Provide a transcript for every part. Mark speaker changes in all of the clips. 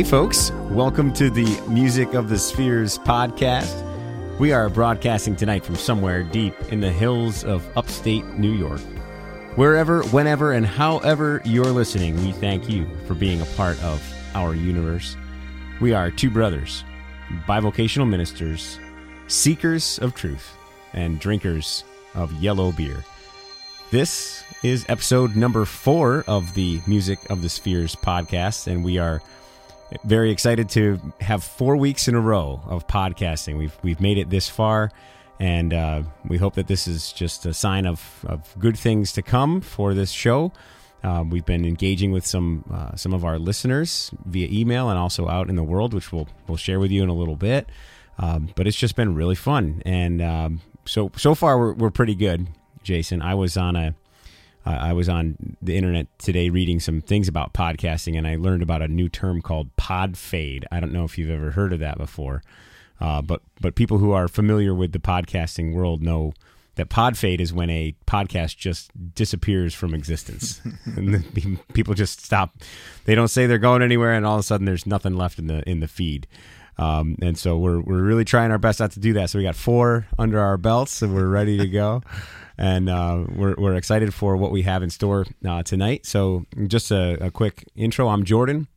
Speaker 1: Hey, folks, welcome to the Music of the Spheres podcast. We are broadcasting tonight from somewhere deep in the hills of upstate New York. Wherever, whenever, and however you're listening, we thank you for being a part of our universe. We are two brothers, bivocational ministers, seekers of truth, and drinkers of yellow beer. This is episode number four of the Music of the Spheres podcast, and we are very excited to have four weeks in a row of podcasting. We've we've made it this far, and uh, we hope that this is just a sign of, of good things to come for this show. Um, we've been engaging with some uh, some of our listeners via email and also out in the world, which we'll we'll share with you in a little bit. Um, but it's just been really fun, and um, so so far we're we're pretty good. Jason, I was on a uh, I was on the internet today reading some things about podcasting, and I learned about a new term called pod fade. I don't know if you've ever heard of that before, uh, but but people who are familiar with the podcasting world know that pod fade is when a podcast just disappears from existence, and people just stop. They don't say they're going anywhere, and all of a sudden there's nothing left in the in the feed. Um, and so we're we're really trying our best not to do that. So we got four under our belts, and we're ready to go and uh, we're, we're excited for what we have in store uh, tonight. So, just a, a, quick intro I'm Jordan,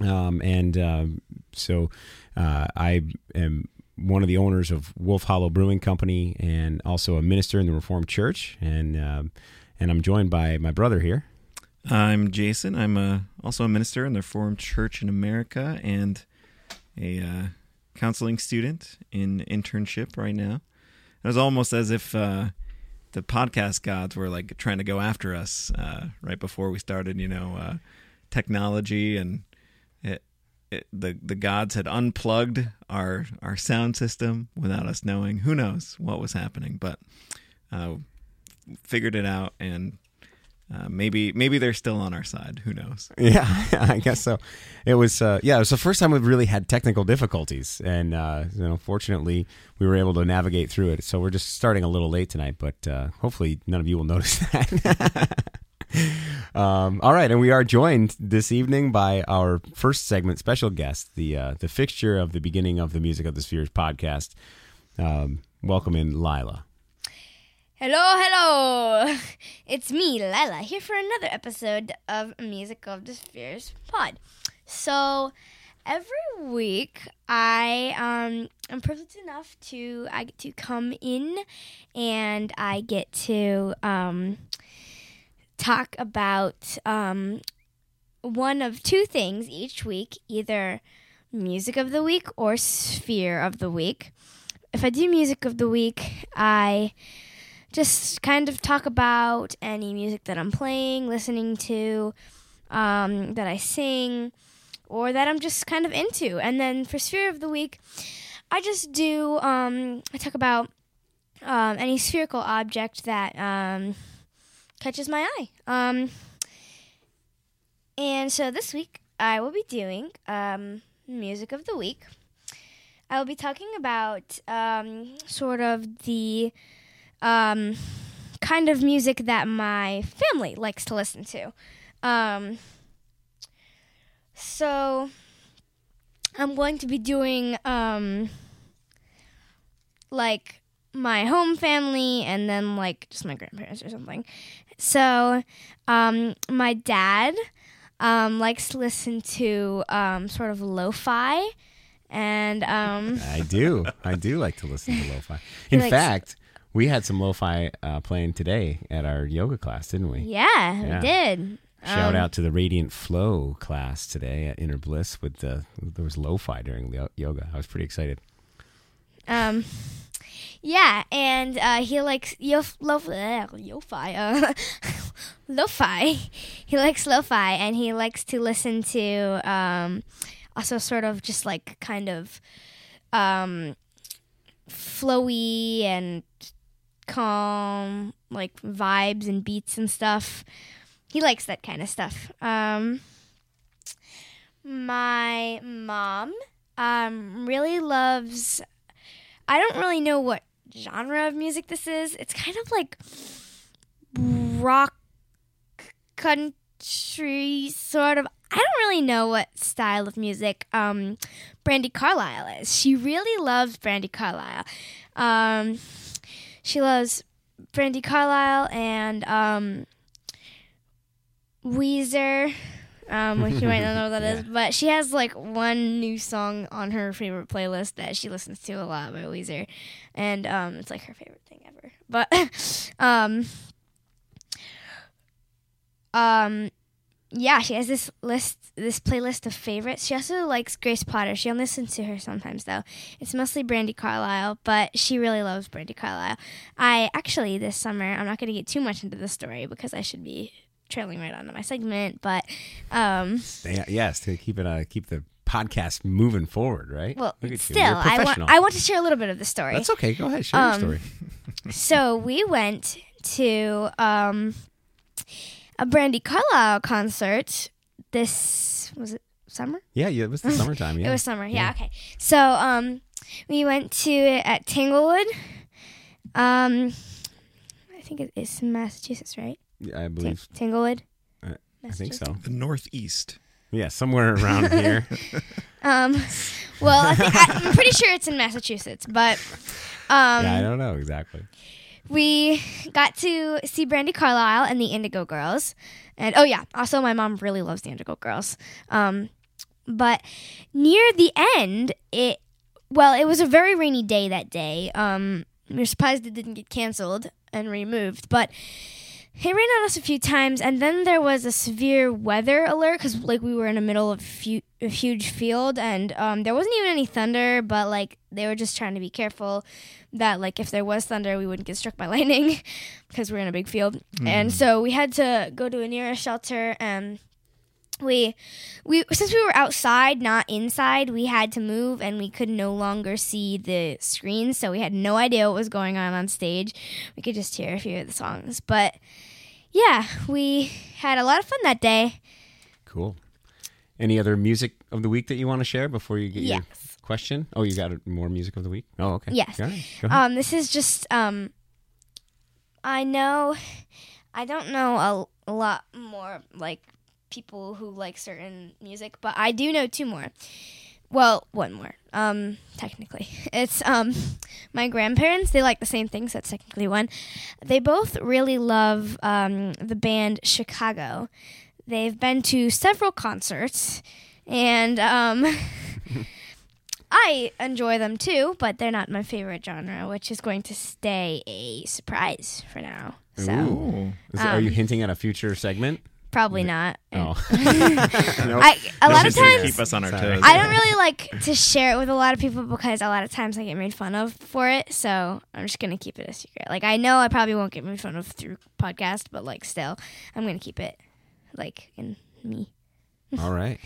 Speaker 1: um, and uh, so uh, I am one of the owners of Wolf Hollow Brewing Company and also a minister in the Reformed Church, and um, and I'm joined by my brother here.
Speaker 2: I'm Jason. I'm a, also a minister in the Reformed Church in America and a uh, counseling student in internship right now. It was almost as if uh, the podcast gods were like trying to go after us uh, right before we started. You know, uh, technology and it, it, the the gods had unplugged our our sound system without us knowing. Who knows what was happening? But uh, figured it out and uh, maybe maybe they're still on our side. Who knows?
Speaker 1: Yeah, I guess so. It was uh, yeah, it was the first time we've really had technical difficulties, and uh, you know, fortunately, we were able to navigate through it. So we're just starting a little late tonight, but uh, hopefully, none of you will notice that. um, all right, and we are joined this evening by our first segment special guest, the uh, the fixture of the beginning of the Music of the Spheres podcast. Um, welcome in, Lila.
Speaker 3: Hello, hello! It's me, Lila, here for another episode of Music of the Spheres pod. So, every week I um am privileged enough to I get to come in and I get to um talk about um one of two things each week, either music of the week or sphere of the week. If I do music of the week, I just kind of talk about any music that I'm playing, listening to, um, that I sing, or that I'm just kind of into. And then for Sphere of the Week, I just do, um, I talk about um, any spherical object that um, catches my eye. Um, and so this week, I will be doing um, Music of the Week. I will be talking about sort of the um, kind of music that my family likes to listen to. Um, so I'm going to be doing um, like my home family and then like just my grandparents or something. So um, my dad um, likes to listen to um, sort of lo-fi and um,
Speaker 1: I do. I do like to listen to lo-fi. In fact, we had some lo-fi uh, playing today at our yoga class, didn't we?
Speaker 3: Yeah, yeah. we did.
Speaker 1: Shout um, out to the Radiant Flow class today at Inner Bliss. With the there was lo-fi during the yoga. I was pretty excited.
Speaker 3: Um, yeah, and uh, he likes yo lo fi uh, lo-fi. He likes lo-fi, and he likes to listen to um, also sort of just like kind of um, flowy and calm, like vibes and beats and stuff. He likes that kind of stuff. Um, my mom um, really loves. I don't really know what genre of music this is. It's kind of like rock country sort of. I don't really know what style of music um, Brandi Carlile is. She really loves Brandi Carlile. Um, she loves Brandi Carlile and um, Weezer. Um, which you might not know what that is, but she has like one new song on her favorite playlist that she listens to a lot by Weezer, and um, it's like her favorite thing ever. But um, um, yeah, she has this list, this playlist of favorites. She also likes Grace Potter. She only listens to her sometimes, though. It's mostly Brandi Carlile, but she really loves Brandi Carlile. I actually this summer, I'm not going to get too much into the story because I should be trailing right onto my segment, but um,
Speaker 1: Yeah, yes, to keep it uh, keep the podcast moving forward, right?
Speaker 3: well,
Speaker 1: Look at you.
Speaker 3: still, I want. I want to share a little bit of the story.
Speaker 1: That's okay. Go ahead, share
Speaker 3: Um,
Speaker 1: your story.
Speaker 3: so we went to um, a Brandi Carlile concert. This was it summer.
Speaker 1: Yeah, yeah, it was the summertime. Yeah,
Speaker 3: It was summer. Yeah. Okay. So um, we went to it at Tanglewood. Um, I think it is in Massachusetts, right?
Speaker 1: Yeah, I
Speaker 3: Tang-
Speaker 1: believe.
Speaker 3: Tanglewood.
Speaker 1: Uh, I think so.
Speaker 2: The Northeast.
Speaker 1: Yeah, somewhere around here.
Speaker 3: Um, well, I think, I, I'm pretty sure it's in Massachusetts, but um,
Speaker 1: yeah, I don't know exactly.
Speaker 3: We got to see Brandi Carlile and the Indigo Girls, and oh yeah, also my mom really loves the Indigo Girls. Um, but near the end, it well, it was a very rainy day that day. Um, we were surprised it didn't get canceled and removed, but it rained on us a few times, and then there was a severe weather alert because like we were in the middle of fu- a huge field, and um, there wasn't even any thunder, but like they were just trying to be careful that like if there was thunder, we wouldn't get struck by lightning because we're in a big field, and so we had to go to a nearest shelter and we we since we were outside not inside we had to move and we could no longer see the screens so we had no idea what was going on on stage. We could just hear a few of the songs but yeah we had a lot of fun that day
Speaker 1: Cool. Any other music of the week that you want to share before you get your question? Oh, you got more music of the week? Oh, okay.
Speaker 3: Yes.
Speaker 1: Go. Go ahead.
Speaker 3: um this is just um i know i don't know a, a lot more like people who like certain music but i do know two more well one more um technically it's um my grandparents they like the same things that's technically one they both really love um the band chicago they've been to several concerts and um I enjoy them too, but they're not my favorite genre, which is going to stay a surprise for now. So
Speaker 1: Ooh. Is it- are you
Speaker 3: um,
Speaker 1: hinting at a future segment?
Speaker 3: Probably not.
Speaker 1: Oh.
Speaker 3: I, a lot of times
Speaker 2: keep us on our toes.
Speaker 3: I don't really like to share it with a lot of people because a lot of times I get made fun of for it. So I'm just gonna keep it a secret. Like I know I probably won't get made fun of through podcast, but like still, I'm gonna keep it like in me.
Speaker 1: All right.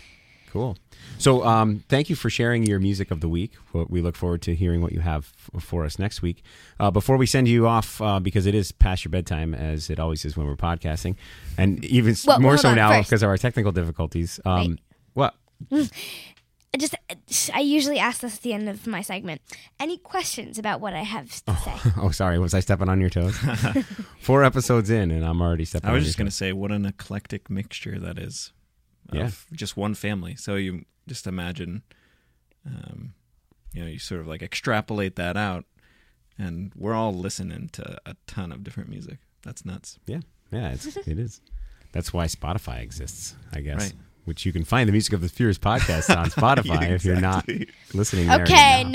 Speaker 1: Cool. So, um, thank you for sharing your music of the week. We look forward to hearing what you have f- for us next week. Uh, before we send you off, uh, because it is past your bedtime, as it always is when we're podcasting, and even
Speaker 3: Well,
Speaker 1: more so now because of our technical difficulties. Um, what?
Speaker 3: I just I usually ask this at the end of my segment. Any questions about what I have to say?
Speaker 1: Oh, sorry. Was I stepping on your toes? Four episodes in, and I'm already stepping. On toes.
Speaker 2: I was just going to say, what an eclectic mixture that is. Of Just one family. So you just imagine, um, you know, you sort of like extrapolate that out, and we're all listening to a ton of different music. That's nuts.
Speaker 1: Yeah, yeah, it's, it is. That's why Spotify exists, I guess.
Speaker 2: Right.
Speaker 1: Which you can find the Music of the Spheres podcast on Spotify
Speaker 2: Yeah,
Speaker 1: if you're not listening.
Speaker 3: Okay,
Speaker 1: now.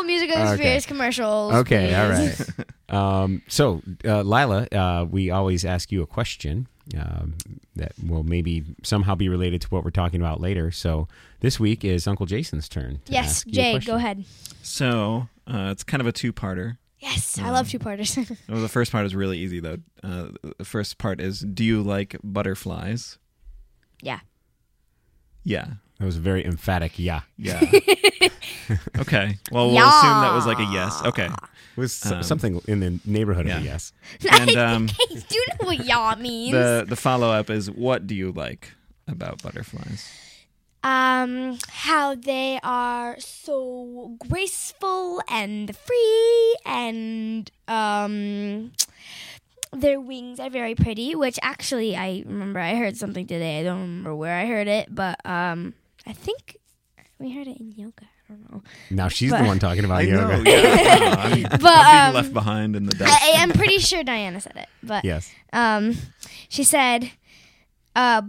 Speaker 3: no music of the
Speaker 1: Okay.
Speaker 3: spheres commercials.
Speaker 1: Okay, all
Speaker 3: please.
Speaker 1: right. um, so, uh, Lila, uh, we always ask you a question um, that will maybe somehow be related to what we're talking about later. So, this week is Uncle Jason's turn. To
Speaker 3: Yes,
Speaker 1: ask you a
Speaker 3: Jay, go ahead.
Speaker 2: So uh, it's kind of a two-parter.
Speaker 3: Yes, I love two parters.
Speaker 2: Well, the first part is really easy though. Uh, the first part is, do you like butterflies?
Speaker 3: yeah.
Speaker 2: Yeah.
Speaker 1: That was a very emphatic yeah.
Speaker 2: Yeah. okay. Well, we'll assume that was like a yes. Okay.
Speaker 1: It was so-
Speaker 2: Um,
Speaker 1: something in the neighborhood of a yes.
Speaker 2: And um,
Speaker 3: I do know what y'all means.
Speaker 2: the the follow up is, what do you like about butterflies?
Speaker 3: um, how they are so graceful and free and um, their wings are very pretty. Which actually, I remember I heard something today. I don't remember where I heard it, but um, I think we heard it in yoga. I don't know.
Speaker 1: Now she's
Speaker 3: But-
Speaker 1: the one talking about
Speaker 2: I
Speaker 1: yoga.
Speaker 2: know. Yeah, I'm, I'm
Speaker 3: But,
Speaker 2: being
Speaker 3: um,
Speaker 2: left behind in the dust.
Speaker 3: I, I am pretty sure Diana said it, but
Speaker 1: Yes.
Speaker 3: um, she said, uh,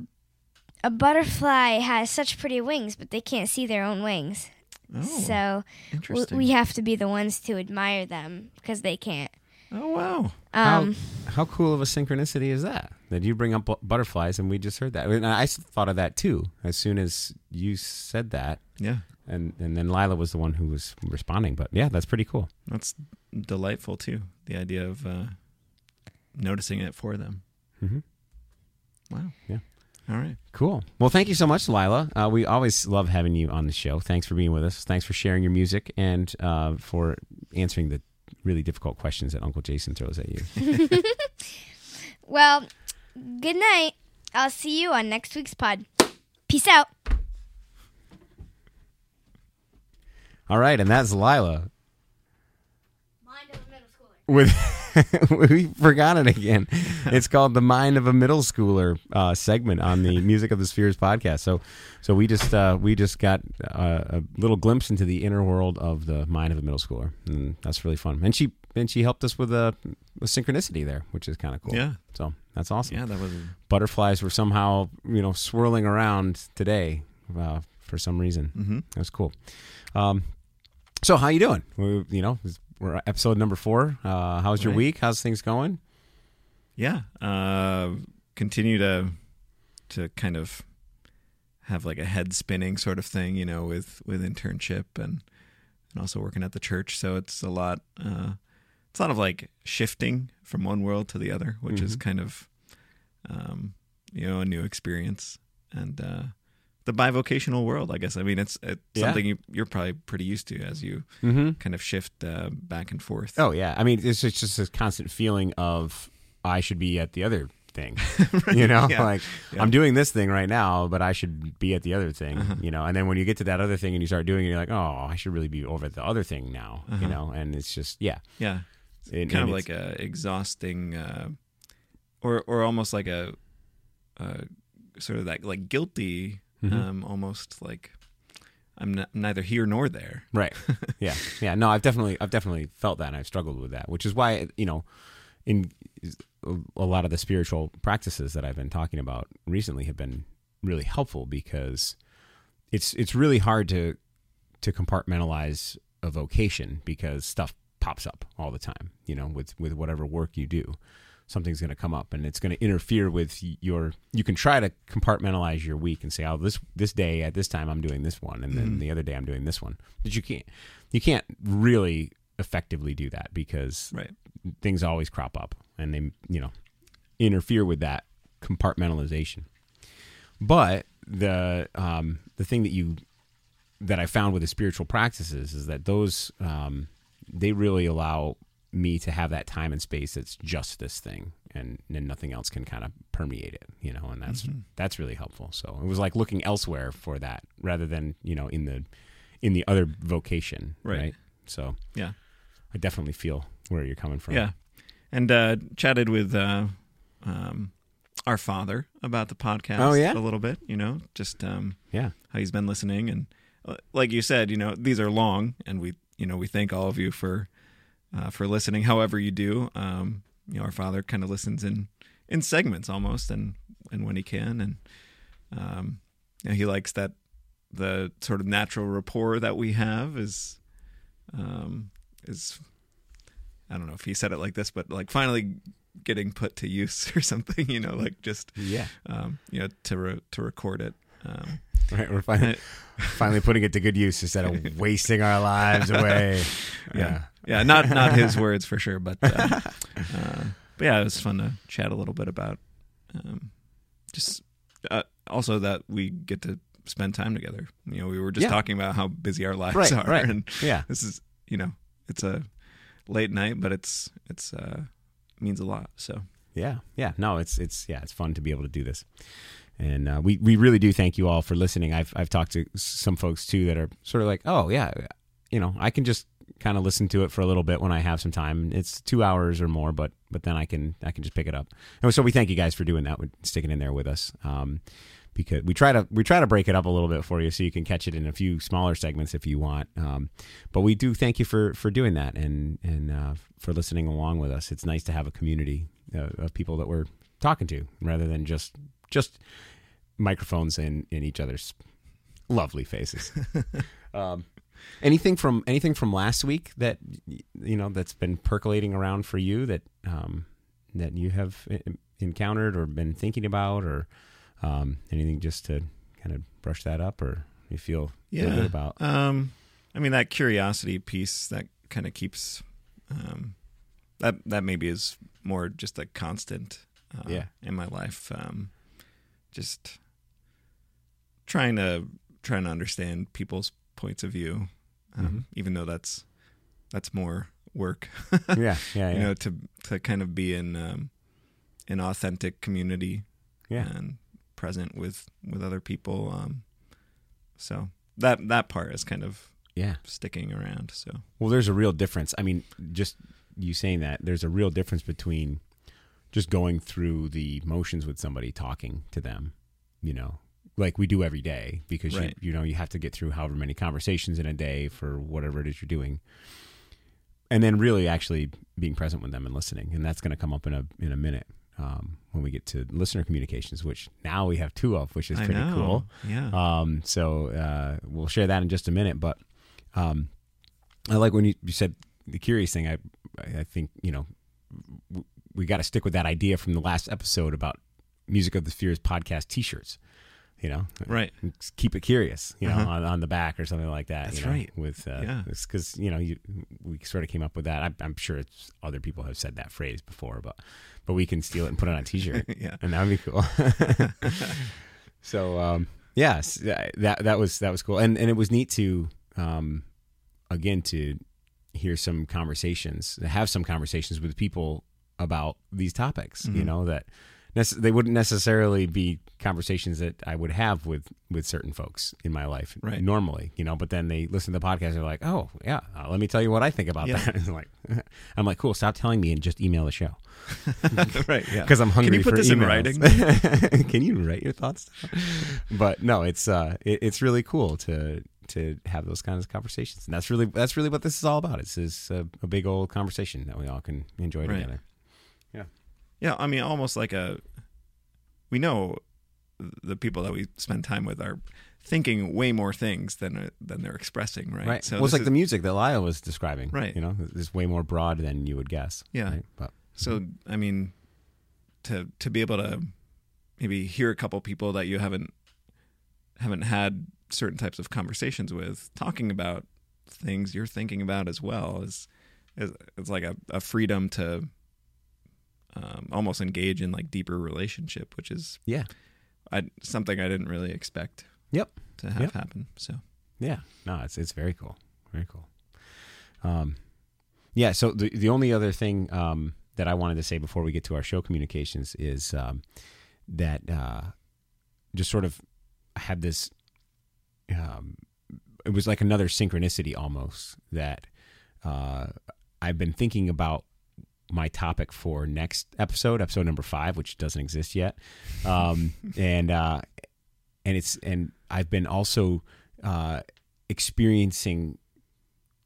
Speaker 3: a butterfly has such pretty wings, but they can't see their own wings.
Speaker 2: oh,
Speaker 3: so w-
Speaker 2: interesting.
Speaker 3: we have to be the ones to admire them because they can't.
Speaker 2: oh wow.
Speaker 3: Um,
Speaker 1: how, how cool of a synchronicity is that? That you bring up bu- butterflies and we just heard that. I, mean, I s- thought of that too as soon as you said that.
Speaker 2: Yeah,
Speaker 1: And, and then Lila was the one who was responding. But yeah, that's pretty cool.
Speaker 2: that's delightful too. The idea of uh, noticing it for them.
Speaker 1: hmm
Speaker 2: Wow.
Speaker 1: Yeah.
Speaker 2: All right.
Speaker 1: Cool. Well, thank you so much, Lila. Uh, we always love having you on the show. Thanks for being with us. Thanks for sharing your music and uh, for answering the really difficult questions that Uncle Jason throws at you.
Speaker 3: well, good night. I'll see you on next week's pod. Peace out.
Speaker 1: All right, and that's Lila.
Speaker 3: Mind of a middle schooler.
Speaker 1: With we forgot it again. It's called the Mind of a Middle Schooler uh, segment on the Music of the Spheres podcast. So, so we just uh, we just got uh, a little glimpse into the inner world of the mind of a middle schooler, and that's really fun. And she and she helped us with a, a synchronicity there, which is kind of cool.
Speaker 2: Yeah.
Speaker 1: So that's awesome.
Speaker 2: Yeah, that was
Speaker 1: Butterflies were somehow you know swirling around today uh, for some reason.
Speaker 2: hmm
Speaker 1: That was cool. Um, so how you doing? We, you know, we're episode number four. Uh, how's your
Speaker 2: Right.
Speaker 1: week? How's things going?
Speaker 2: yeah. Uh, continue to to kind of have like a head spinning sort of thing, you know, with with internship and and also working at the church. So it's a lot. Uh, it's a lot of like shifting from one world to the other, which is
Speaker 1: Mhm.
Speaker 2: kind of um, you know a new experience and uh, the bivocational world. I guess. I mean, it's, it's
Speaker 1: Yeah.
Speaker 2: something you, you're probably pretty used to as you
Speaker 1: Mm-hmm.
Speaker 2: kind of shift uh, back and forth.
Speaker 1: Oh yeah. I mean, it's just, just this constant feeling of I should be at the other thing. You know,
Speaker 2: Yeah.
Speaker 1: like
Speaker 2: Yeah.
Speaker 1: I'm doing this thing right now, but I should be at the other thing.
Speaker 2: Uh-huh.
Speaker 1: You know, and then when you get to that other thing and you start doing it, you're like, oh, I should really be over at the other thing now. You
Speaker 2: Uh-huh.
Speaker 1: know, and it's just yeah,
Speaker 2: Yeah.
Speaker 1: And-
Speaker 2: kind of
Speaker 1: it's-
Speaker 2: like a exhausting uh or or almost like a uh sort of that like guilty
Speaker 1: Mhm.
Speaker 2: um almost like i'm n- neither here nor there
Speaker 1: Right. Yeah. Yeah. No, I've definitely, I've definitely felt that, and I've struggled with that, which is why you know, in a lot of the spiritual practices that I've been talking about recently have been really helpful because it's it's really hard to to compartmentalize a vocation because stuff pops up all the time. You know, with with whatever work you do. Something's going to come up, and it's going to interfere with your. You can try to compartmentalize your week and say, "Oh, this this day at this time I'm doing this one, and then
Speaker 2: Mhm.
Speaker 1: the other day I'm doing this one." But you can't you can't really effectively do that because
Speaker 2: right
Speaker 1: things always crop up and they you know interfere with that compartmentalization but the um the thing that you that i found with the spiritual practices is that those um they really allow me to have that time and space that's just this thing and and nothing else can kind of permeate it you know and that's
Speaker 2: Mhm.
Speaker 1: that's really helpful so it was like looking elsewhere for that rather than you know in the in the other vocation
Speaker 2: Right.
Speaker 1: right, so
Speaker 2: Yeah.
Speaker 1: i definitely feel where you're coming from
Speaker 2: yeah and uh chatted with uh um our father about the podcast
Speaker 1: Oh, yeah?
Speaker 2: a little bit you know just um
Speaker 1: yeah
Speaker 2: how he's been listening and uh, like you said you know these are long and we you know we thank all of you for uh, for listening however you do. Um you know our father kind of listens in in segments almost and and when he can. And um you know, he likes that the sort of natural rapport that we have is um is I don't know if he said it like this but like finally getting put to use or something you know like just
Speaker 1: yeah.
Speaker 2: um you know to re- to record it. Um
Speaker 1: right we're finally finally putting it to good use instead of wasting our lives away.
Speaker 2: Yeah. Yeah not not his words for sure but uh, uh, but yeah it was fun to chat a little bit about um, just uh, also that we get to spend time together. You know we were just
Speaker 1: Yeah.
Speaker 2: talking about how busy our lives
Speaker 1: Right,
Speaker 2: are
Speaker 1: right.
Speaker 2: and
Speaker 1: yeah.
Speaker 2: this is you know it's a late night but it's it's uh means a lot so.
Speaker 1: Yeah yeah. No it's it's yeah it's fun to be able to do this. And uh, we we really do thank you all for listening. I've i've talked to some folks too that are sort of like oh yeah you know i can just kind of listen to it for a little bit when I have some time. It's two hours or more, but but then I can I can just pick it up. And so we thank you guys for doing that, sticking in there with us. Um, because we try to we try to break it up a little bit for you so you can catch it in a few smaller segments if you want. Um, but we do thank you for for doing that and and uh, for listening along with us. It's nice to have a community uh, of people that we're talking to rather than just just microphones in in each other's lovely faces. um, anything from anything from last week that you know that's been percolating around for you that um, that you have encountered or been thinking about or um, anything just to kind of brush that up, or you feel
Speaker 2: yeah.
Speaker 1: good about?
Speaker 2: Um, I mean, that curiosity piece that kind of keeps um, that that maybe is more just a constant uh,
Speaker 1: yeah.
Speaker 2: in my life. Um, just trying to trying to understand people's points of view, um,
Speaker 1: Mhm.
Speaker 2: even though that's that's more work.
Speaker 1: yeah, yeah,
Speaker 2: you know, to to kind of be in um, an authentic community
Speaker 1: yeah.
Speaker 2: and present with with other people. Um, so that that part is kind of
Speaker 1: yeah.
Speaker 2: sticking around. So
Speaker 1: Well, there's a real difference. I mean, just you saying that, there's a real difference between just going through the motions with somebody, talking to them, you know, like we do every day, because
Speaker 2: Right.
Speaker 1: you you know you have to get through however many conversations in a day for whatever it is you're doing, and then really actually being present with them and listening, and that's going to come up in a in a minute. Um, when we get to listener communications, which now we have two of, which is pretty cool.
Speaker 2: Yeah.
Speaker 1: Um, so uh, we'll share that in just a minute. But um, I like when you, you said the curious thing. I I think you know w- we got to stick with that idea from the last episode about music of the spheres podcast T-shirts. You know,
Speaker 2: right.
Speaker 1: Keep it curious. You know,
Speaker 2: Uh-huh.
Speaker 1: on, on the back or something like that.
Speaker 2: That's
Speaker 1: you know,
Speaker 2: right.
Speaker 1: With uh,
Speaker 2: Yeah.
Speaker 1: because you know you we sort of came up with that. I, I'm sure it's other people have said that phrase before, but but we can steal it and put it on a T-shirt
Speaker 2: yeah.
Speaker 1: and that would be cool. so um, yes, that that was that was cool, and and it was neat to um, again to hear some conversations, have some conversations with people about these topics. You
Speaker 2: Mhm.
Speaker 1: know that they wouldn't necessarily be conversations that I would have with with certain folks in my life
Speaker 2: Right.
Speaker 1: normally. You know, but then they listen to the podcast, and they're like, oh yeah, uh, let me tell you what I think about
Speaker 2: Yeah.
Speaker 1: that. And like, I'm like, cool, stop telling me and just email the show
Speaker 2: right. Yeah.
Speaker 1: because I'm hungry Can
Speaker 2: you put
Speaker 1: for
Speaker 2: this in
Speaker 1: emails. Can you write your thoughts? but no, it's uh, it, it's really cool to to have those kinds of conversations, and that's really that's really what this is all about. It's is a, a big old conversation that we all can enjoy
Speaker 2: Right.
Speaker 1: together.
Speaker 2: Yeah. I mean, almost like a. We know the people that we spend time with are thinking way more things than uh, than they're expressing, right?
Speaker 1: Right.
Speaker 2: So
Speaker 1: well, it's like
Speaker 2: is-
Speaker 1: the music that Lyle was describing.
Speaker 2: Right.
Speaker 1: You know, it's way more broad than you would guess.
Speaker 2: Yeah.
Speaker 1: Right? But
Speaker 2: So I mean, to to be able to maybe hear a couple people that you haven't haven't had certain types of conversations with talking about things you're thinking about as well is is it's like a, a freedom to um, almost engage in like deeper relationship, which is
Speaker 1: yeah.
Speaker 2: I, something I didn't really expect
Speaker 1: Yep.
Speaker 2: to have
Speaker 1: Yep.
Speaker 2: happen. So
Speaker 1: Yeah, no, it's it's very cool, very cool. Um, yeah. So the the only other thing um, that I wanted to say before we get to our show communications is um, that uh, just sort of had this. Um, it was like another synchronicity almost that uh, I've been thinking about my topic for next episode, episode number five, which doesn't exist yet, um, and uh, and it's and I've been also uh, experiencing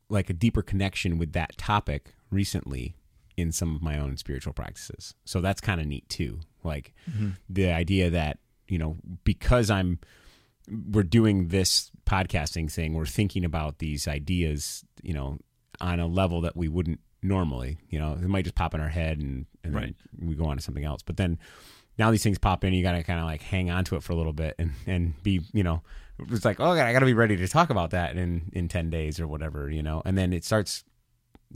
Speaker 1: like a deeper connection with that topic recently in some of my own spiritual practices. So that's kind of neat too. Like the idea that, you know, because I'm we're doing this podcasting thing, we're thinking about these ideas, you know, on a level that we wouldn't normally, you know, it might just pop in our head and, and
Speaker 2: Right.
Speaker 1: then we go on to something else. But then now these things pop in, you got to kind of like hang on to it for a little bit and, and be, you know, it's like, oh, I got to be ready to talk about that in, in 10 days or whatever, you know, and then it starts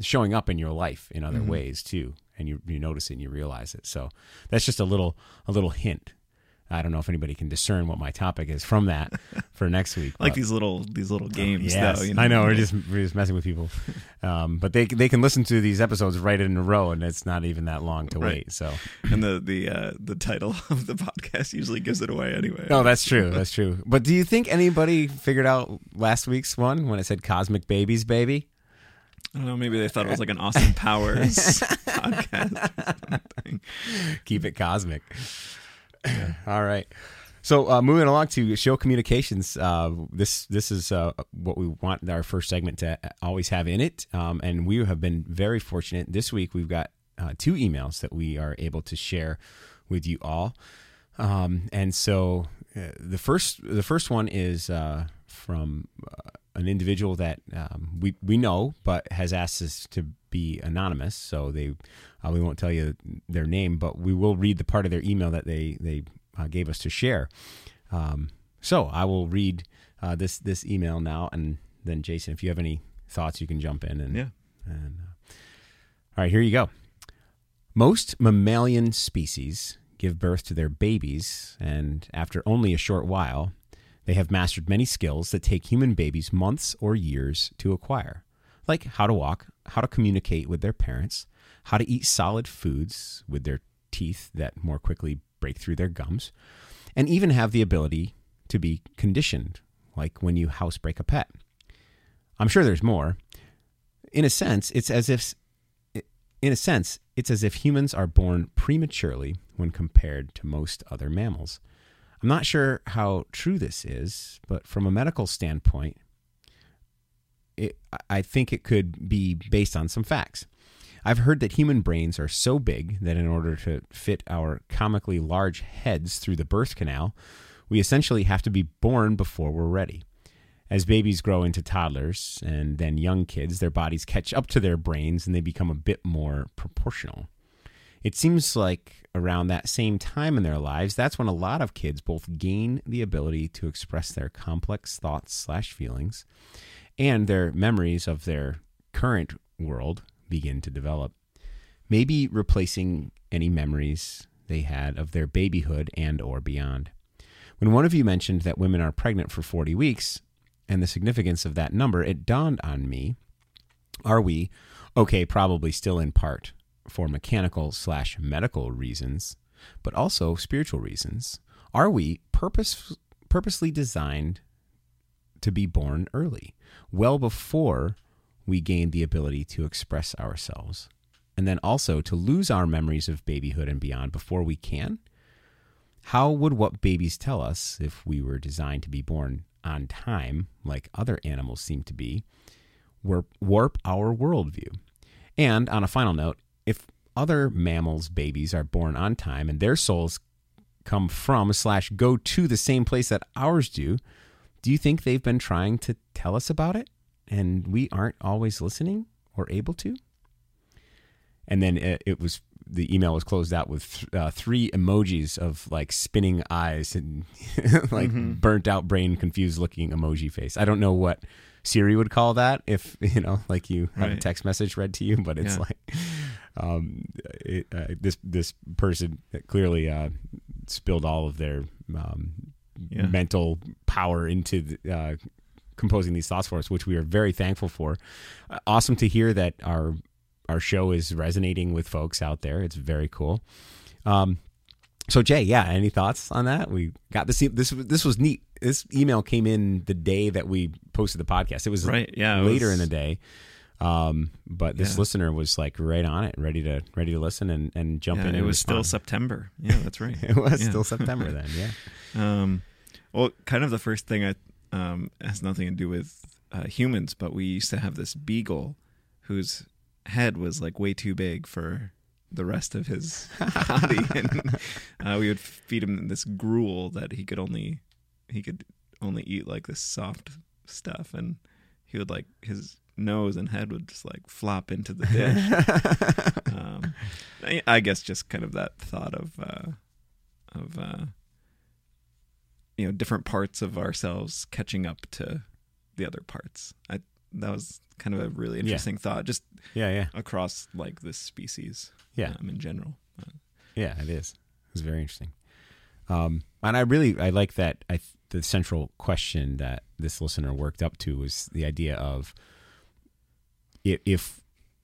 Speaker 1: showing up in your life in other
Speaker 2: Mhm.
Speaker 1: ways too. And you, you notice it and you realize it. So that's just a little, a little hint. I don't know if anybody can discern what my topic is from that for next week.
Speaker 2: like
Speaker 1: but-
Speaker 2: these little these little games,
Speaker 1: Yes,
Speaker 2: though. You
Speaker 1: I know we're just we're just messing with people, um, but they they can listen to these episodes right in a row, and it's not even that long to
Speaker 2: Right.
Speaker 1: wait. So
Speaker 2: and the the uh, the title of the podcast usually gives it away anyway.
Speaker 1: no, that's true, that's true. But do you think anybody figured out last week's one when it said "Cosmic Babies, Baby"?
Speaker 2: I don't know. Maybe they thought it was like an Austin Powers podcast.
Speaker 1: Keep it cosmic. All right. So uh, moving along to show communications, uh, this this is uh, what we want our first segment to always have in it, um, and we have been very fortunate. This week we've got uh, two emails that we are able to share with you all, um, and so uh, the first the first one is uh, from an individual that um, we we know, but has asked us to be anonymous. So they we won't tell you their name, but we will read the part of their email that they they uh, gave us to share. Um, so I will read uh, this this email now, and then Jason, if you have any thoughts, you can jump in. And
Speaker 2: yeah.
Speaker 1: And, uh, all right, here you go. Most mammalian species give birth to their babies, and after only a short while, they have mastered many skills that take human babies months or years to acquire, like how to walk, how to communicate with their parents, how to eat solid foods with their teeth that more quickly break through their gums, and even have the ability to be conditioned, like when you housebreak a pet. I'm sure there's more. In a sense, it's as if in a sense, it's as if humans are born prematurely when compared to most other mammals. I'm not sure how true this is, but from a medical standpoint, it, I think it could be based on some facts. I've heard that human brains are so big that in order to fit our comically large heads through the birth canal, we essentially have to be born before we're ready. As babies grow into toddlers and then young kids, their bodies catch up to their brains and they become a bit more proportional. It seems like around that same time in their lives, that's when a lot of kids both gain the ability to express their complex thoughts slash feelings and their memories of their current world begin to develop, maybe replacing any memories they had of their babyhood and or beyond. When one of you mentioned that women are pregnant for 40 weeks and the significance of that number, it dawned on me, are we, okay, probably still in part for mechanical slash medical reasons, but also spiritual reasons, are we purpose, purposely designed to be born early, well before we gain the ability to express ourselves. And then also to lose our memories of babyhood and beyond before we can? How would what babies tell us, if we were designed to be born on time, like other animals seem to be, warp, our worldview? And on a final note, if other mammals' babies are born on time and their souls come from slash go to the same place that ours do, do you think they've been trying to tell us about it? and we aren't always listening or able to. And then it, it was the email was closed out with uh, three emojis of like spinning eyes and like mm-hmm. burnt out brain confused looking emoji face. I don't know what Siri would call that if you know like you have right. a text message read to you, but it's yeah. like um, it, uh, this this person clearly uh, spilled all of their um, yeah. mental power into the, uh, composing these thoughts for us, which we are very thankful for. Uh, awesome to hear that our our show is resonating with folks out there. It's very cool. Um, so Jay, yeah, any thoughts on that? We got this. This this was neat. This email came in the day that we posted the podcast. It was
Speaker 2: right, yeah,
Speaker 1: later
Speaker 2: was...
Speaker 1: in the day. Um, but this yeah. listener was like right on it, ready to ready to listen and, and jump
Speaker 2: yeah,
Speaker 1: in.
Speaker 2: It was still September. Yeah, that's right.
Speaker 1: it was
Speaker 2: yeah.
Speaker 1: still September then. Yeah.
Speaker 2: Um, well, kind of the first thing I um, has nothing to do with uh, humans, but we used to have this beagle whose head was like way too big for the rest of his body, and uh, we would feed him this gruel that he could only he could only eat like this soft stuff, and he would like his nose and head would just like flop into the dish. um, I, I, guess just kind of that thought of uh, of uh, you know different parts of ourselves catching up to the other parts. I that was kind of a really interesting yeah. thought, just
Speaker 1: yeah, yeah,
Speaker 2: across like this species,
Speaker 1: yeah,
Speaker 2: um, in general. Uh,
Speaker 1: yeah, it is. It's very interesting. Um, and I really I like that. I the central question that this listener worked up to was the idea of if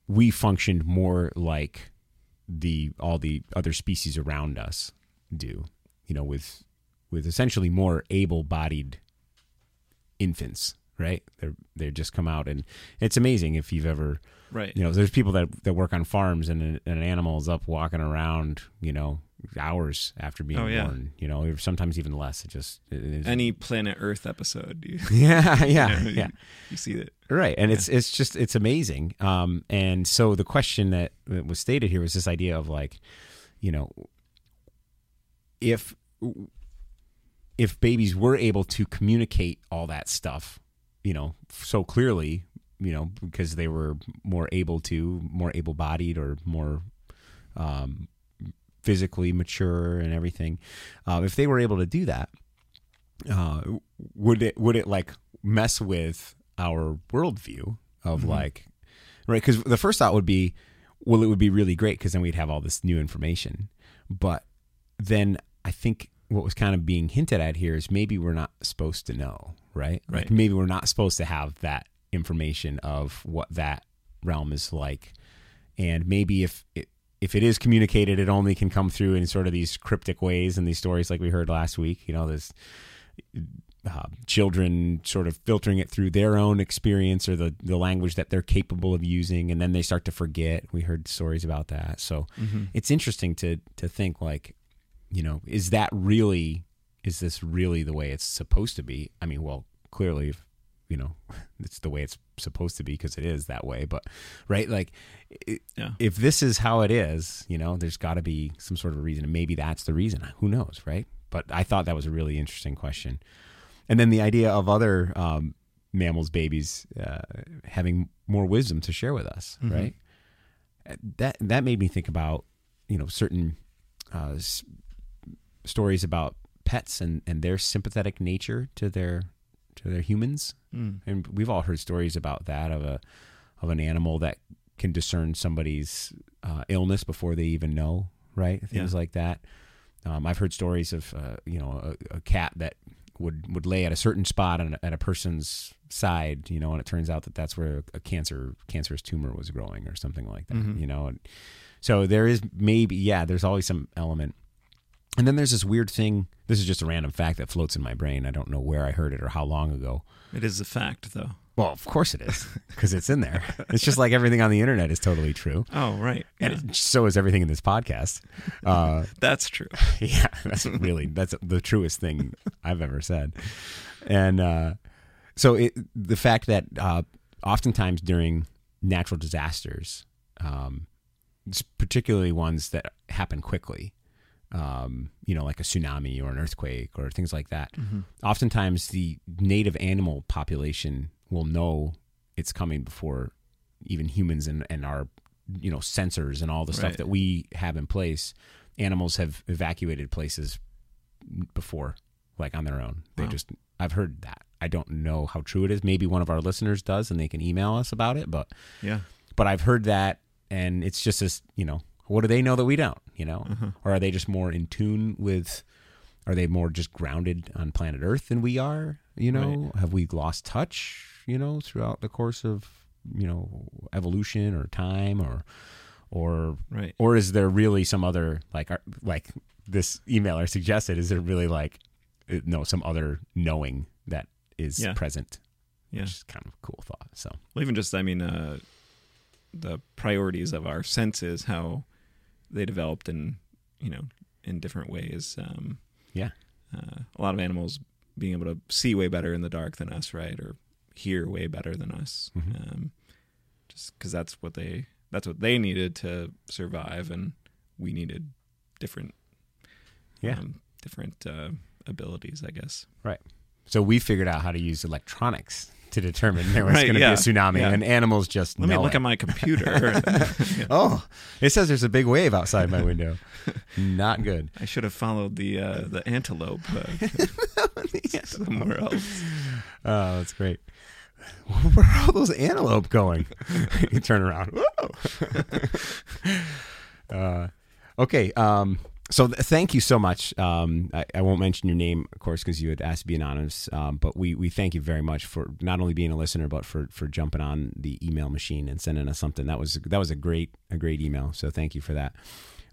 Speaker 1: we functioned more like the all the other species around us do, you know, with with essentially more able-bodied infants, right? They're they just come out, and it's amazing if you've ever,
Speaker 2: Right.
Speaker 1: you know, there's people that that work on farms, and an, an animal is up walking around, you know, hours after being
Speaker 2: Oh, yeah.
Speaker 1: born, you know, or sometimes even less. It just it is,
Speaker 2: Any Planet Earth episode, you,
Speaker 1: yeah, yeah,
Speaker 2: you know,
Speaker 1: yeah.
Speaker 2: You, you see that.
Speaker 1: Right, and it's it's just it's amazing. Um, and so the question that, that was stated here was this idea of like, you know, if if babies were able to communicate all that stuff, you know, so clearly, you know, because they were more able to, more able-bodied, or more um, physically mature and everything, uh, if they were able to do that, uh, would it would it like mess with our worldview of like right because the first thought would be well it would be really great because then we'd have all this new information. But then i think what was kind of being hinted at here is maybe we're not supposed to know right? Like
Speaker 2: Right.
Speaker 1: maybe we're not supposed to have that information of what that realm is like. And maybe if it if it is communicated it only can come through in sort of these cryptic ways and these stories like we heard last week you know there's uh, children sort of filtering it through their own experience or the, the language that they're capable of using and then they start to forget. We heard stories about that. So it's interesting to to think like you know is that really is this really the way it's supposed to be? I mean well clearly if, you know it's the way it's supposed to be because it is that way but right like it,
Speaker 2: Yeah.
Speaker 1: if this is how it is you know there's got to be some sort of a reason and maybe that's the reason who knows right? But i thought that was a really interesting question. And then the idea of other um, mammals babies uh, having more wisdom to share with us right? That that made me think about you know certain uh, s- stories about pets and, and their sympathetic nature to their to their humans
Speaker 2: Mm.
Speaker 1: and we've all heard stories about that of a of an animal that can discern somebody's uh, illness before they even know, right? Things
Speaker 2: Yeah.
Speaker 1: like that. Um, I've heard stories of uh, you know a, a cat that would would lay at a certain spot on, at a person's side, you know, and it turns out that that's where a cancer cancerous tumor was growing or something like that,
Speaker 2: Mhm.
Speaker 1: you know. And so there is maybe yeah, there's always some element. And then there's this weird thing. This is just a random fact that floats in my brain. I don't know where I heard it or how long ago.
Speaker 2: It is a fact, though.
Speaker 1: Well, of course it is, because it's in there. It's just like everything on the internet is totally true,
Speaker 2: Oh, right. Yeah.
Speaker 1: and it, so is everything in this podcast. Uh,
Speaker 2: That's true.
Speaker 1: yeah, that's really that's the truest thing I've ever said. And uh, so it, the fact that uh, oftentimes during natural disasters, um, particularly ones that happen quickly, um, you know, like a tsunami or an earthquake or things like that, oftentimes the native animal population will know it's coming before even humans and, and our you know sensors and all the stuff that we have in place. Animals have evacuated places before like on their own. They
Speaker 2: Wow.
Speaker 1: just i've heard that. I don't know how true it is. Maybe one of our listeners does and they can email us about it but
Speaker 2: Yeah.
Speaker 1: but i've heard that and it's just as, you know what do they know that we don't you know or are they just more in tune with are they more just grounded on planet earth than we are you know have we lost touch you know throughout the course of you know evolution or time or or
Speaker 2: Right.
Speaker 1: or is there really some other like like this emailer suggested is there really like uh, no some other knowing that is
Speaker 2: Yeah.
Speaker 1: present
Speaker 2: Yeah.
Speaker 1: which is kind of a cool thought so
Speaker 2: Well, even just, I mean, uh, the priorities of our senses, how they developed in, you know, in different ways. Um,
Speaker 1: yeah
Speaker 2: uh, a lot of animals being able to see way better in the dark than us, right? Or hear way better than us.
Speaker 1: Mhm.
Speaker 2: Um, just because that's what they that's what they needed to survive, and we needed different,
Speaker 1: Yeah.
Speaker 2: um, different uh, abilities, I guess. Right.
Speaker 1: So we figured out how to use electronics to determine there was
Speaker 2: Right,
Speaker 1: going to
Speaker 2: yeah,
Speaker 1: be a tsunami
Speaker 2: yeah.
Speaker 1: and animals just
Speaker 2: Let me look
Speaker 1: it.
Speaker 2: at my computer.
Speaker 1: oh it says there's a big wave outside my window not good
Speaker 2: I should have followed the uh, the antelope uh, somewhere else.
Speaker 1: Oh, that's great. Where are all those antelope going? you turn around. Whoa! uh, okay. Um, so th- thank you so much. Um, I, I won't mention your name, of course, because you had asked to be anonymous. Um, but we, we thank you very much for not only being a listener, but for, for jumping on the email machine and sending us something. That was that was a great a great email. So thank you for that.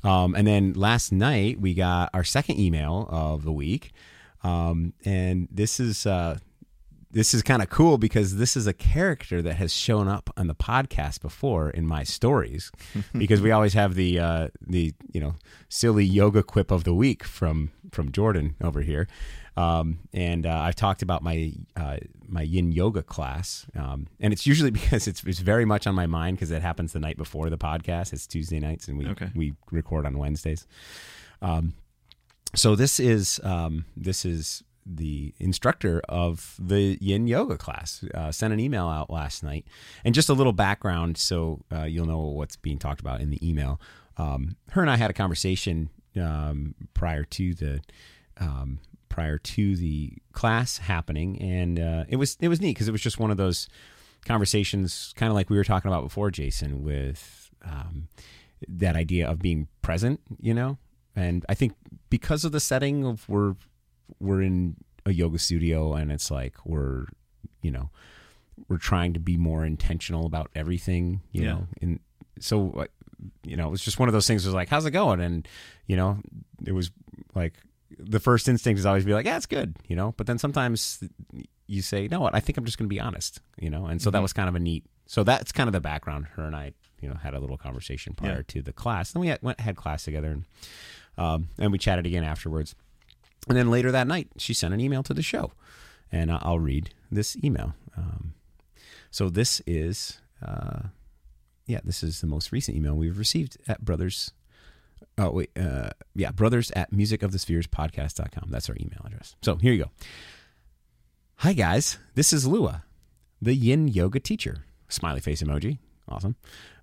Speaker 1: Um, and then last night we got our second email of the week, um, and this is uh, this is kind of cool because this is a character that has shown up on the podcast before in my stories because we always have the uh, the you know silly yoga quip of the week from from Jordan over here. Um, and uh, I've talked about my uh, my Yin yoga class, um, and it's usually because it's, it's very much on my mind because it happens the night before the podcast. It's Tuesday nights, and we
Speaker 2: Okay.
Speaker 1: we record on Wednesdays. Um, so this is um, this is the instructor of the Yin yoga class. Uh, sent an email out last night, and just a little background so uh, you'll know what's being talked about in the email. Um, her and I had a conversation um, prior to the um, prior to the class happening, and uh, it was it was neat because it was just one of those conversations, kind of like we were talking about before, Jason, with um, that idea of being present, you know. And I think because of the setting of we're we're in a yoga studio, and it's like we're you know we're trying to be more intentional about everything, you
Speaker 2: Yeah.
Speaker 1: know. And so, uh, you know, it was just one of those things. Was like, how's it going? And you know, it was like the first instinct is always be like, yeah, it's good, you know. But then sometimes you say, no, what? I think I'm just going to be honest, you know. And so that
Speaker 2: Mhm.
Speaker 1: was kind of a neat. So that's kind of the background. Her and I, you know, had a little conversation prior
Speaker 2: Yeah.
Speaker 1: to the class. Then we had, went had class together, and um, and we chatted again afterwards. And then later that night, she sent an email to the show, and I- I'll read this email. Um, so this is, uh, yeah, this is the most recent email we've received at Brothers. Oh wait, uh, yeah, brothers at musicofthespherespodcast.com. That's our email address. So here you go. Hi guys, this is Lua, the Yin Yoga teacher. Smiley face emoji. Awesome.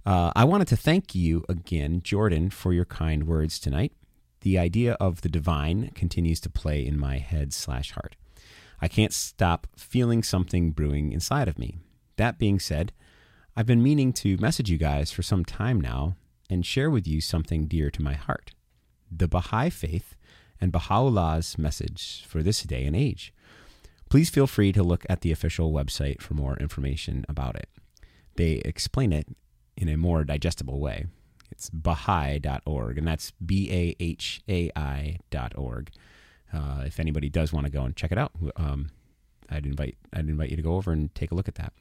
Speaker 1: Uh, I wanted to thank you again, Jordan, for your kind words tonight. The idea of the divine continues to play in my head slash heart. I can't stop feeling something brewing inside of me. That being said, I've been meaning to message you guys for some time now and share with you something dear to my heart the Baha'i faith and Baha'u'llah's message for this day and age. Please feel free to look at the official website for more information about it. They explain it in a more digestible way. It's Baha'i.org, and that's B A H A I dot org. Uh, if anybody does want to go and check it out, um, I'd invite I'd invite you to go over and take a look at that.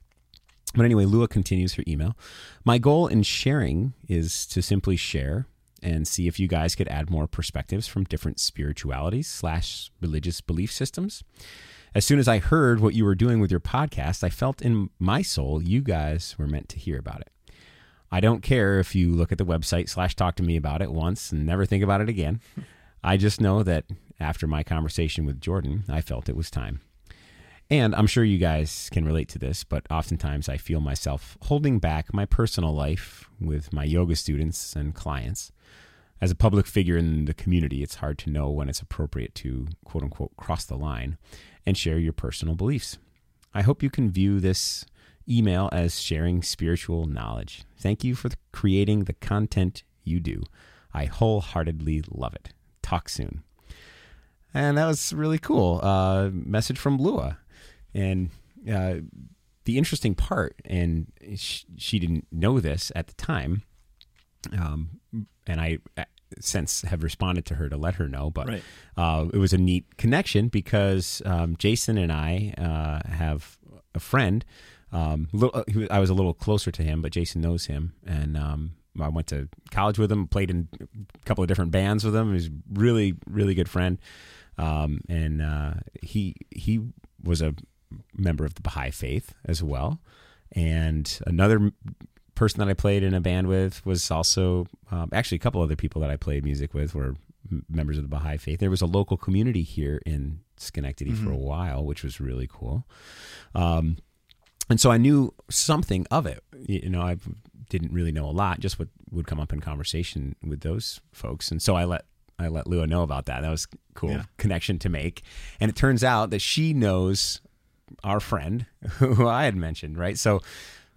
Speaker 1: But anyway, Lua continues her email. My goal in sharing is to simply share and see if you guys could add more perspectives from different spiritualities slash religious belief systems. As soon as I heard what you were doing with your podcast, I felt in my soul you guys were meant to hear about it. I don't care if you look at the website slash talk to me about it once and never think about it again. I just know that after my conversation with Jordan, I felt it was time. And I'm sure you guys can relate to this, but oftentimes I feel myself holding back my personal life with my yoga students and clients. As a public figure in the community, it's hard to know when it's appropriate to quote unquote cross the line and share your personal beliefs. I hope you can view this email as sharing spiritual knowledge. Thank you for creating the content you do. I wholeheartedly love it. Talk soon. And that was really cool. Uh, message from Lua. And uh, the interesting part, and sh- she didn't know this at the time, um, and I uh, since have responded to her to let her know, but
Speaker 2: Right.
Speaker 1: uh, it was a neat connection because um, Jason and I uh, have a friend. Um, little, uh, was- I was a little closer to him, but Jason knows him, and um, I went to college with him, played in a couple of different bands with him. He's a really, really good friend, um, and uh, he he was a member of the Baha'i faith as well. And another person that I played in a band with was also um, actually a couple other people that I played music with were members of the Baha'i faith. There was a local community here in Schenectady for a while, which was really cool. Um, and so I knew something of it. You know, I didn't really know a lot, just what would come up in conversation with those folks. And so I let I let Lua know about that. That was a cool
Speaker 2: Yeah.
Speaker 1: connection to make. And it turns out that she knows our friend who I had mentioned, right? So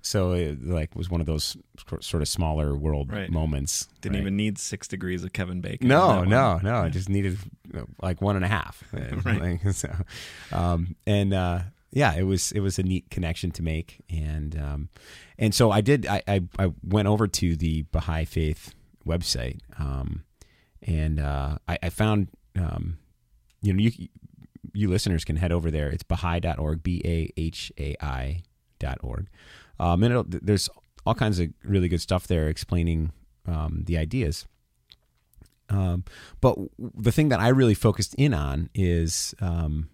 Speaker 1: so it like was one of those sort of smaller world
Speaker 2: Right.
Speaker 1: moments.
Speaker 2: Didn't
Speaker 1: right?
Speaker 2: even need six degrees of Kevin Bacon.
Speaker 1: No, no, no. I just needed uh, like one and a half. uh,
Speaker 2: Right.
Speaker 1: so, um, and uh, yeah, it was it was a neat connection to make, and um, and so I did. I, I I went over to the Baha'i Faith website, um, and uh, I, I found um, you know you you listeners can head over there. It's Baha'i.org, B A H A I dot org. Um, and there's all kinds of really good stuff there explaining um, the ideas. Um, but the thing that I really focused in on is um,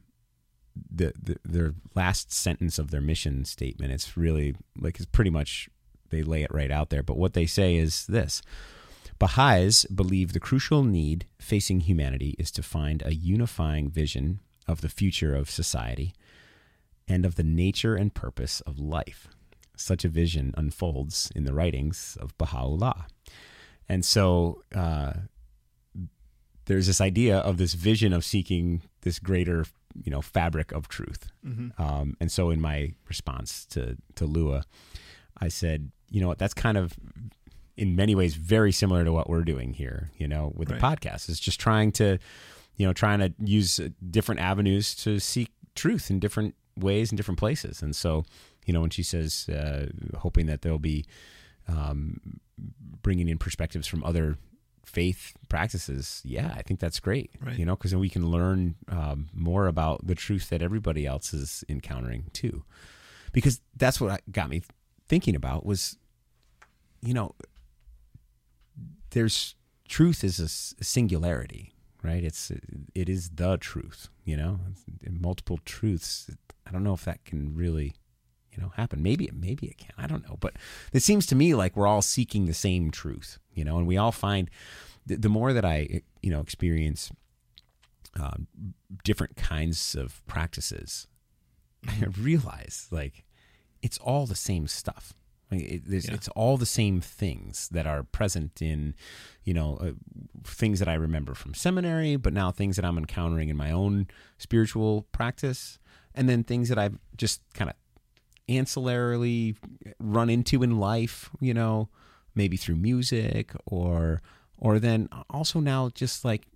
Speaker 1: the, the their last sentence of their mission statement. It's really like it's pretty much they lay it right out there. But what they say is this: Baha'is believe the crucial need facing humanity is to find a unifying vision of the future of society and of the nature and purpose of life. Such a vision unfolds in the writings of Baha'u'llah. And so uh, there's this idea of this vision of seeking this greater, you know, fabric of truth.
Speaker 2: Mm-hmm.
Speaker 1: Um, and so in my response to to Lua, I said, you know what, that's kind of in many ways very similar to what we're doing here, you know, with
Speaker 2: Right.
Speaker 1: the podcast. It's just trying to, you know, trying to use uh, different avenues to seek truth in different ways in different places. And so, you know, when she says, uh, hoping that there'll be um, bringing in perspectives from other faith practices, yeah, I think that's great.
Speaker 2: Right.
Speaker 1: You know, because then we can learn um, more about the truth that everybody else is encountering too. Because that's what got me thinking about was, you know, there's truth is a singularity, right? It's it is the truth, you know. Multiple truths. I don't know if that can really, you know, happen. Maybe it maybe it can. I don't know, but it seems to me like we're all seeking the same truth, you know, and we all find the, the more that I, you know, experience um, different kinds of practices, I realize like it's all the same stuff. Like, it,
Speaker 2: Yeah.
Speaker 1: It's all the same things that are present in, you know, uh, things that I remember from seminary, but now things that I'm encountering in my own spiritual practice, and then things that I've just kind of ancillarily run into in life, you know, maybe through music or or then also now just like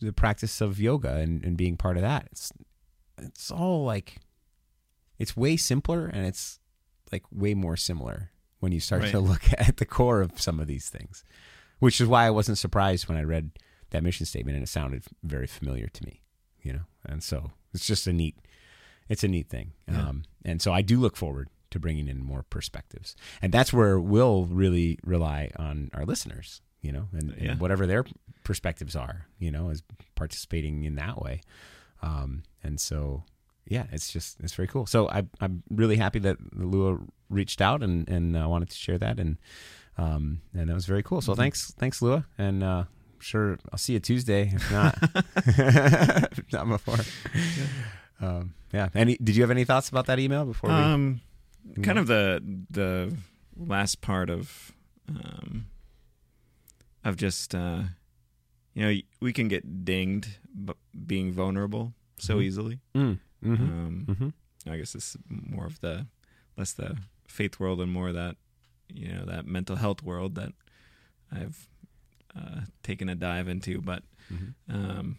Speaker 1: the practice of yoga and, and being part of that. It's it's all like it's way simpler and it's like way more similar when you start to look at the core of some of these things. Which is why I wasn't surprised when I read that mission statement and it sounded very familiar to me, you know. And so it's just a neat it's a neat thing.
Speaker 2: Yeah.
Speaker 1: Um, and so I do look forward to bringing in more perspectives. And that's where we'll really rely on our listeners, you know, and, and whatever their perspectives are, you know, as participating in that way. Um, and so, yeah, it's just, it's very cool. So I, I'm really happy that Lua reached out and, and uh, wanted to share that. And, um, and that was very cool. So
Speaker 2: Mhm.
Speaker 1: thanks, thanks Lua. And, uh, sure I'll see you Tuesday. If not, not before. Um, yeah. Any, did you have any thoughts about that email before we?
Speaker 2: Um, kind of the the last part of um of just uh you know we can get dinged b- being vulnerable so
Speaker 1: Mhm.
Speaker 2: easily
Speaker 1: Mm, mhm,
Speaker 2: um
Speaker 1: mhm.
Speaker 2: i guess it's more of the less the faith world and more that you know that mental health world that i've uh taken a dive into but
Speaker 1: Mhm.
Speaker 2: um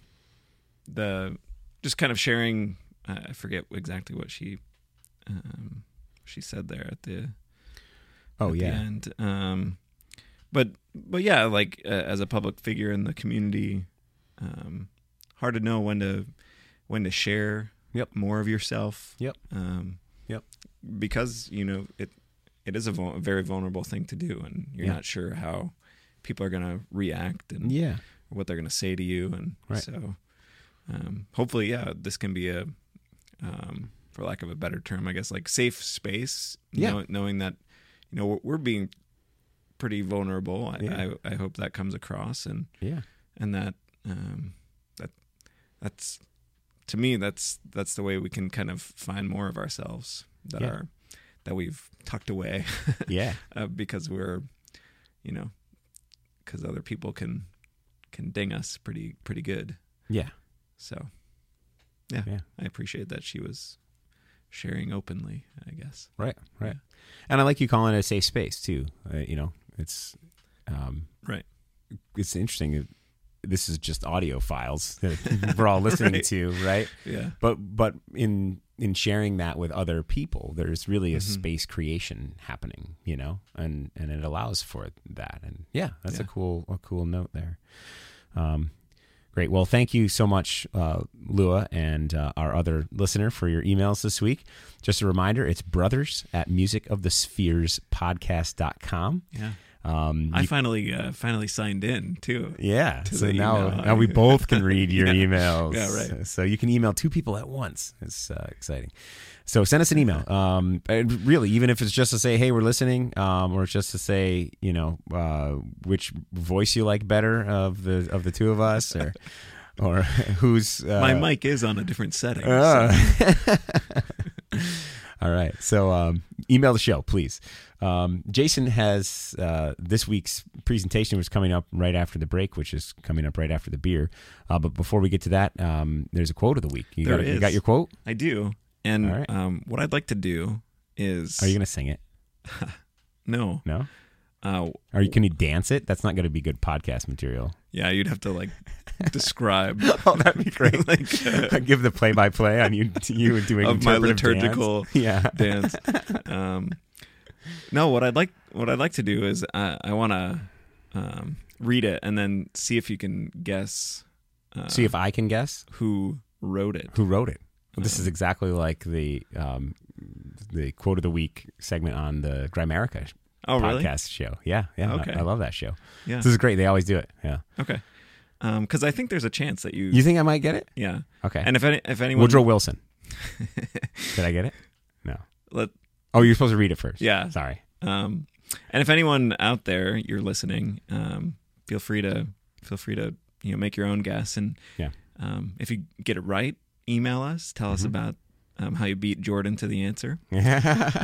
Speaker 2: the just kind of sharing uh, i forget exactly what she um she said there at the
Speaker 1: Oh
Speaker 2: at the
Speaker 1: yeah.
Speaker 2: end. Um, but but yeah, like uh, as a public figure in the community, um, hard to know when to when to share
Speaker 1: Yep.
Speaker 2: more of yourself.
Speaker 1: Yep.
Speaker 2: Um,
Speaker 1: Yep.
Speaker 2: Because you know it it is a, vul- a very vulnerable thing to do, and you're
Speaker 1: Yeah.
Speaker 2: not sure how people are going to react and
Speaker 1: Yeah.
Speaker 2: what they're going to say to you, and
Speaker 1: Right.
Speaker 2: so um, hopefully, yeah, this can be a um, for lack of a better term, I guess, like safe space.
Speaker 1: Yeah.
Speaker 2: know- knowing that you know we're, being pretty vulnerable. I,
Speaker 1: Yeah.
Speaker 2: I I hope that comes across, and
Speaker 1: Yeah.
Speaker 2: and that um, that that's to me that's that's the way we can kind of find more of ourselves that
Speaker 1: Yeah.
Speaker 2: are that we've tucked away
Speaker 1: Yeah.
Speaker 2: uh, because we're you know because other people can can ding us pretty pretty good.
Speaker 1: Yeah.
Speaker 2: So yeah,
Speaker 1: Yeah.
Speaker 2: I appreciate that she was sharing openly. I guess.
Speaker 1: Right. Right. And I like you calling it a safe space too. Uh, you know, it's um,
Speaker 2: Right.
Speaker 1: It's interesting. This is just audio files that we're all listening
Speaker 2: Right.
Speaker 1: to, right?
Speaker 2: Yeah.
Speaker 1: But but in in sharing that with other people, there's really a
Speaker 2: Mhm.
Speaker 1: space creation happening, you know, and and it allows for that. And yeah, that's a cool a cool note there. Um, Great. Well, thank you so much, uh, Lua, and uh, our other listener for your emails this week. Just a reminder, it's brothers at musicofthespherespodcast.com.
Speaker 2: Yeah.
Speaker 1: Um,
Speaker 2: I
Speaker 1: you-
Speaker 2: finally uh, finally signed in too.
Speaker 1: yeah.
Speaker 2: to
Speaker 1: So now,
Speaker 2: email.
Speaker 1: now we both can read your
Speaker 2: Yeah.
Speaker 1: emails.
Speaker 2: Yeah, right.
Speaker 1: So you can email two people at once. It's uh, exciting. So send us an email. Um, really, even if it's just to say, "Hey, we're listening," um, or just to say, you know, uh, which voice you like better of the of the two of us, or or who's uh,
Speaker 2: My mic is on a different setting.
Speaker 1: Ah.
Speaker 2: so-
Speaker 1: All right. So um, email the show, please. Um, Jason has uh, this week's presentation was coming up right after the break, which is coming up right after the beer. Uh, but before we get to that, um, there's a quote of the week. You,
Speaker 2: There
Speaker 1: got, you got your quote?
Speaker 2: I do. And
Speaker 1: right.
Speaker 2: um, what I'd like to do is
Speaker 1: Are you going to sing it?
Speaker 2: no.
Speaker 1: No.
Speaker 2: Uh,
Speaker 1: Are you? Can you dance it? That's not going to be good podcast material.
Speaker 2: yeah, you'd have to like describe
Speaker 1: Oh, that'd be great.
Speaker 2: like uh,
Speaker 1: Give the play-by-play on you, you doing
Speaker 2: of my
Speaker 1: interpretive dance.
Speaker 2: liturgical
Speaker 1: Yeah.
Speaker 2: dance. Um, no, what I'd like what I'd like to do is uh, I want to um, read it and then see if you can guess. Uh,
Speaker 1: See if I can guess.
Speaker 2: who wrote it.
Speaker 1: Who wrote it? This
Speaker 2: Um,
Speaker 1: is exactly like the um, the quote of the week segment on the Grimerica
Speaker 2: Oh, really?
Speaker 1: podcast show. Yeah, yeah.
Speaker 2: Okay.
Speaker 1: I, I love that show.
Speaker 2: Yeah.
Speaker 1: This is great. They always do it. Yeah.
Speaker 2: Okay. Because I think there's a chance that you.
Speaker 1: You think I might get it?
Speaker 2: yeah.
Speaker 1: Okay.
Speaker 2: And if any, if anyone
Speaker 1: Woodrow Wilson. Did I get it? No.
Speaker 2: let
Speaker 1: Oh, you're supposed to read it first.
Speaker 2: Yeah.
Speaker 1: Sorry.
Speaker 2: Um, and if anyone out there you're listening, um, feel free to feel free to you know make your own guess, and
Speaker 1: Yeah.
Speaker 2: um, if you get it right, email us. Tell
Speaker 1: Mm-hmm.
Speaker 2: us about um, how you beat Jordan to the answer.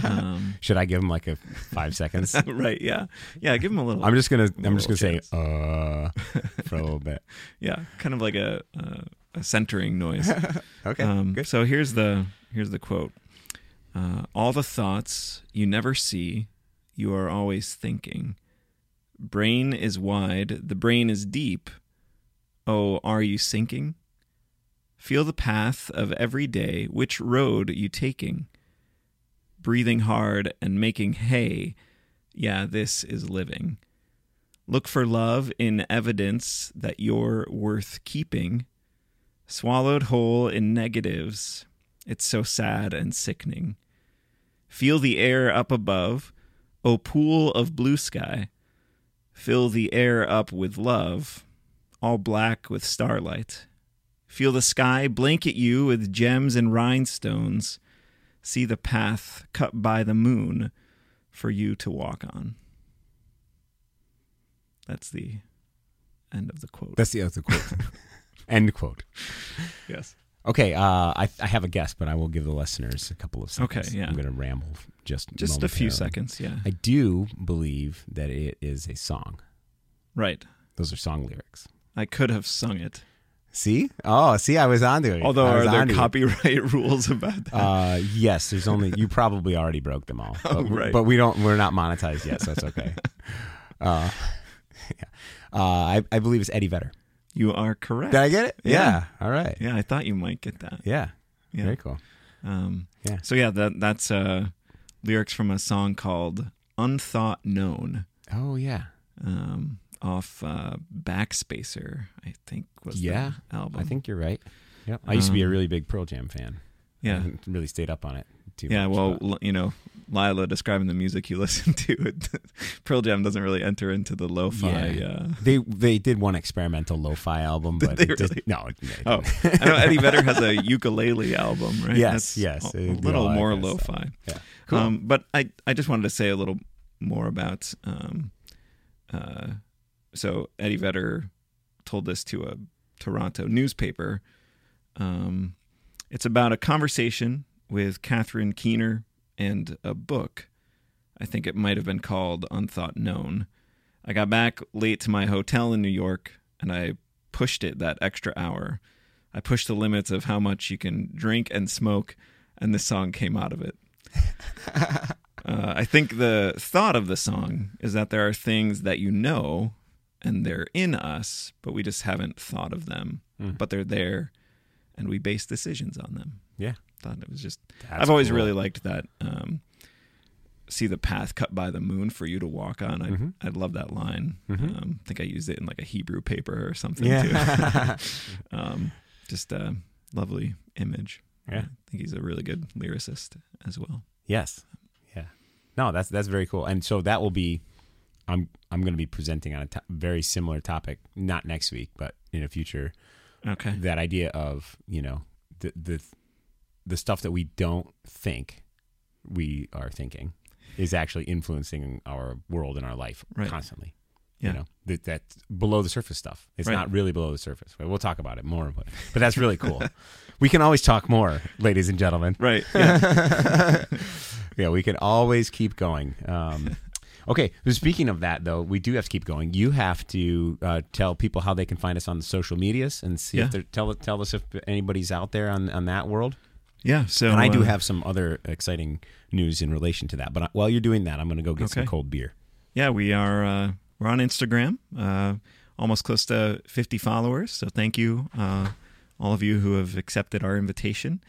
Speaker 2: Um,
Speaker 1: Should I give him like a five seconds?
Speaker 2: right? Yeah, yeah. Give him a little.
Speaker 1: I'm just gonna. I'm just gonna
Speaker 2: little
Speaker 1: say uh for a little bit.
Speaker 2: yeah, kind of like a a, a centering noise.
Speaker 1: Okay.
Speaker 2: Um,
Speaker 1: good.
Speaker 2: so here's the here's the quote. Uh, All the thoughts you never see, you are always thinking. Brain is wide, the brain is deep. Oh, are you sinking? Feel the path of every day, which road you taking? Breathing hard and making hay. Yeah, this is living. Look for love in evidence that you're worth keeping swallowed whole in negatives. It's so sad and sickening. Feel the air up above, O pool of blue sky. Fill the air up with love, all black with starlight. Feel the sky blanket you with gems and rhinestones. See the path cut by the moon for you to walk on. That's the end of the quote.
Speaker 1: That's the end of the quote. End quote.
Speaker 2: yes.
Speaker 1: Okay, uh, I, I have a guess, but I will give the listeners a couple of seconds.
Speaker 2: Okay, yeah.
Speaker 1: I'm going to ramble just
Speaker 2: Just a few seconds, yeah.
Speaker 1: I do believe that it is a song.
Speaker 2: Right.
Speaker 1: Those are song lyrics.
Speaker 2: I could have sung it.
Speaker 1: See? Oh, see, I was onto it.
Speaker 2: Although, are there
Speaker 1: it.
Speaker 2: copyright rules about that?
Speaker 1: Uh, yes, there's only you probably already broke them all, but,
Speaker 2: Oh, right.
Speaker 1: but we don't. We're not monetized yet, so it's okay. uh, yeah. uh, I, I believe it's Eddie Vedder.
Speaker 2: you are correct.
Speaker 1: Did I get it?
Speaker 2: Yeah.
Speaker 1: All right.
Speaker 2: Yeah, I thought you might get that.
Speaker 1: Yeah.
Speaker 2: Yeah.
Speaker 1: Very cool.
Speaker 2: Um,
Speaker 1: Yeah.
Speaker 2: So yeah, that that's uh, lyrics from a song called "Unthought Known"
Speaker 1: Oh yeah.
Speaker 2: um, off uh, Backspacer. I think was
Speaker 1: Yeah,
Speaker 2: the album.
Speaker 1: I think you're right. Yep. I used to be a
Speaker 2: Um,
Speaker 1: really big Pearl Jam fan.
Speaker 2: Yeah,
Speaker 1: really stayed up on it too
Speaker 2: yeah.
Speaker 1: much.
Speaker 2: Well,
Speaker 1: but-
Speaker 2: you know, Lilia describing the music you listen to, it, Pearl Jam doesn't really enter into the lo-fi.
Speaker 1: Yeah.
Speaker 2: Uh,
Speaker 1: they they did one experimental lo-fi album, but it just,
Speaker 2: really?
Speaker 1: no. they
Speaker 2: Oh. I know Eddie Vedder has a ukulele album, right?
Speaker 1: Yes,
Speaker 2: That's
Speaker 1: yes,
Speaker 2: a, a little more lo-fi.
Speaker 1: Yeah. Cool.
Speaker 2: Um, but I, I just wanted to say a little more about. Um, uh, so Eddie Vedder told this to a Toronto newspaper. Um, it's about a conversation with Catherine Keener and a book. I think it might have been called Unthought Known. I got back late to my hotel in New York and I pushed it that extra hour. I pushed the limits of how much you can drink and smoke, and this song came out of it. Uh, I think the thought of the song is that there are things that you know and they're in us, but we just haven't thought of them.
Speaker 1: Mm.
Speaker 2: But they're there and we base decisions on them.
Speaker 1: Yeah.
Speaker 2: Thought it was just,
Speaker 1: That's
Speaker 2: I've always
Speaker 1: cool.
Speaker 2: really liked that um, see the path cut by the moon for you to walk on. I
Speaker 1: Mhm.
Speaker 2: I'd love that line.
Speaker 1: Mhm.
Speaker 2: Um, I think I used it in like a Hebrew paper or something
Speaker 1: Yeah.
Speaker 2: too. um, just a lovely image.
Speaker 1: Yeah.
Speaker 2: I think he's a really good lyricist as well.
Speaker 1: yes. Yeah. No, that's that's very cool. And so that will be I'm I'm going to be presenting on a to- very similar topic not next week, but in a future
Speaker 2: Okay.
Speaker 1: that idea of, you know, the the the stuff that we don't think we are thinking is actually influencing our world and our life
Speaker 2: Right.
Speaker 1: constantly.
Speaker 2: Yeah.
Speaker 1: You know, that that's below the surface stuff. It's
Speaker 2: Right.
Speaker 1: not really below the surface. We'll talk about it more, but, but that's really cool. we can always talk more, ladies and gentlemen.
Speaker 2: Right. Yeah.
Speaker 1: yeah, we can always keep going. Um, okay, so speaking of that, though, we do have to keep going. You have to uh, tell people how they can find us on the social medias and see
Speaker 2: Yeah.
Speaker 1: if they're tell tell us if anybody's out there on on that world.
Speaker 2: yeah. So
Speaker 1: and I do
Speaker 2: uh,
Speaker 1: have some other exciting news in relation to that. But uh, while you're doing that, I'm going to go get some cold beer.
Speaker 2: Yeah, we are. Uh, we're on Instagram. Uh, almost close to 50 followers. So thank you, uh, all of you who have accepted our invitation.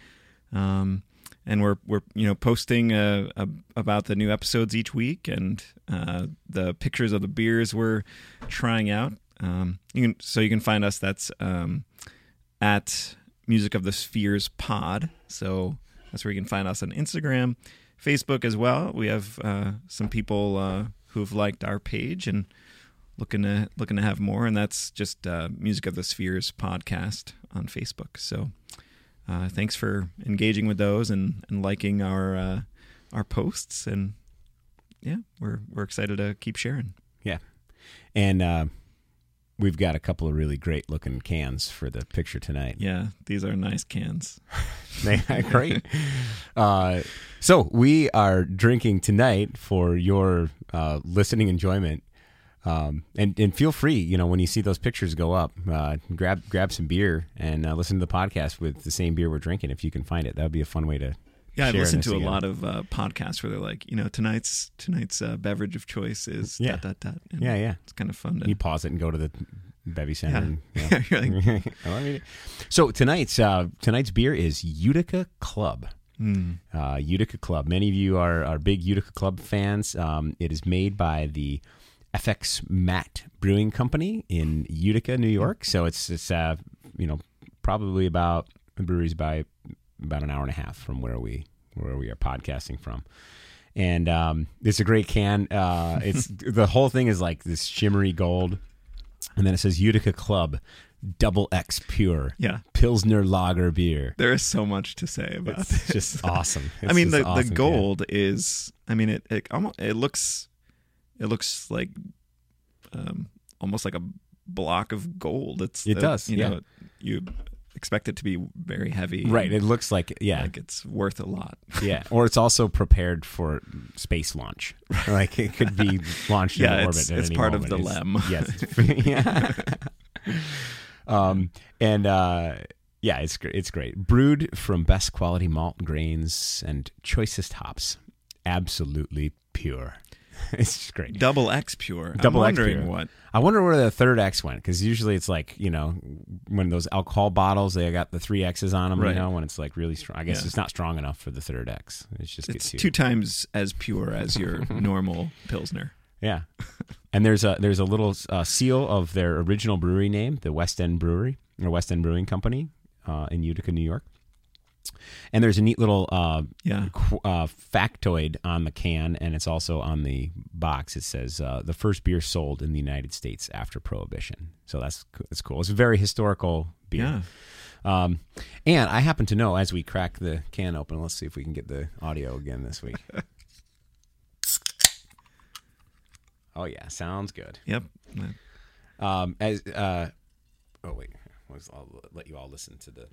Speaker 2: Um, and we're we're you know posting uh, uh, about the new episodes each week and uh, the pictures of the beers we're trying out. Um, you can so you can find us. That's um, at Music of the Spheres Pod. So that's where you can find us on Instagram, Facebook as well. We have uh, some people uh, who've liked our page and looking to looking to have more, and that's just uh, Music of the Spheres podcast on Facebook. So uh, thanks for engaging with those and, and liking our uh, our posts, and yeah, we're we're excited to keep sharing.
Speaker 1: Yeah, and uh, we've got a couple of really great looking cans for the picture tonight.
Speaker 2: Yeah, these are nice cans.
Speaker 1: They are great. Uh, so we are drinking tonight for your uh, listening enjoyment. Um, and, and feel free, you know, when you see those pictures go up, uh, grab grab some beer and uh, listen to the podcast with the same beer we're drinking if you can find it. That would be a fun way to.
Speaker 2: Yeah, I've listened to a
Speaker 1: together.
Speaker 2: lot of uh, podcasts where they're like, you know, tonight's tonight's uh, beverage of choice is
Speaker 1: Yeah.
Speaker 2: dot dot dot. And
Speaker 1: Yeah, yeah.
Speaker 2: it's kind of fun to.
Speaker 1: You pause it and go to the bevy center.
Speaker 2: Yeah.
Speaker 1: And.
Speaker 2: You're like,
Speaker 1: Well, I mean, so tonight's uh, tonight's beer is Utica Club. uh, Utica Club. Many of you are, are big Utica Club fans. Um, it is made by the FX Matt Brewing Company in Utica, New York. So it's it's uh, you know probably about the brewery's by about an hour and a half from where we where we are podcasting from. And um, it's a great can. Uh, it's the whole thing is like this shimmery gold, and then it says Utica Club, Double X Pure
Speaker 2: yeah,
Speaker 1: Pilsner Lager Beer.
Speaker 2: there is so much to say about
Speaker 1: It's
Speaker 2: this.
Speaker 1: just awesome.
Speaker 2: I mean, the
Speaker 1: awesome
Speaker 2: the
Speaker 1: can.
Speaker 2: gold is. I mean, it it almost it looks it looks like um, almost like a block of gold. It's
Speaker 1: It
Speaker 2: uh,
Speaker 1: does,
Speaker 2: You
Speaker 1: yeah.
Speaker 2: know, you expect it to be very heavy,
Speaker 1: Right. It looks like yeah,
Speaker 2: Like it's worth a lot.
Speaker 1: yeah. Or it's also prepared for space launch. Like it could be launched
Speaker 2: Yeah,
Speaker 1: in
Speaker 2: it's-
Speaker 1: orbit. at
Speaker 2: it's
Speaker 1: any
Speaker 2: part of the
Speaker 1: It's-
Speaker 2: LEM.
Speaker 1: Yes. yeah. um. And uh. Yeah, it's. It's great. Brewed from best quality malt grains and choicest hops, absolutely pure. It's just great.
Speaker 2: Double X pure.
Speaker 1: Double
Speaker 2: I'm
Speaker 1: X pure.
Speaker 2: what.
Speaker 1: I wonder where the third X went because usually it's like you know when those alcohol bottles they got the three X's on them.
Speaker 2: Right.
Speaker 1: You know when it's like really strong. I guess
Speaker 2: Yeah.
Speaker 1: it's not strong enough for the third X. It's just
Speaker 2: It's two times as pure as your normal pilsner.
Speaker 1: Yeah, and there's a there's a little uh, seal of their original brewery name, the West End Brewery or West End Brewing Company uh, in Utica, New York. And there's a neat little uh,
Speaker 2: Yeah.
Speaker 1: qu- uh, factoid on the can, and it's also on the box. It says uh, the first beer sold in the United States after Prohibition. So that's that's cool. It's a very historical beer.
Speaker 2: Yeah.
Speaker 1: Um, and I happen to know as we crack the can open, let's see if we can get the audio again this week. oh yeah, sounds good.
Speaker 2: Yep.
Speaker 1: Um, as uh, oh wait, I'll let you all listen to the.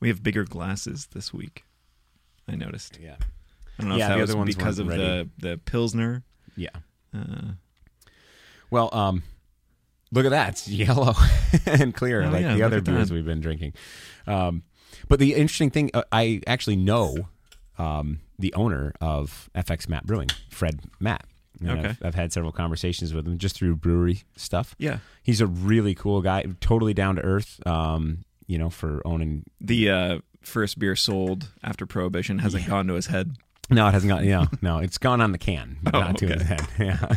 Speaker 2: We have bigger glasses this week. I noticed.
Speaker 1: Yeah,
Speaker 2: I don't know
Speaker 1: Yeah,
Speaker 2: if that
Speaker 1: the
Speaker 2: was
Speaker 1: other ones
Speaker 2: because of
Speaker 1: weren't
Speaker 2: the the pilsner.
Speaker 1: yeah.
Speaker 2: Uh,
Speaker 1: Well, um, look at that. It's yellow and clear,
Speaker 2: Oh,
Speaker 1: like
Speaker 2: yeah,
Speaker 1: the other beers we've been drinking. Um, but the interesting thing, uh, I actually know um, the owner of FX Matt Brewing, Fred Matt. And
Speaker 2: Okay.
Speaker 1: I've, I've had several conversations with him just through brewery stuff.
Speaker 2: yeah.
Speaker 1: He's a really cool guy, totally down to earth. Um, you know, for owning.
Speaker 2: The uh, first beer sold after Prohibition hasn't gone to his head.
Speaker 1: No, it hasn't gone. Yeah, no, it's gone on the can, but
Speaker 2: Oh,
Speaker 1: not to his head. Yeah.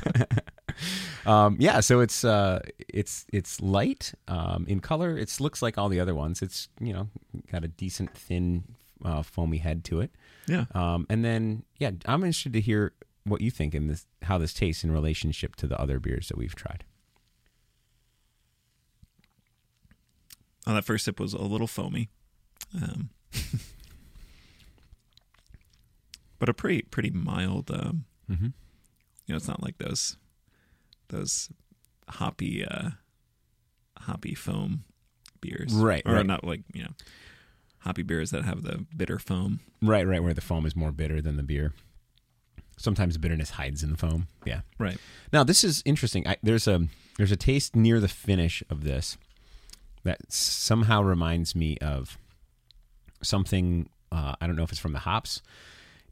Speaker 1: um, yeah. So it's uh, it's it's light um, in color. It looks like all the other ones. It's you know got a decent thin uh, foamy head to it.
Speaker 2: Yeah.
Speaker 1: Um, and then yeah, I'm interested to hear what you think in this, how this tastes in relationship to the other beers that we've tried.
Speaker 2: Oh, that first sip was a little foamy, um, but a pretty pretty mild. Um,
Speaker 1: Mm-hmm.
Speaker 2: you know, it's not like those those hoppy uh, hoppy foam beers,
Speaker 1: Right,
Speaker 2: Or
Speaker 1: right.
Speaker 2: not like you know hoppy beers that have the bitter foam.
Speaker 1: Right, right, where the foam is more bitter than the beer. Sometimes bitterness hides in the foam. Yeah.
Speaker 2: Right.
Speaker 1: Now this is interesting. I, there's a there's a taste near the finish of this that somehow reminds me of something. Uh, I don't know if it's from the hops.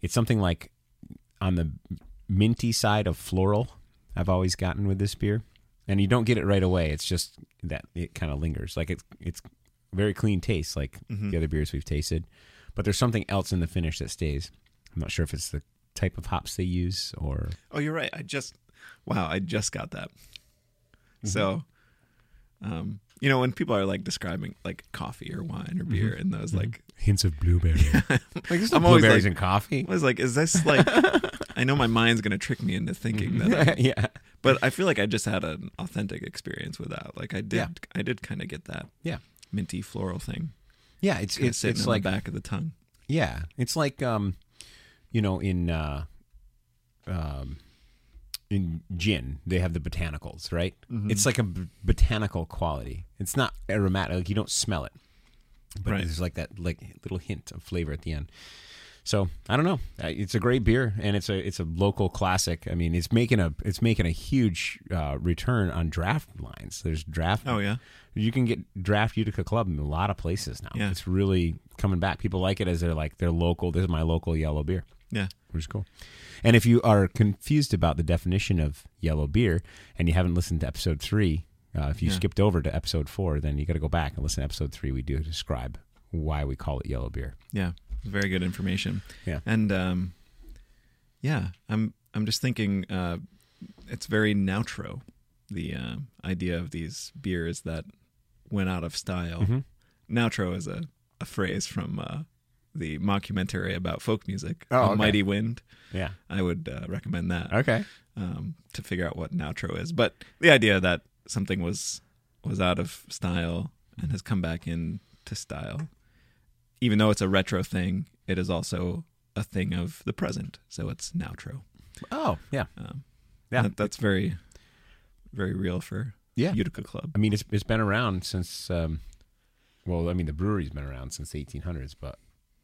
Speaker 1: It's something like on the minty side of floral. I've always gotten with this beer, and you don't get it right away. It's just that it kind of lingers. Like it's it's very clean taste, like
Speaker 2: Mhm.
Speaker 1: the other beers we've tasted. But there's something else in the finish that stays. I'm not sure if it's the type of hops they use or
Speaker 2: Oh, you're right. I just wow, I just got that. So, um, you know, when people are like describing like coffee or wine or beer, and those like,
Speaker 1: hints of blueberry. like there's no
Speaker 2: I'm always
Speaker 1: blueberries
Speaker 2: like-
Speaker 1: in coffee.
Speaker 2: I was like, is this like? I know my mind's gonna trick me into thinking that,
Speaker 1: yeah,
Speaker 2: but I feel like I just had an authentic experience with that. Like I did,
Speaker 1: Yeah.
Speaker 2: I did kind of get that
Speaker 1: yeah,
Speaker 2: minty floral thing.
Speaker 1: yeah. It's
Speaker 2: Kinda
Speaker 1: it's it's like
Speaker 2: the back of the tongue.
Speaker 1: yeah, it's like um, you know, in uh, um, in gin they have the botanicals, right? It's like a b- botanical quality. It's not aromatic. Like you don't smell it, but
Speaker 2: Right.
Speaker 1: there's like that like little hint of flavor at the end. So I don't know. It's a great beer, and it's a it's a local classic. I mean, it's making a it's making a huge uh, return on draft lines. There's draft.
Speaker 2: Oh yeah,
Speaker 1: You can get draft Utica Club in a lot of places now.
Speaker 2: Yeah.
Speaker 1: It's really coming back. People like it as they're like they're local. This is my local yellow beer,
Speaker 2: yeah.
Speaker 1: which is cool. And if you are confused about the definition of yellow beer and you haven't listened to episode three, uh, if you
Speaker 2: Yeah.
Speaker 1: skipped over to episode four, then you got to go back and listen to episode three. We do describe why we call it yellow beer.
Speaker 2: Yeah, very good information.
Speaker 1: Yeah.
Speaker 2: and um, yeah, I'm I'm just thinking uh, it's very Nautro, the uh, idea of these beers that went out of style.
Speaker 1: Mhm.
Speaker 2: Nautro is a, a phrase from uh, the mockumentary about folk music,
Speaker 1: Oh,
Speaker 2: A
Speaker 1: okay.
Speaker 2: Mighty Wind.
Speaker 1: Yeah.
Speaker 2: I would uh, recommend that
Speaker 1: Okay.
Speaker 2: um, to figure out what Nautro is. But the idea that something was was out of style and has come back into style, even though it's a retro thing, it is also a thing of the present. So it's Nautro.
Speaker 1: Oh, yeah.
Speaker 2: Um,
Speaker 1: Yeah.
Speaker 2: that- that's very, very real for
Speaker 1: Yeah.
Speaker 2: Utica Club.
Speaker 1: I mean, it's it's been around since. Um, well, I mean, the brewery's been around since the 1800s, but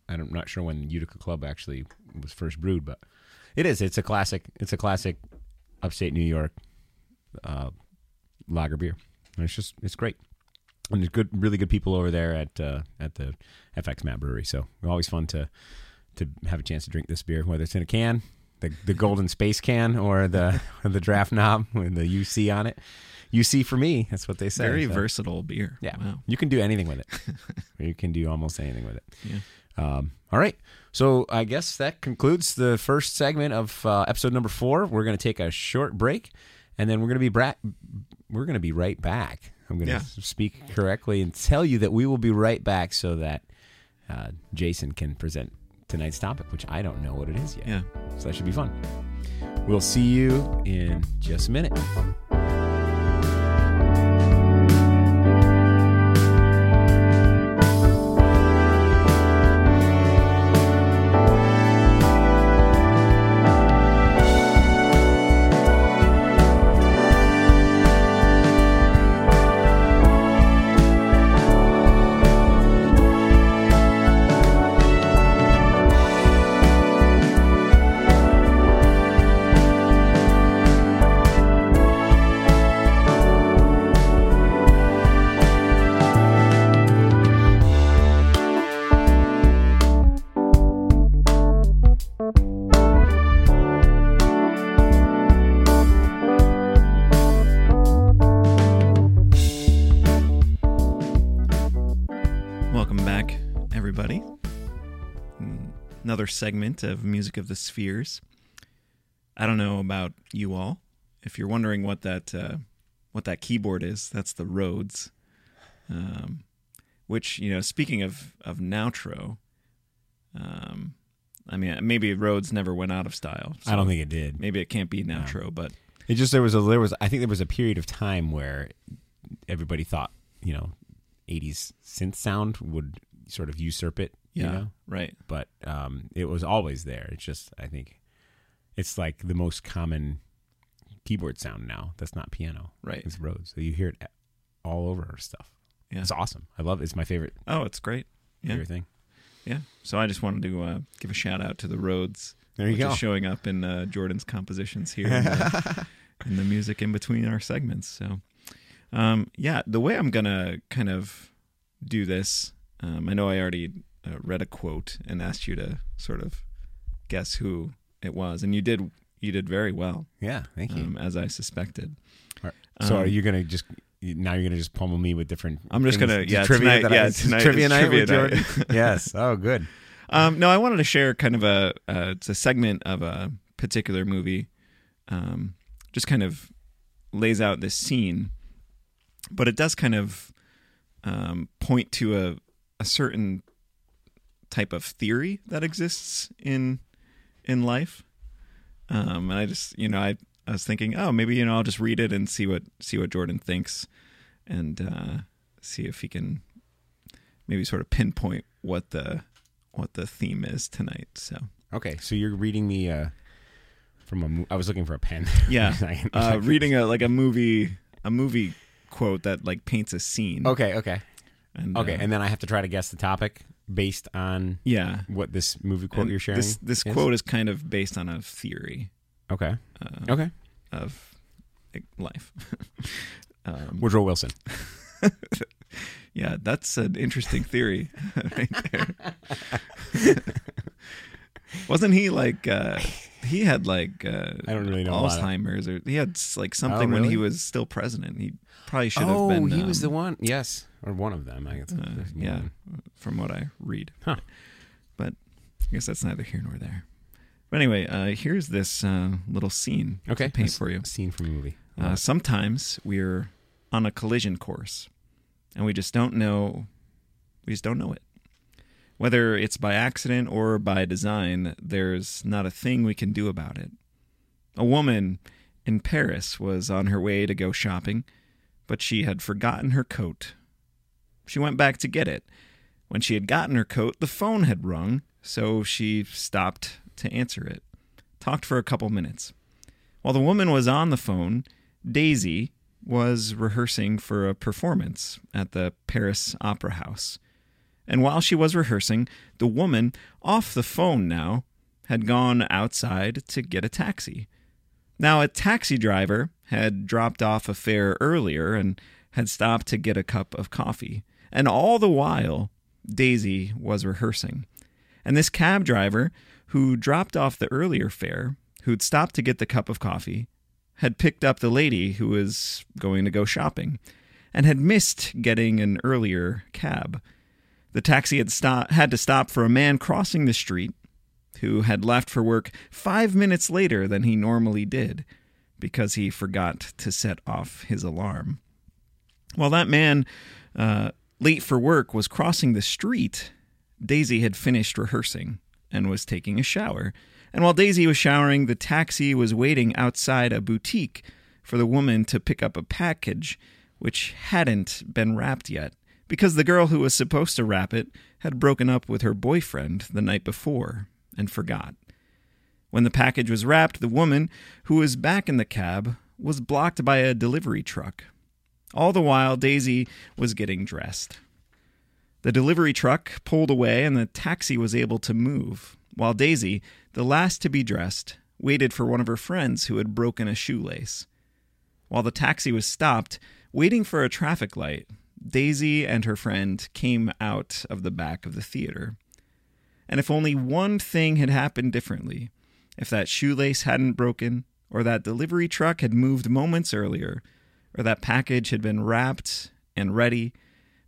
Speaker 1: I'm not sure when Utica Club actually was first brewed. But it is. It's a classic. It's a classic, upstate New York, uh, lager beer. And it's just it's great. And there's good, really good people over there at uh, at the FX Matt Brewery. So always fun to to have a chance to drink this beer, whether it's in a can, the the golden space can, or the the draft knob with the UC on it. UC for me. That's what they say.
Speaker 2: Very
Speaker 1: so.
Speaker 2: versatile beer.
Speaker 1: Yeah,
Speaker 2: Wow.
Speaker 1: you can do anything with it. you can do almost anything with it.
Speaker 2: Yeah.
Speaker 1: Um, all right. So I guess that concludes the first segment of uh, episode number four. We're going to take a short break, and then we're going to be bra- we're going to be right back. I'm going to
Speaker 2: Yeah.
Speaker 1: speak correctly and tell you that we will be right back so that uh, Jason can present tonight's topic, which I don't know what it is yet.
Speaker 2: Yeah.
Speaker 1: So that should be fun. We'll see you in just a minute.
Speaker 2: Another segment of Music of the Spheres. I don't know about you all. If you're wondering what that uh, what that keyboard is, that's the Rhodes. Um, which you know, speaking of of Nautro, um, I mean, maybe Rhodes never went out of style.
Speaker 1: I don't think it did.
Speaker 2: Maybe it can't be Nautro, but
Speaker 1: It just there was a there was I think there was a period of time where everybody thought you know 80s synth sound would sort of usurp it.
Speaker 2: Yeah,
Speaker 1: You know?
Speaker 2: right.
Speaker 1: but um, it was always there. It's just I think it's like the most common keyboard sound now. That's not piano.
Speaker 2: Right.
Speaker 1: It's Rhodes. So you hear it all over our stuff.
Speaker 2: Yeah.
Speaker 1: It's awesome. I love it. It's my favorite
Speaker 2: Oh, it's great. Yeah.
Speaker 1: favorite thing.
Speaker 2: Yeah. So I just wanted to uh, give a shout out to the Rhodes.
Speaker 1: There you
Speaker 2: which
Speaker 1: go.
Speaker 2: is showing up in uh, Jordan's compositions here in the, in the music in between our segments. So, um, yeah, the way I'm gonna kind of do this, um, I know I already uh, read a quote and asked you to sort of guess who it was, and you did. You did very well,
Speaker 1: Yeah, thank you.
Speaker 2: um, as I suspected.
Speaker 1: Right. so
Speaker 2: um,
Speaker 1: are you gonna just now you're gonna just pummel me with different?
Speaker 2: I'm just
Speaker 1: things?
Speaker 2: gonna- yeah,
Speaker 1: trivia
Speaker 2: tonight-
Speaker 1: that
Speaker 2: yeah,
Speaker 1: I,
Speaker 2: tonight
Speaker 1: trivia night
Speaker 2: trivia.
Speaker 1: Jordan. yes. Oh, good.
Speaker 2: Um, no, I wanted to share kind of a uh, it's a segment of a particular movie, um, just kind of lays out this scene, but it does kind of um, point to a a certain type of theory that exists in in life. Um, and I just you know I I was thinking oh maybe you know I'll just read it and see what see what Jordan thinks, and uh, see if he can maybe sort of pinpoint what the what the theme is tonight. So
Speaker 1: Okay, so you're reading me uh, from a. mo- I was looking for a pen.
Speaker 2: yeah, uh, reading a like a movie a movie quote that like paints a scene.
Speaker 1: okay. Okay.
Speaker 2: and,
Speaker 1: Okay.
Speaker 2: uh,
Speaker 1: And then I have to try to guess the topic based on
Speaker 2: yeah,
Speaker 1: what this movie quote
Speaker 2: And
Speaker 1: you're sharing.
Speaker 2: This this
Speaker 1: is?
Speaker 2: quote is kind of based on a theory
Speaker 1: Okay.
Speaker 2: uh,
Speaker 1: Okay.
Speaker 2: of life. um,
Speaker 1: Woodrow Wilson.
Speaker 2: yeah, that's an interesting theory. right there. Wasn't he like uh, he had like uh,
Speaker 1: I don't really know a lot of-
Speaker 2: Alzheimer's or he had like something when
Speaker 1: really?
Speaker 2: he was still president. He probably should have
Speaker 1: oh,
Speaker 2: been.
Speaker 1: he was the
Speaker 2: um,
Speaker 1: one. Yes, or one of them. I guess.
Speaker 2: Uh, yeah,
Speaker 1: one.
Speaker 2: from what I read.
Speaker 1: Huh.
Speaker 2: But I guess that's neither here nor there. But anyway, uh, here's this uh, little scene
Speaker 1: Okay.
Speaker 2: to paint for you.
Speaker 1: Scene from a movie.
Speaker 2: Uh, sometimes we're on a collision course, and we just don't know. We just don't know it. Whether it's by accident or by design, there's not a thing we can do about it. A woman in Paris was on her way to go shopping, but she had forgotten her coat. She went back to get it. When she had gotten her coat, the phone had rung, so she stopped to answer it. Talked for a couple minutes. While the woman was on the phone, Daisy was rehearsing for a performance at the Paris Opera House. And while she was rehearsing, the woman, off the phone now, had gone outside to get a taxi. Now, a taxi driver had dropped off a fare earlier and had stopped to get a cup of coffee. And all the while, Daisy was rehearsing. And this cab driver, who dropped off the earlier fare, who'd stopped to get the cup of coffee, had picked up the lady who was going to go shopping and had missed getting an earlier cab. The taxi had, sto- had to stop for a man crossing the street who had left for work five minutes later than he normally did because he forgot to set off his alarm. While that man, uh, late for work, was crossing the street, Daisy had finished rehearsing and was taking a shower. And while Daisy was showering, the taxi was waiting outside a boutique for the woman to pick up a package which hadn't been wrapped yet, because the girl who was supposed to wrap it had broken up with her boyfriend the night before and forgot. When the package was wrapped, the woman, who was back in the cab, was blocked by a delivery truck. All the while, Daisy was getting dressed. The delivery truck pulled away and the taxi was able to move, while Daisy, the last to be dressed, waited for one of her friends who had broken a shoelace. While the taxi was stopped, waiting for a traffic light, Daisy and her friend came out of the back of the theater. And if only one thing had happened differently, if that shoelace hadn't broken, or that delivery truck had moved moments earlier, or that package had been wrapped and ready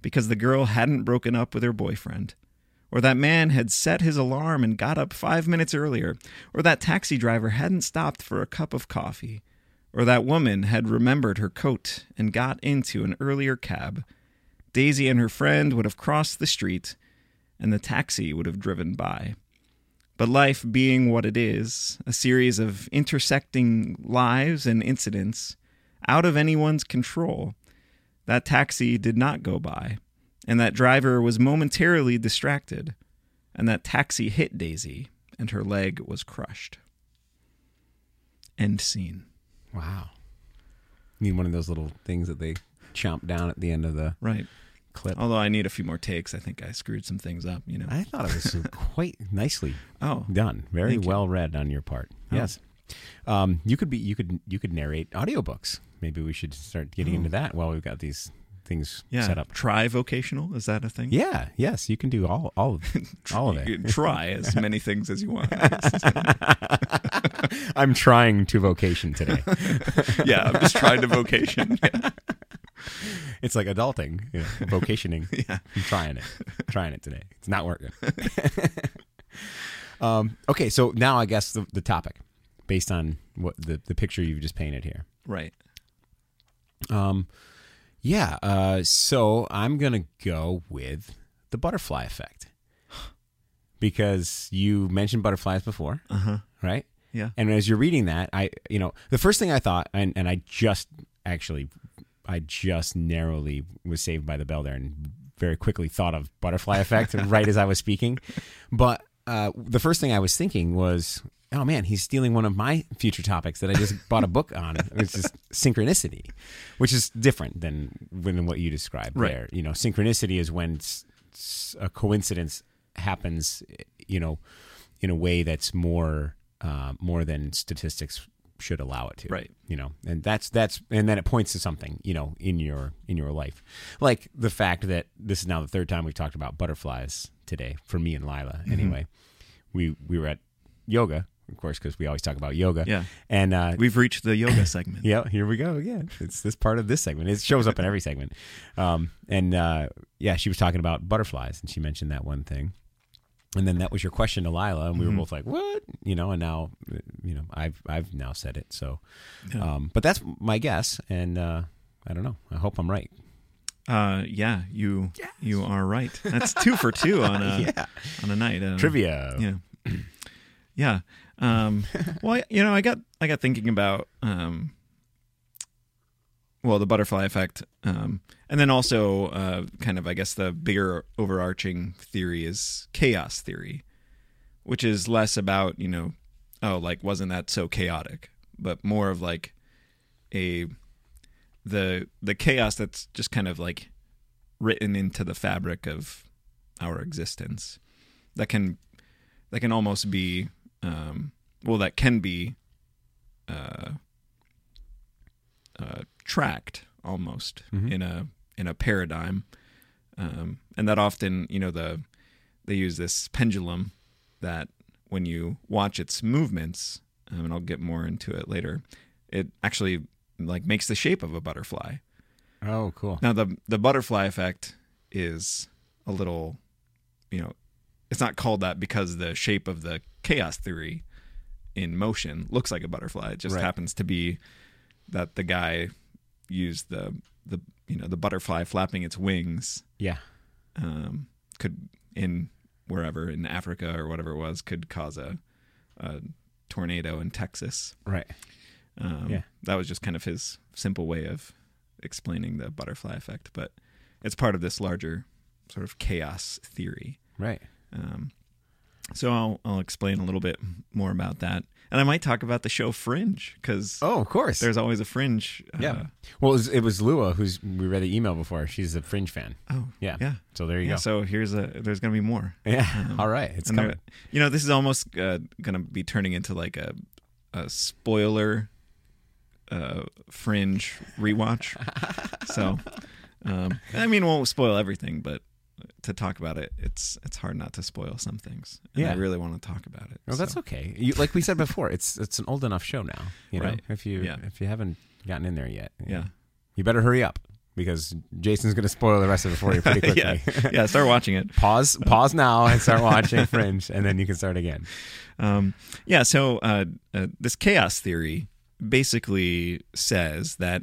Speaker 2: because the girl hadn't broken up with her boyfriend, or that man had set his alarm and got up five minutes earlier, or that taxi driver hadn't stopped for a cup of coffee, or that woman had remembered her coat and got into an earlier cab, Daisy and her friend would have crossed the street, and the taxi would have driven by. But life being what it is, a series of intersecting lives and incidents, out of anyone's control, that taxi did not go by, and that driver was momentarily distracted, and that taxi hit Daisy, and her leg was crushed. End scene.
Speaker 1: Wow. Need one of those little things that they chomp down at the end of the
Speaker 2: Right.
Speaker 1: Clip.
Speaker 2: Although I need a few more takes, I think I screwed some things up. You know.
Speaker 1: I thought it was quite nicely
Speaker 2: oh,
Speaker 1: done. Very
Speaker 2: Thank you.
Speaker 1: well read on your part.
Speaker 2: Oh.
Speaker 1: Yes. Um, you could be you could you could narrate audiobooks. Maybe we should start getting
Speaker 2: Oh.
Speaker 1: into that while we've got these things
Speaker 2: yeah.
Speaker 1: set up.
Speaker 2: Tri-vocational is that a thing?
Speaker 1: Yeah, yes, you can do all all of, all of it.
Speaker 2: try as many things as you want.
Speaker 1: I'm trying to vocation today.
Speaker 2: yeah, I'm just trying to vocation. Yeah.
Speaker 1: It's like adulting, you know, vocationing.
Speaker 2: Yeah.
Speaker 1: I'm trying it. trying it today. It's not working. um, okay, so now I guess the, the topic, based on what the, the picture you've just painted here.
Speaker 2: Right.
Speaker 1: Um, yeah. Uh, so I'm gonna go with the butterfly effect because you mentioned butterflies before,
Speaker 2: Uh huh.
Speaker 1: right?
Speaker 2: Yeah.
Speaker 1: And as you're reading that, I, you know, the first thing I thought, and, and I just actually, I just narrowly was saved by the bell there and very quickly thought of butterfly effect right as I was speaking. But uh, the first thing I was thinking was, oh man, he's stealing one of my future topics that I just bought a book on. It's just synchronicity, which is different than than what you described
Speaker 2: Right.
Speaker 1: there. You know, synchronicity is when a coincidence happens, you know, in a way that's more uh, more than statistics should allow it to.
Speaker 2: Right.
Speaker 1: You know, and that's that's and then it points to something you know in your in your life, like the fact that this is now the third time we've talked about butterflies today for me and Lilia. Anyway, we we were at yoga, of course, because we always talk about yoga.
Speaker 2: Yeah.
Speaker 1: And uh,
Speaker 2: We've reached the yoga segment.
Speaker 1: yeah, here we go again. It's this part of this segment. It shows up in every segment. Um, and uh, yeah, she was talking about butterflies, and she mentioned that one thing. And then that was your question to Lilia, and we were
Speaker 2: Mhm.
Speaker 1: both like, "What?" You know. And now, you know, I've I've now said it. So,
Speaker 2: Yeah.
Speaker 1: um, but that's my guess, and uh, I don't know. I hope I'm right.
Speaker 2: Uh, yeah, you you are right. That's two for two on a
Speaker 1: yeah.
Speaker 2: on a night. Uh,
Speaker 1: Trivia.
Speaker 2: Yeah, yeah. Um, well, you know, I got I got thinking about um, well, the butterfly effect, um, and then also uh, kind of I guess the bigger overarching theory is chaos theory, which is less about you know, oh, like wasn't that so chaotic, but more of like a the the chaos that's just kind of like written into the fabric of our existence that can that can almost be um, well that can be uh, uh, tracked almost
Speaker 1: Mhm.
Speaker 2: in a in a paradigm um, and that often you know the they use this pendulum that when you watch its movements um, and I'll get more into it later it actually like makes the shape of a butterfly
Speaker 1: Oh, cool.
Speaker 2: now the the butterfly effect is a little, you know, it's not called that because the shape of the chaos theory in motion looks like a butterfly. It just
Speaker 1: Right.
Speaker 2: happens to be that the guy used the the you know the butterfly flapping its wings
Speaker 1: Yeah.
Speaker 2: um, could in wherever in Africa or whatever it was could cause a, a tornado in Texas.
Speaker 1: Right.
Speaker 2: Um,
Speaker 1: Yeah.
Speaker 2: That was just kind of his simple way of explaining the butterfly effect, but it's part of this larger sort of chaos theory.
Speaker 1: Right.
Speaker 2: Um, so I'll I'll explain a little bit more about that, and I might talk about the show Fringe because
Speaker 1: Oh, of course.
Speaker 2: there's always a Fringe. Uh,
Speaker 1: yeah. Well, it was, it was Lua who's we read the email before. She's a Fringe fan.
Speaker 2: Oh.
Speaker 1: Yeah.
Speaker 2: Yeah.
Speaker 1: So there you
Speaker 2: Yeah.
Speaker 1: go.
Speaker 2: So here's a there's gonna be more.
Speaker 1: Yeah.
Speaker 2: Um,
Speaker 1: All right. It's coming.
Speaker 2: there- you know, this is almost uh, gonna be turning into like a a spoiler uh, Fringe rewatch. so, um, I mean, won't spoil everything, but to talk about it, it's it's hard not to spoil some things. And I really want to talk about it.
Speaker 1: Oh, that's okay. You, like we said before, it's it's an old enough show now. You know,
Speaker 2: Right.
Speaker 1: if you
Speaker 2: Yeah.
Speaker 1: if you haven't gotten in there yet, you
Speaker 2: Yeah.
Speaker 1: know, you better hurry up. because Jason's going to spoil the rest of it for you pretty quickly.
Speaker 2: yeah, yeah. Start watching it.
Speaker 1: pause, pause now, and start watching Fringe, and then you can start again.
Speaker 2: Um, yeah. So uh, uh, this chaos theory basically says that,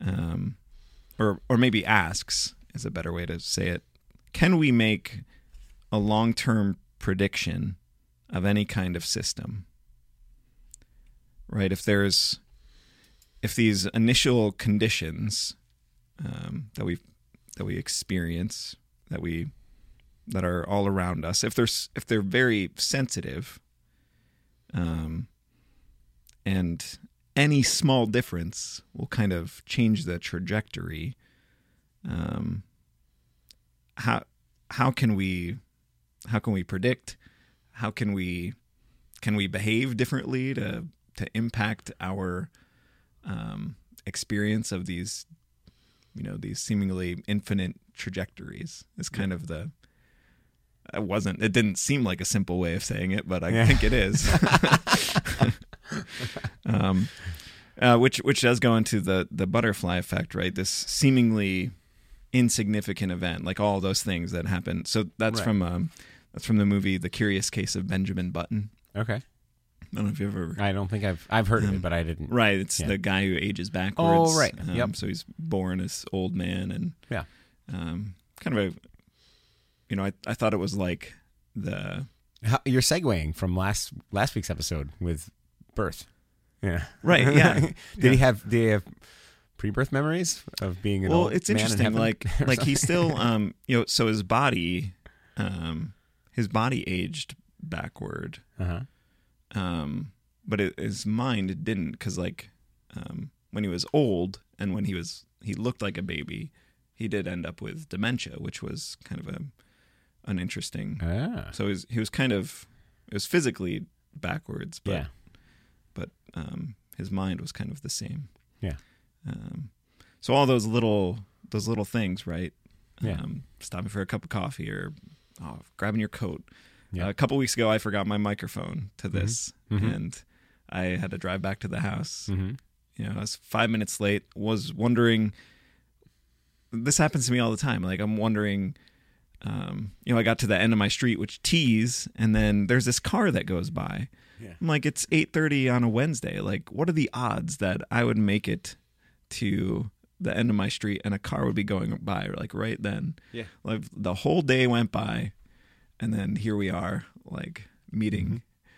Speaker 2: um, or or maybe asks is a better way to say it. Can we make a long term prediction of any kind of system? Right. If there's if these initial conditions um, that we that we experience that we that are all around us if they're if they're very sensitive um, and any small difference will kind of change the trajectory um, how how can we how can we predict? How can we can we behave differently to to impact our um, experience of these you know these seemingly infinite trajectories? Is kind of the it wasn't it didn't seem like a simple way of saying it but i
Speaker 1: Yeah.
Speaker 2: think it is. Um uh, which which does go into the the butterfly effect right? This seemingly insignificant event like all those things that happen so that's
Speaker 1: Right.
Speaker 2: from um that's from the movie the curious case of benjamin button
Speaker 1: Okay.
Speaker 2: i don't know if you've ever
Speaker 1: I don't think I've I've heard of
Speaker 2: Um,
Speaker 1: it, but I didn't.
Speaker 2: Right, it's
Speaker 1: Yeah.
Speaker 2: the guy who ages backwards.
Speaker 1: Oh, right.
Speaker 2: Um,
Speaker 1: Yep.
Speaker 2: So he's born as old man, and
Speaker 1: Yeah.
Speaker 2: um, kind of a, you know, I I thought it was like the
Speaker 1: How, you're segueing from last last week's episode with birth. Yeah.
Speaker 2: Right, yeah.
Speaker 1: did
Speaker 2: Yeah.
Speaker 1: he have? Did he have pre-birth memories of being an
Speaker 2: well,
Speaker 1: old
Speaker 2: it's
Speaker 1: man
Speaker 2: interesting. Like like he still um you know so his body um his body aged backward
Speaker 1: Uh-huh.
Speaker 2: um but it, his mind didn't because like um when he was old and when he was he looked like a baby he did end up with dementia which was kind of a an interesting
Speaker 1: Ah.
Speaker 2: So he was, he was kind of it was physically backwards, but
Speaker 1: Yeah.
Speaker 2: but um, his mind was kind of the same.
Speaker 1: Yeah.
Speaker 2: Um, so all those little those little things, right?
Speaker 1: Yeah.
Speaker 2: Um, stopping for a cup of coffee or oh, grabbing your coat.
Speaker 1: Yeah.
Speaker 2: Uh, a couple weeks ago, I forgot my microphone to this,
Speaker 1: Mhm.
Speaker 2: and I had to drive back to the house.
Speaker 1: Mm-hmm.
Speaker 2: You know, I was five minutes late. Was wondering. This happens to me all the time. Like I'm wondering. Um, you know, I got to the end of my street, which tees, and then there's this car that goes by.
Speaker 1: Yeah.
Speaker 2: I'm like, it's 8:30 on a Wednesday. Like, what are the odds that I would make it to the end of my street and a car would be going by like right then?
Speaker 1: Yeah.
Speaker 2: Like the whole day went by, and then here we are, like meeting.
Speaker 1: Mm-hmm.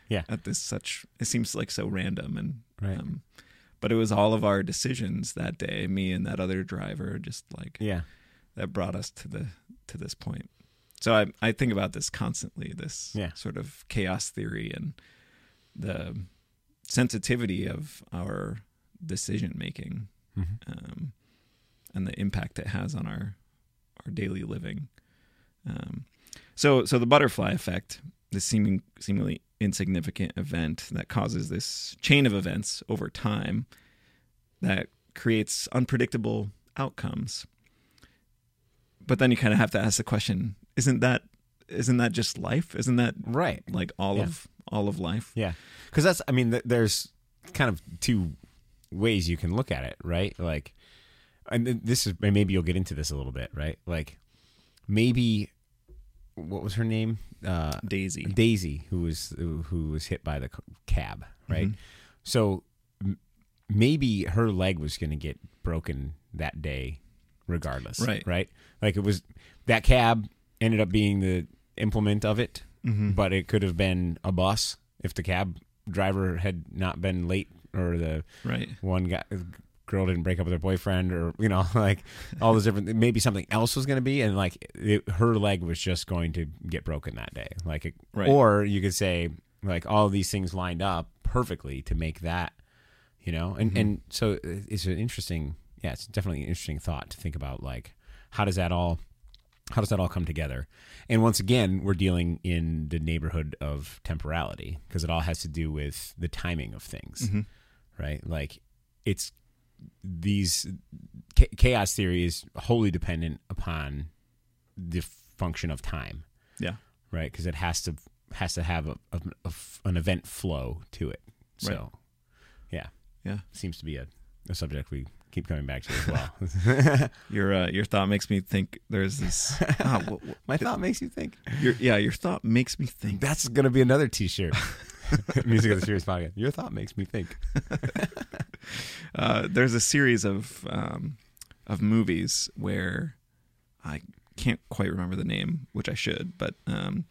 Speaker 1: Yeah.
Speaker 2: At this such, it seems like so random and
Speaker 1: Right.
Speaker 2: um, but it was all of our decisions that day, me and that other driver, just like
Speaker 1: Yeah.
Speaker 2: that brought us to the to this point. So I I think about this constantly, this
Speaker 1: Yeah.
Speaker 2: sort of chaos theory and the sensitivity of our decision making
Speaker 1: Mhm.
Speaker 2: um, and the impact it has on our our daily living. Um, so so the butterfly effect, this seeming seemingly insignificant event that causes this chain of events over time that creates unpredictable outcomes. But then you kind of have to ask the question: Isn't that isn't that just life? Isn't that
Speaker 1: Right.
Speaker 2: like all
Speaker 1: Yeah.
Speaker 2: of all of life?
Speaker 1: Yeah, because that's I mean, th- there's kind of two ways you can look at it, right? Like, and th- this is maybe you'll get into this a little bit, right? Like, maybe what was her name? Uh,
Speaker 2: Daisy.
Speaker 1: Daisy, who was who was hit by the cab, right?
Speaker 2: Mhm.
Speaker 1: So m- maybe her leg was going to get broken that day, regardless,
Speaker 2: Right.
Speaker 1: Right? Like it was that cab ended up being the implement of it,
Speaker 2: Mm-hmm.
Speaker 1: but it could have been a bus if the cab driver had not been late or the
Speaker 2: Right.
Speaker 1: one guy girl didn't break up with her boyfriend or you know like all those different maybe something else was going to be and like it, her leg was just going to get broken that day like it,
Speaker 2: Right.
Speaker 1: or you could say like all these things lined up perfectly to make that you know and
Speaker 2: Mhm.
Speaker 1: and so it's an interesting yeah it's definitely an interesting thought to think about like how does that all how does that all come together and once again we're dealing in the neighborhood of temporality because it all has to do with the timing of things
Speaker 2: hmm
Speaker 1: right? Like it's these chaos theory is wholly dependent upon the function of time,
Speaker 2: Yeah.
Speaker 1: right? Because it has to has to have a, a- a an event flow to it. So,
Speaker 2: Right.
Speaker 1: yeah,
Speaker 2: Yeah.
Speaker 1: seems to be a, a subject we keep coming back to as well.
Speaker 2: Your uh, your thought makes me think. There's this. ah, wh- wh-
Speaker 1: My thought makes you think.
Speaker 2: your, yeah, your thought makes me think.
Speaker 1: That's gonna be another T-shirt. Music of the Spheres podcast. Your thought makes me think.
Speaker 2: Uh, there's a series of um, of movies where I can't quite remember the name, which I should, but um,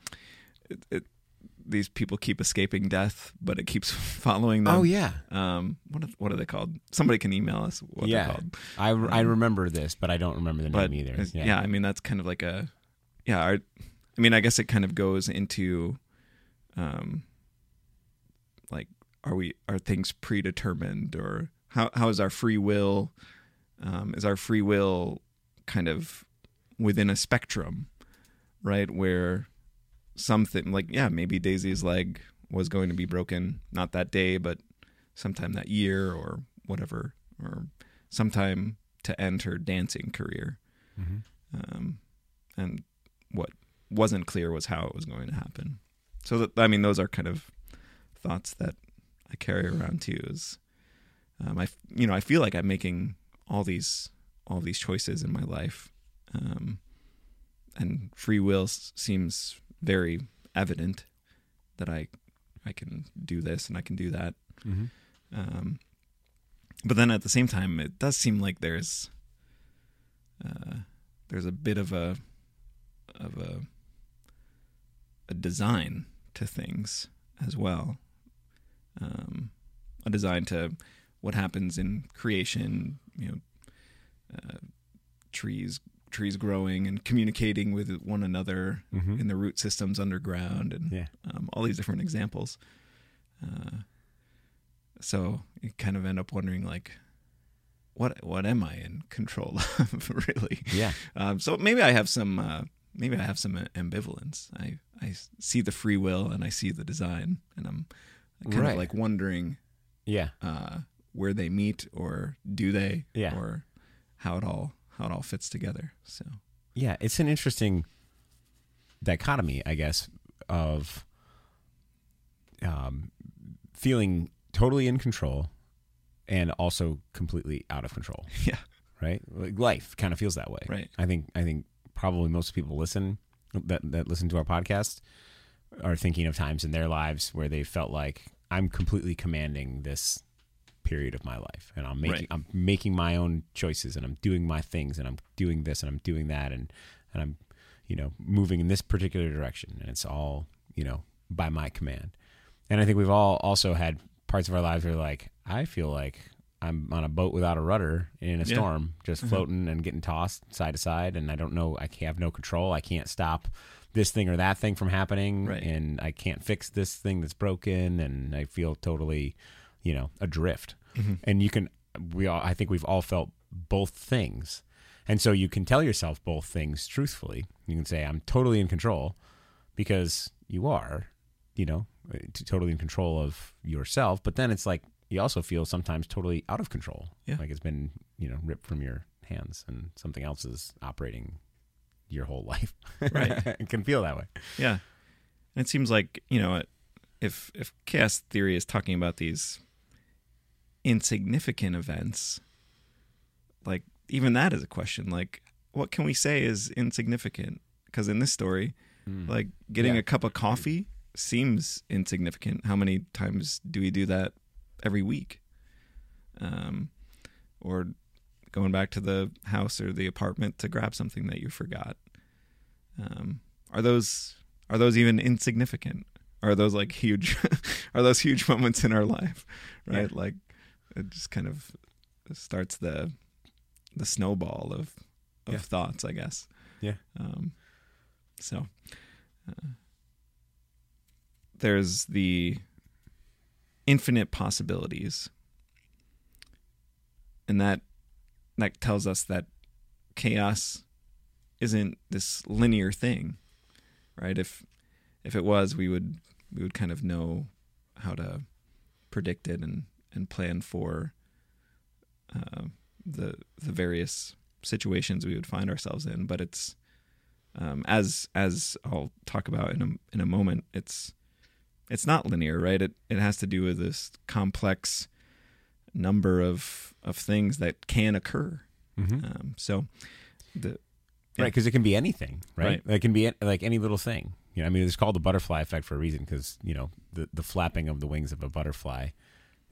Speaker 2: it, it, these people keep escaping death, but it keeps following them.
Speaker 1: Oh yeah,
Speaker 2: Um, what are, what are they called? Somebody can email us what
Speaker 1: Yeah.
Speaker 2: they're called.
Speaker 1: I, I remember this, but I don't remember the
Speaker 2: But
Speaker 1: name either.
Speaker 2: it's- yeah. I mean that's kind of like a yeah. Our, I mean, I guess it kind of goes into um, like are we are things predetermined or how how is our free will um, is our free will kind of within a spectrum, right? Where something like yeah, maybe Daisy's leg was going to be broken not that day, but sometime that year or whatever, or sometime to end her dancing career.
Speaker 1: Mhm.
Speaker 2: Um, and what wasn't clear was how it was going to happen. So that I mean, those are kind of thoughts that I carry around too. Is um, I you know I feel like I'm making all these all these choices in my life, um, and free will s- seems very evident that I I can do this and I can do that.
Speaker 1: Mhm.
Speaker 2: Um, but then at the same time, it does seem like there's uh, there's a bit of a of a a design to things as well. Um, a design to what happens in creation, you know, uh, trees trees growing and communicating with one another
Speaker 1: Mhm.
Speaker 2: in the root systems underground and
Speaker 1: Yeah.
Speaker 2: um, all these different examples. Uh, so you kind of end up wondering like, what what am I in control of really?
Speaker 1: Yeah.
Speaker 2: Um, so maybe I have some uh, maybe I have some ambivalence. I I see the free will and I see the design, and I'm kind
Speaker 1: Right.
Speaker 2: of like wondering
Speaker 1: Yeah.
Speaker 2: uh, where they meet or do they,
Speaker 1: Yeah.
Speaker 2: or how it all how it all fits together. So
Speaker 1: Yeah, it's an interesting dichotomy, I guess, of um, feeling totally in control and also completely out of control.
Speaker 2: yeah,
Speaker 1: Right? Like life kind of feels that way.
Speaker 2: Right.
Speaker 1: I think I think probably most people listen that that listen to our podcast are thinking of times in their lives where they felt like I'm completely commanding this period of my life and I'm making
Speaker 2: Right.
Speaker 1: I'm making my own choices and I'm doing my things and I'm doing this and I'm doing that and and I'm you know moving in this particular direction and it's all you know by my command and I think we've all also had parts of our lives where like I feel like I'm on a boat without a rudder in a
Speaker 2: Yeah.
Speaker 1: storm just mm-hmm. floating and getting tossed side to side and I don't know I have no control. I can't stop this thing or that thing from happening
Speaker 2: Right.
Speaker 1: and I can't fix this thing that's broken and I feel totally you know adrift. Mm-hmm. And you can we all i think we've all felt both things. And so you can tell yourself both things truthfully. You can say i'm totally in control because you are you know totally in control of yourself. But then it's like you also feel sometimes totally out of control
Speaker 2: Yeah.
Speaker 1: like it's been you know ripped from your hands and something else is operating your whole life
Speaker 2: Right.
Speaker 1: it can feel that way
Speaker 2: Yeah, and it seems like you know, if if chaos theory is talking about these insignificant events, like even that is a question. Like, what can we say is insignificant? Because in this story, hmm. like getting
Speaker 1: Yeah.
Speaker 2: a cup of coffee seems insignificant. How many times do we do that every week? Um, or going back to the house or the apartment to grab something that you forgot. Um, are those are those even insignificant? Are those like huge? are those huge moments in our life? Right, like it just kind of starts the the snowball of of
Speaker 1: Yeah.
Speaker 2: thoughts, I guess.
Speaker 1: Yeah.
Speaker 2: Um, so uh, there's the infinite possibilities, and that that tells us that chaos isn't this linear thing, right? If if it was, we would we would kind of know how to predict it and and plan for uh, the the various situations we would find ourselves in. But it's um, as as I'll talk about in a in a moment. It's it's not linear, right? It it has to do with this complex number of of things that can occur.
Speaker 1: Mhm.
Speaker 2: Um, so the
Speaker 1: Right, because it can be anything, right?
Speaker 2: Right.
Speaker 1: It can be like any little thing. You know, I mean, it's called the butterfly effect for a reason because you know the the flapping of the wings of a butterfly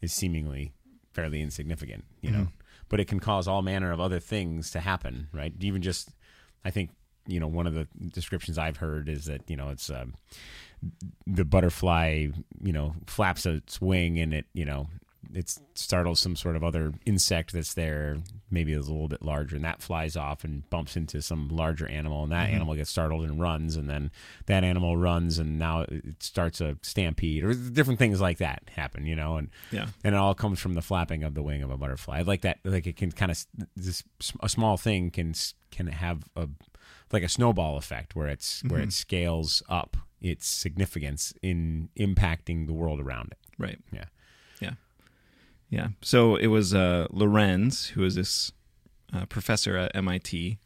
Speaker 1: is seemingly fairly insignificant. You know, but it can cause all manner of other things to happen, right? Even just, I think you know, one of the descriptions I've heard is that you know it's um, the butterfly, you know, flaps its wing and it, you know, it startles some sort of other insect that's there, maybe is a little bit larger, and that flies off and bumps into some larger animal, and that mm-hmm. animal gets startled and runs, and then that animal runs, and now it starts a stampede, or different things like that happen, you know, and
Speaker 2: yeah.
Speaker 1: and it all comes from the flapping of the wing of a butterfly. I like that, like it can kind of this a small thing can can have a like a snowball effect where it's where it mm-hmm. scales up its significance in impacting the world around it.
Speaker 2: right
Speaker 1: Yeah.
Speaker 2: yeah yeah. So it was uh, Lorenz who was this uh, professor at MIT.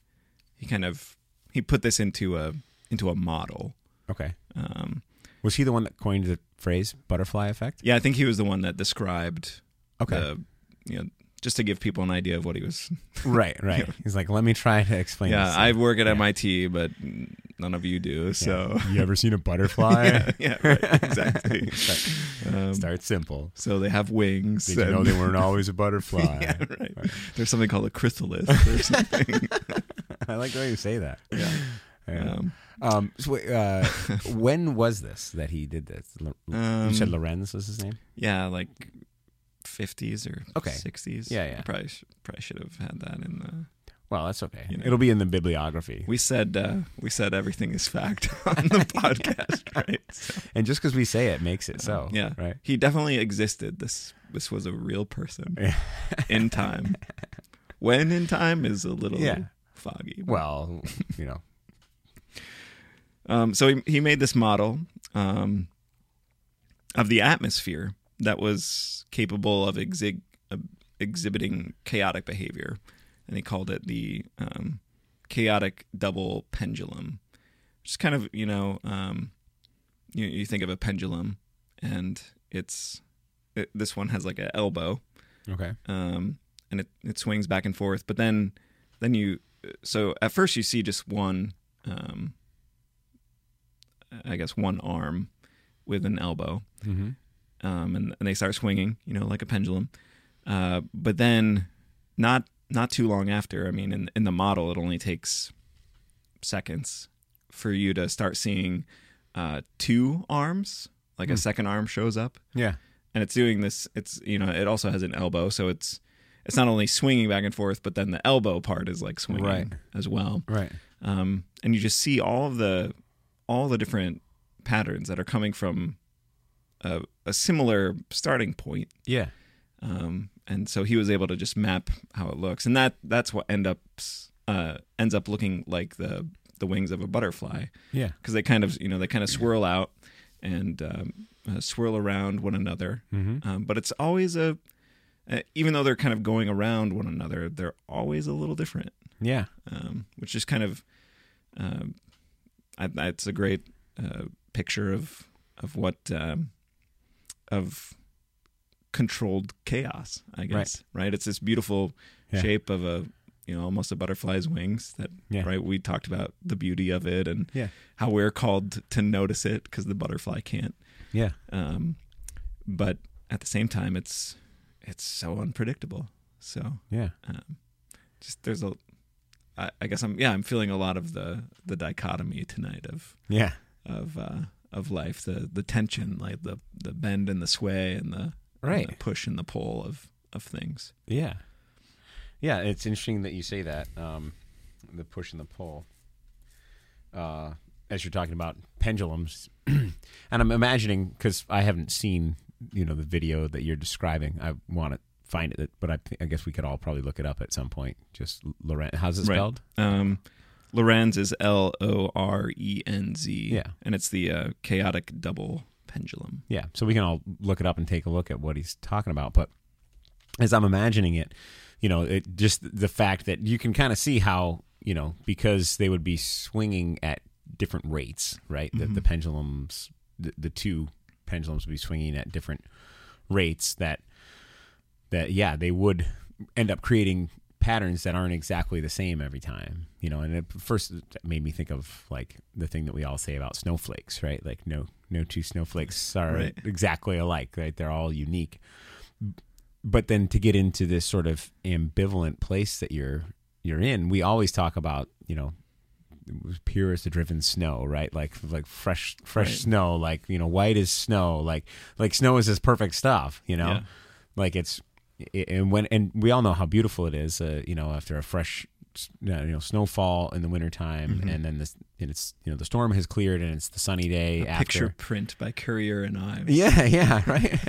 Speaker 2: He kind of he put this into a into a model.
Speaker 1: Okay.
Speaker 2: Um,
Speaker 1: Was he the one that coined the phrase butterfly effect?
Speaker 2: yeah, I think he was the one that described
Speaker 1: Okay.
Speaker 2: the you know just to give people an idea of what he was.
Speaker 1: right, right. He's like, let me try to explain
Speaker 2: yeah. I work at
Speaker 1: Yeah.
Speaker 2: MIT, but none of you do. So
Speaker 1: You ever seen a butterfly?
Speaker 2: yeah, yeah, right, exactly. Um,
Speaker 1: Start simple.
Speaker 2: so they have wings.
Speaker 1: Did you know they weren't always a butterfly?
Speaker 2: yeah, right. There's something called a chrysalis or something.
Speaker 1: I like the way you say that.
Speaker 2: yeah.
Speaker 1: Yeah.
Speaker 2: Um,
Speaker 1: Um, so, wait, uh, when was this that he did this? Lo- you said
Speaker 2: Um,
Speaker 1: Lorenz was his name.
Speaker 2: yeah, like 50s or
Speaker 1: Okay.
Speaker 2: 60s.
Speaker 1: Yeah, yeah.
Speaker 2: I probably sh- probably should have had that in the.
Speaker 1: Well, that's okay.
Speaker 2: You know.
Speaker 1: It'll be in the bibliography.
Speaker 2: We said uh, we said everything is fact on the podcast, right? So,
Speaker 1: and just because we say it makes it so.
Speaker 2: yeah,
Speaker 1: Right.
Speaker 2: He definitely existed. This this was a real person
Speaker 1: Yeah.
Speaker 2: in time. when in time is a little
Speaker 1: Yeah.
Speaker 2: foggy. but-
Speaker 1: Well, you know.
Speaker 2: Um, so he, he made this model um, of the atmosphere that was capable of exig- uh, exhibiting chaotic behavior, and he called it the um, chaotic double pendulum. Just kind of, you know, um, you, you think of a pendulum, and it's it, this one has like an elbow,
Speaker 1: Okay.
Speaker 2: um, and it, it swings back and forth. But then, then you, so at first you see just one, um, I guess one arm with an elbow,
Speaker 1: Mm-hmm.
Speaker 2: Um, and, and they start swinging, you know, like a pendulum. Uh, but then, not not too long after, I mean, in in the model, it only takes seconds for you to start seeing uh, two arms, like a
Speaker 1: Hmm.
Speaker 2: second arm shows up
Speaker 1: Yeah.
Speaker 2: and it's doing this it's you know it also has an elbow so it's it's not only swinging back and forth but then the elbow part is like swinging
Speaker 1: Right.
Speaker 2: as well
Speaker 1: Right.
Speaker 2: um, and you just see all of the all the different patterns that are coming from a, a similar starting point
Speaker 1: Yeah.
Speaker 2: um, and so he was able to just map how it looks and that that's what end up uh, ends up looking like the the wings of a butterfly
Speaker 1: Yeah.
Speaker 2: because they kind of you know they kind of swirl out and um, uh, swirl around one another
Speaker 1: Mm-hmm.
Speaker 2: um, but it's always a uh, even though they're kind of going around one another they're always a little different
Speaker 1: Yeah.
Speaker 2: um, which is kind of um, I, it's a great uh, picture of of what um, of controlled chaos i guess right, it's this beautiful
Speaker 1: Yeah.
Speaker 2: shape of a you know almost a butterfly's wings that
Speaker 1: Yeah.
Speaker 2: right we talked about the beauty of it and
Speaker 1: Yeah.
Speaker 2: how we're called to notice it because the butterfly can't
Speaker 1: Yeah.
Speaker 2: um, but at the same time it's it's so unpredictable so
Speaker 1: Yeah.
Speaker 2: um, just there's a I, I guess I'm yeah I'm feeling a lot of the the dichotomy tonight of
Speaker 1: Yeah.
Speaker 2: of uh, of life the the tension like the the bend and the sway and the, and
Speaker 1: Right.
Speaker 2: the push and the pull of of things
Speaker 1: Yeah. Yeah, it's interesting that you say that. Um, the push and the pull. Uh, as you're talking about pendulums, and I'm imagining because I haven't seen you know the video that you're describing. I want to find it, but I, I guess we could all probably look it up at some point. Just Lorenz, how's it
Speaker 2: Right.
Speaker 1: spelled?
Speaker 2: um, Lorenz is L O R E N Z
Speaker 1: Yeah.
Speaker 2: and it's the uh, chaotic double pendulum
Speaker 1: Yeah, so we can all look it up and take a look at what he's talking about. But as I'm imagining it, you know, it just the fact that you can kind of see how you know because they would be swinging at different rates, right? The, the pendulums, the, the two pendulums would be swinging at different rates. That that yeah they would end up creating patterns that aren't exactly the same every time you know and it first made me think of like the thing that we all say about snowflakes right like no no two snowflakes are
Speaker 2: Right.
Speaker 1: exactly alike right they're all unique but then to get into this sort of ambivalent place that you're you're in we always talk about you know pure as the driven snow right like like fresh fresh
Speaker 2: Right.
Speaker 1: snow like you know white as snow like like snow is this perfect stuff you know
Speaker 2: Yeah.
Speaker 1: like it's and when and we all know how beautiful it is uh, you know after a fresh you know snowfall in the wintertime
Speaker 2: Mhm.
Speaker 1: and then this and it's you know the storm has cleared and it's the sunny day
Speaker 2: A
Speaker 1: after
Speaker 2: picture print by Currier and Ives.
Speaker 1: yeah, yeah, right.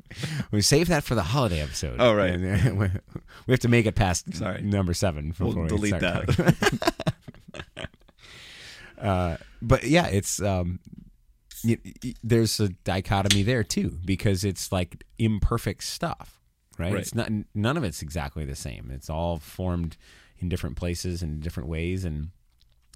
Speaker 1: we save that for the holiday episode.
Speaker 2: Oh, right.
Speaker 1: Uh, we have to make it past
Speaker 2: Sorry.
Speaker 1: number seven.
Speaker 2: We'll
Speaker 1: before we
Speaker 2: delete
Speaker 1: start
Speaker 2: that.
Speaker 1: uh, but yeah, it's um, y- y- there's a dichotomy there too because it's like imperfect stuff, right?
Speaker 2: Right.
Speaker 1: It's not none of it's exactly the same. It's all formed in different places and different ways and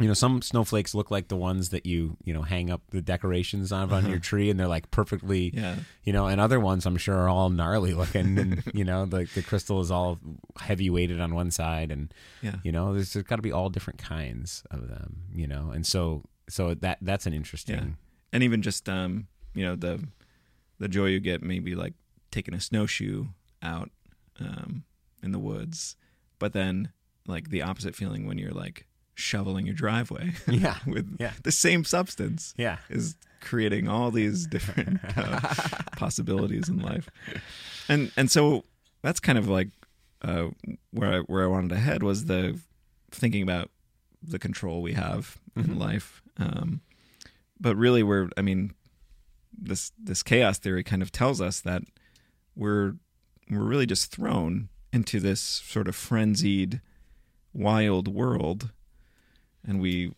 Speaker 1: you know some snowflakes look like the ones that you you know hang up the decorations on on your tree and they're like perfectly
Speaker 2: Yeah.
Speaker 1: you know and other ones i'm sure are all gnarly looking and you know like the crystal is all heavy weighted on one side and
Speaker 2: Yeah.
Speaker 1: you know there's, there's got to be all different kinds of them you know and so so that that's an interesting
Speaker 2: Yeah. and even just um you know the the joy you get maybe like taking a snowshoe out um in the woods. But then like the opposite feeling when you're like shoveling your driveway
Speaker 1: yeah.
Speaker 2: with
Speaker 1: Yeah.
Speaker 2: the same substance
Speaker 1: yeah.
Speaker 2: is creating all these different uh, possibilities in life. And and so that's kind of like uh where I, where I wanted to head was the thinking about the control we have in life. Um but really we're i mean this this chaos theory kind of tells us that we're we're really just thrown into this sort of frenzied wild world. And we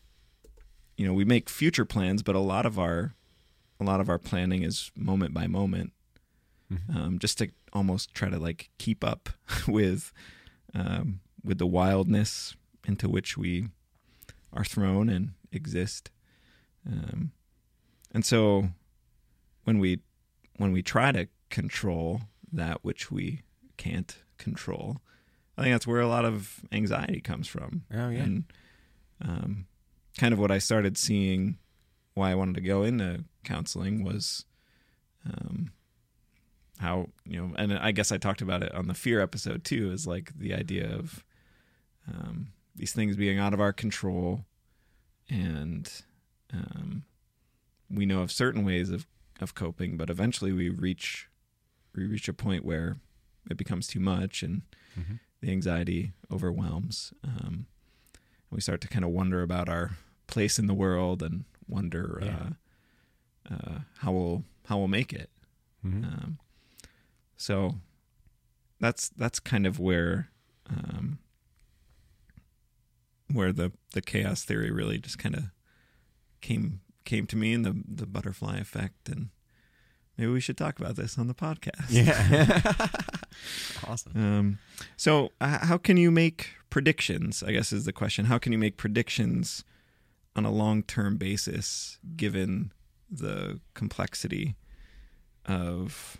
Speaker 2: you know we make future plans but a lot of our a lot of our planning is moment by moment um, just to almost try to like keep up with um, with the wildness into which we are thrown and exist. Um, and so when we when we try to control that which we can't control i think that's where a lot of anxiety comes from
Speaker 1: oh yeah
Speaker 2: and um, kind of what I started seeing why I wanted to go into counseling was um, how you know, and I guess I talked about it on the fear episode too. Is like the idea of um, these things being out of our control, and um, we know of certain ways of of coping, but eventually we reach we reach a point where it becomes too much and
Speaker 1: Mhm.
Speaker 2: the anxiety overwhelms. Um, we start to kind of wonder about our place in the world and wonder
Speaker 1: Yeah.
Speaker 2: uh, uh, how we'll how we'll make it.
Speaker 1: Mhm.
Speaker 2: Um, so that's that's kind of where um, where the the chaos theory really just kind of came came to me and the the butterfly effect and maybe we should talk about this on the podcast.
Speaker 1: yeah awesome
Speaker 2: Um, so, h- how can you make predictions? I guess is the question. How can you make predictions on a long term basis, given the complexity of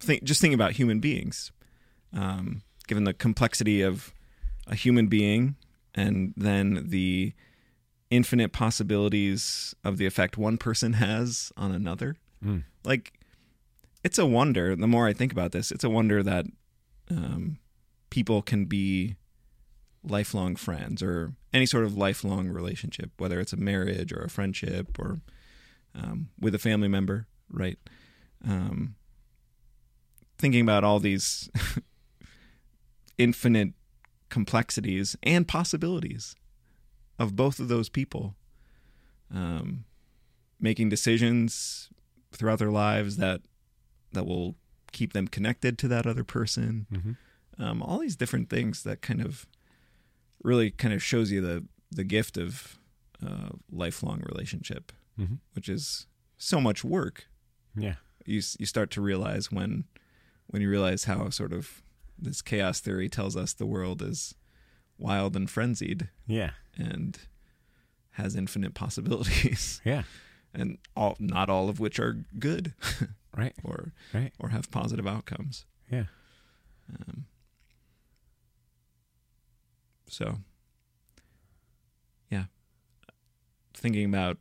Speaker 2: think, just thinking about human beings, um, given the complexity of a human being, and then the infinite possibilities of the effect one person has on another
Speaker 1: Mm.
Speaker 2: like it's a wonder the more i think about this it's a wonder that um, people can be lifelong friends or any sort of lifelong relationship whether it's a marriage or a friendship or um, with a family member right? Um, thinking about all these infinite complexities and possibilities of both of those people um, making decisions throughout their lives that that will keep them connected to that other person.
Speaker 1: Mhm.
Speaker 2: Um, all these different things that kind of really kind of shows you the the gift of uh, lifelong relationship,
Speaker 1: Mhm.
Speaker 2: which is so much work.
Speaker 1: yeah
Speaker 2: You you start to realize when when you realize how sort of this chaos theory tells us the world is wild and frenzied
Speaker 1: yeah
Speaker 2: and has infinite possibilities
Speaker 1: yeah
Speaker 2: and all not all of which are good
Speaker 1: right
Speaker 2: or
Speaker 1: right
Speaker 2: or have positive outcomes.
Speaker 1: Yeah.
Speaker 2: Um, so, yeah, thinking about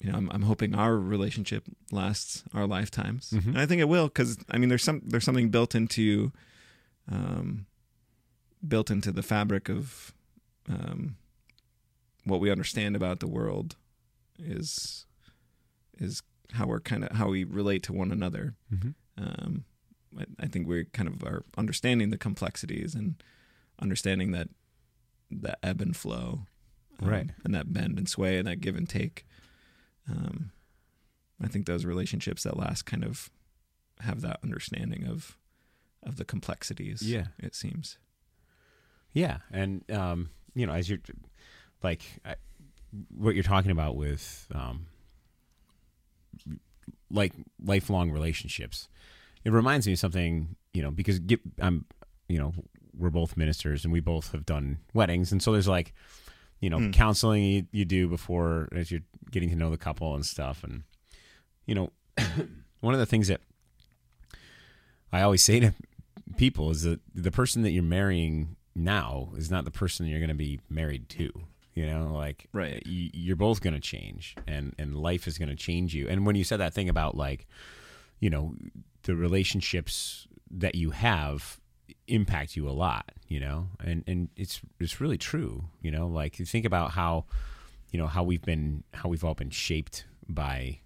Speaker 2: you know, I'm, I'm hoping our relationship lasts our lifetimes,
Speaker 1: Mhm.
Speaker 2: and I think it will because I mean, there's some there's something built into, um, built into the fabric of, um, what we understand about the world, is, is how we're kind of how we relate to one another.
Speaker 1: Mhm.
Speaker 2: Um, I, I think we're kind of are understanding the complexities and understanding that that ebb and flow, um,
Speaker 1: Right.
Speaker 2: and that bend and sway and that give and take. Um, I think those relationships that last kind of have that understanding of of the complexities.
Speaker 1: Yeah.
Speaker 2: it seems.
Speaker 1: Yeah, and um, you know, as you're like I, what you're talking about with um, like lifelong relationships, it reminds me of something. You know, because get, I'm, you know, we're both ministers and we both have done weddings, and so there's like, you know,
Speaker 2: Mm.
Speaker 1: counseling you, you do before as you're getting to know the couple and stuff, and you know, one of the things that I always say to people is that the person that you're marrying now is not the person you're going to be married to. You know, like
Speaker 2: Right.
Speaker 1: y- you're both going to change, and and life is going to change you. And when you said that thing about like, you know, the relationships that you have impact you a lot. You know, and and it's it's really true. You know, like you think about how, you know, how we've been how we've all been shaped by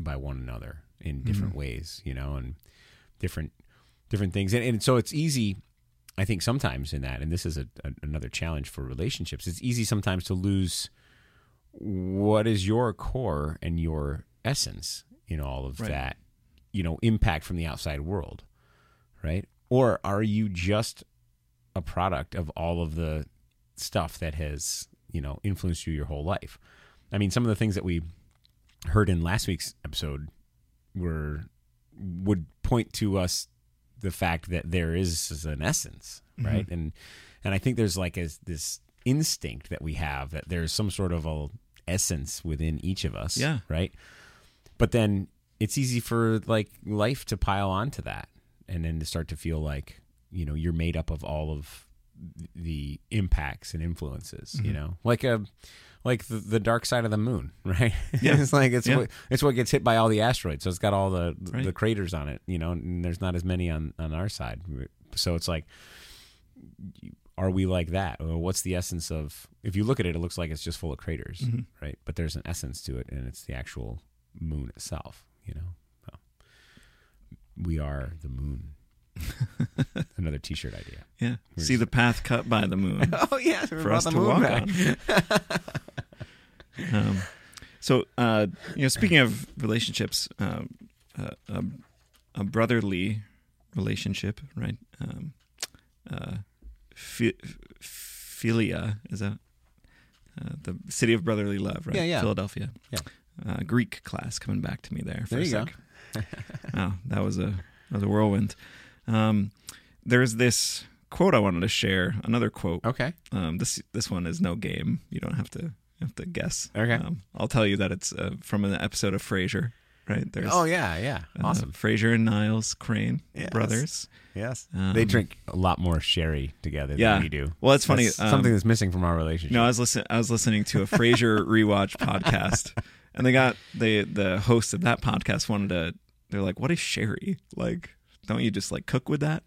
Speaker 1: by one another in different mm-hmm. ways. You know, and different different things and, and so it's easy i think sometimes in that and this is a, a, another challenge for relationships it's easy sometimes to lose what is your core and your essence in all of
Speaker 2: Right.
Speaker 1: that you know impact from the outside world right or are you just a product of all of the stuff that has you know influenced you your whole life i mean some of the things that we heard in last week's episode were would point to us the fact that there is an essence, mm-hmm. right? And and I think there's like a, this instinct that we have that there's some sort of a essence within each of us,
Speaker 2: Yeah.
Speaker 1: right? But then it's easy for like life to pile onto that, and then to start to feel like you know you're made up of all of the impacts and influences, you mm-hmm. know, like a like the, the dark side of the moon, right?
Speaker 2: Yeah.
Speaker 1: it's like it's
Speaker 2: Yeah.
Speaker 1: what it's what gets hit by all the asteroids. So it's got all the
Speaker 2: Right.
Speaker 1: the craters on it, you know, and there's not as many on on our side. So it's like, are we like that? Or what's the essence of? If you look at it, it looks like it's just full of craters,
Speaker 2: Mhm.
Speaker 1: right? But there's an essence to it, and it's the actual moon itself. You know, we are the moon. Another T-shirt idea.
Speaker 2: Yeah,
Speaker 1: We're
Speaker 2: see the path cut by the moon.
Speaker 1: Oh yeah,
Speaker 2: for us to walk on. um, so, uh, you know, speaking of relationships, um, uh, a, a brotherly relationship, right? Um, uh, phi- philia is that uh, the city of brotherly love, right?
Speaker 1: Yeah, yeah.
Speaker 2: Philadelphia.
Speaker 1: Yeah.
Speaker 2: Uh, Greek class coming back to me there. For
Speaker 1: There
Speaker 2: a
Speaker 1: you go.
Speaker 2: sec. wow, that was a that was a whirlwind. Um, there's this quote I wanted to share. Another quote.
Speaker 1: Okay.
Speaker 2: Um, this this one is no game. You don't have to have to guess.
Speaker 1: Okay.
Speaker 2: Um, I'll tell you that it's uh, from an episode of Frasier. Right. There's
Speaker 1: Oh yeah, yeah.
Speaker 2: uh,
Speaker 1: Awesome.
Speaker 2: Frasier and Niles Crane
Speaker 1: Yes.
Speaker 2: brothers.
Speaker 1: Yes.
Speaker 2: Um,
Speaker 1: they drink a lot more sherry together
Speaker 2: Yeah.
Speaker 1: than we do.
Speaker 2: Well, it's funny.
Speaker 1: That's
Speaker 2: um,
Speaker 1: something that's missing from our relationship.
Speaker 2: No, I was listening. I was listening to a Frasier rewatch podcast, and they got the the host of that podcast wanted to. They're like, "What is sherry? Like, don't you just like cook with that?"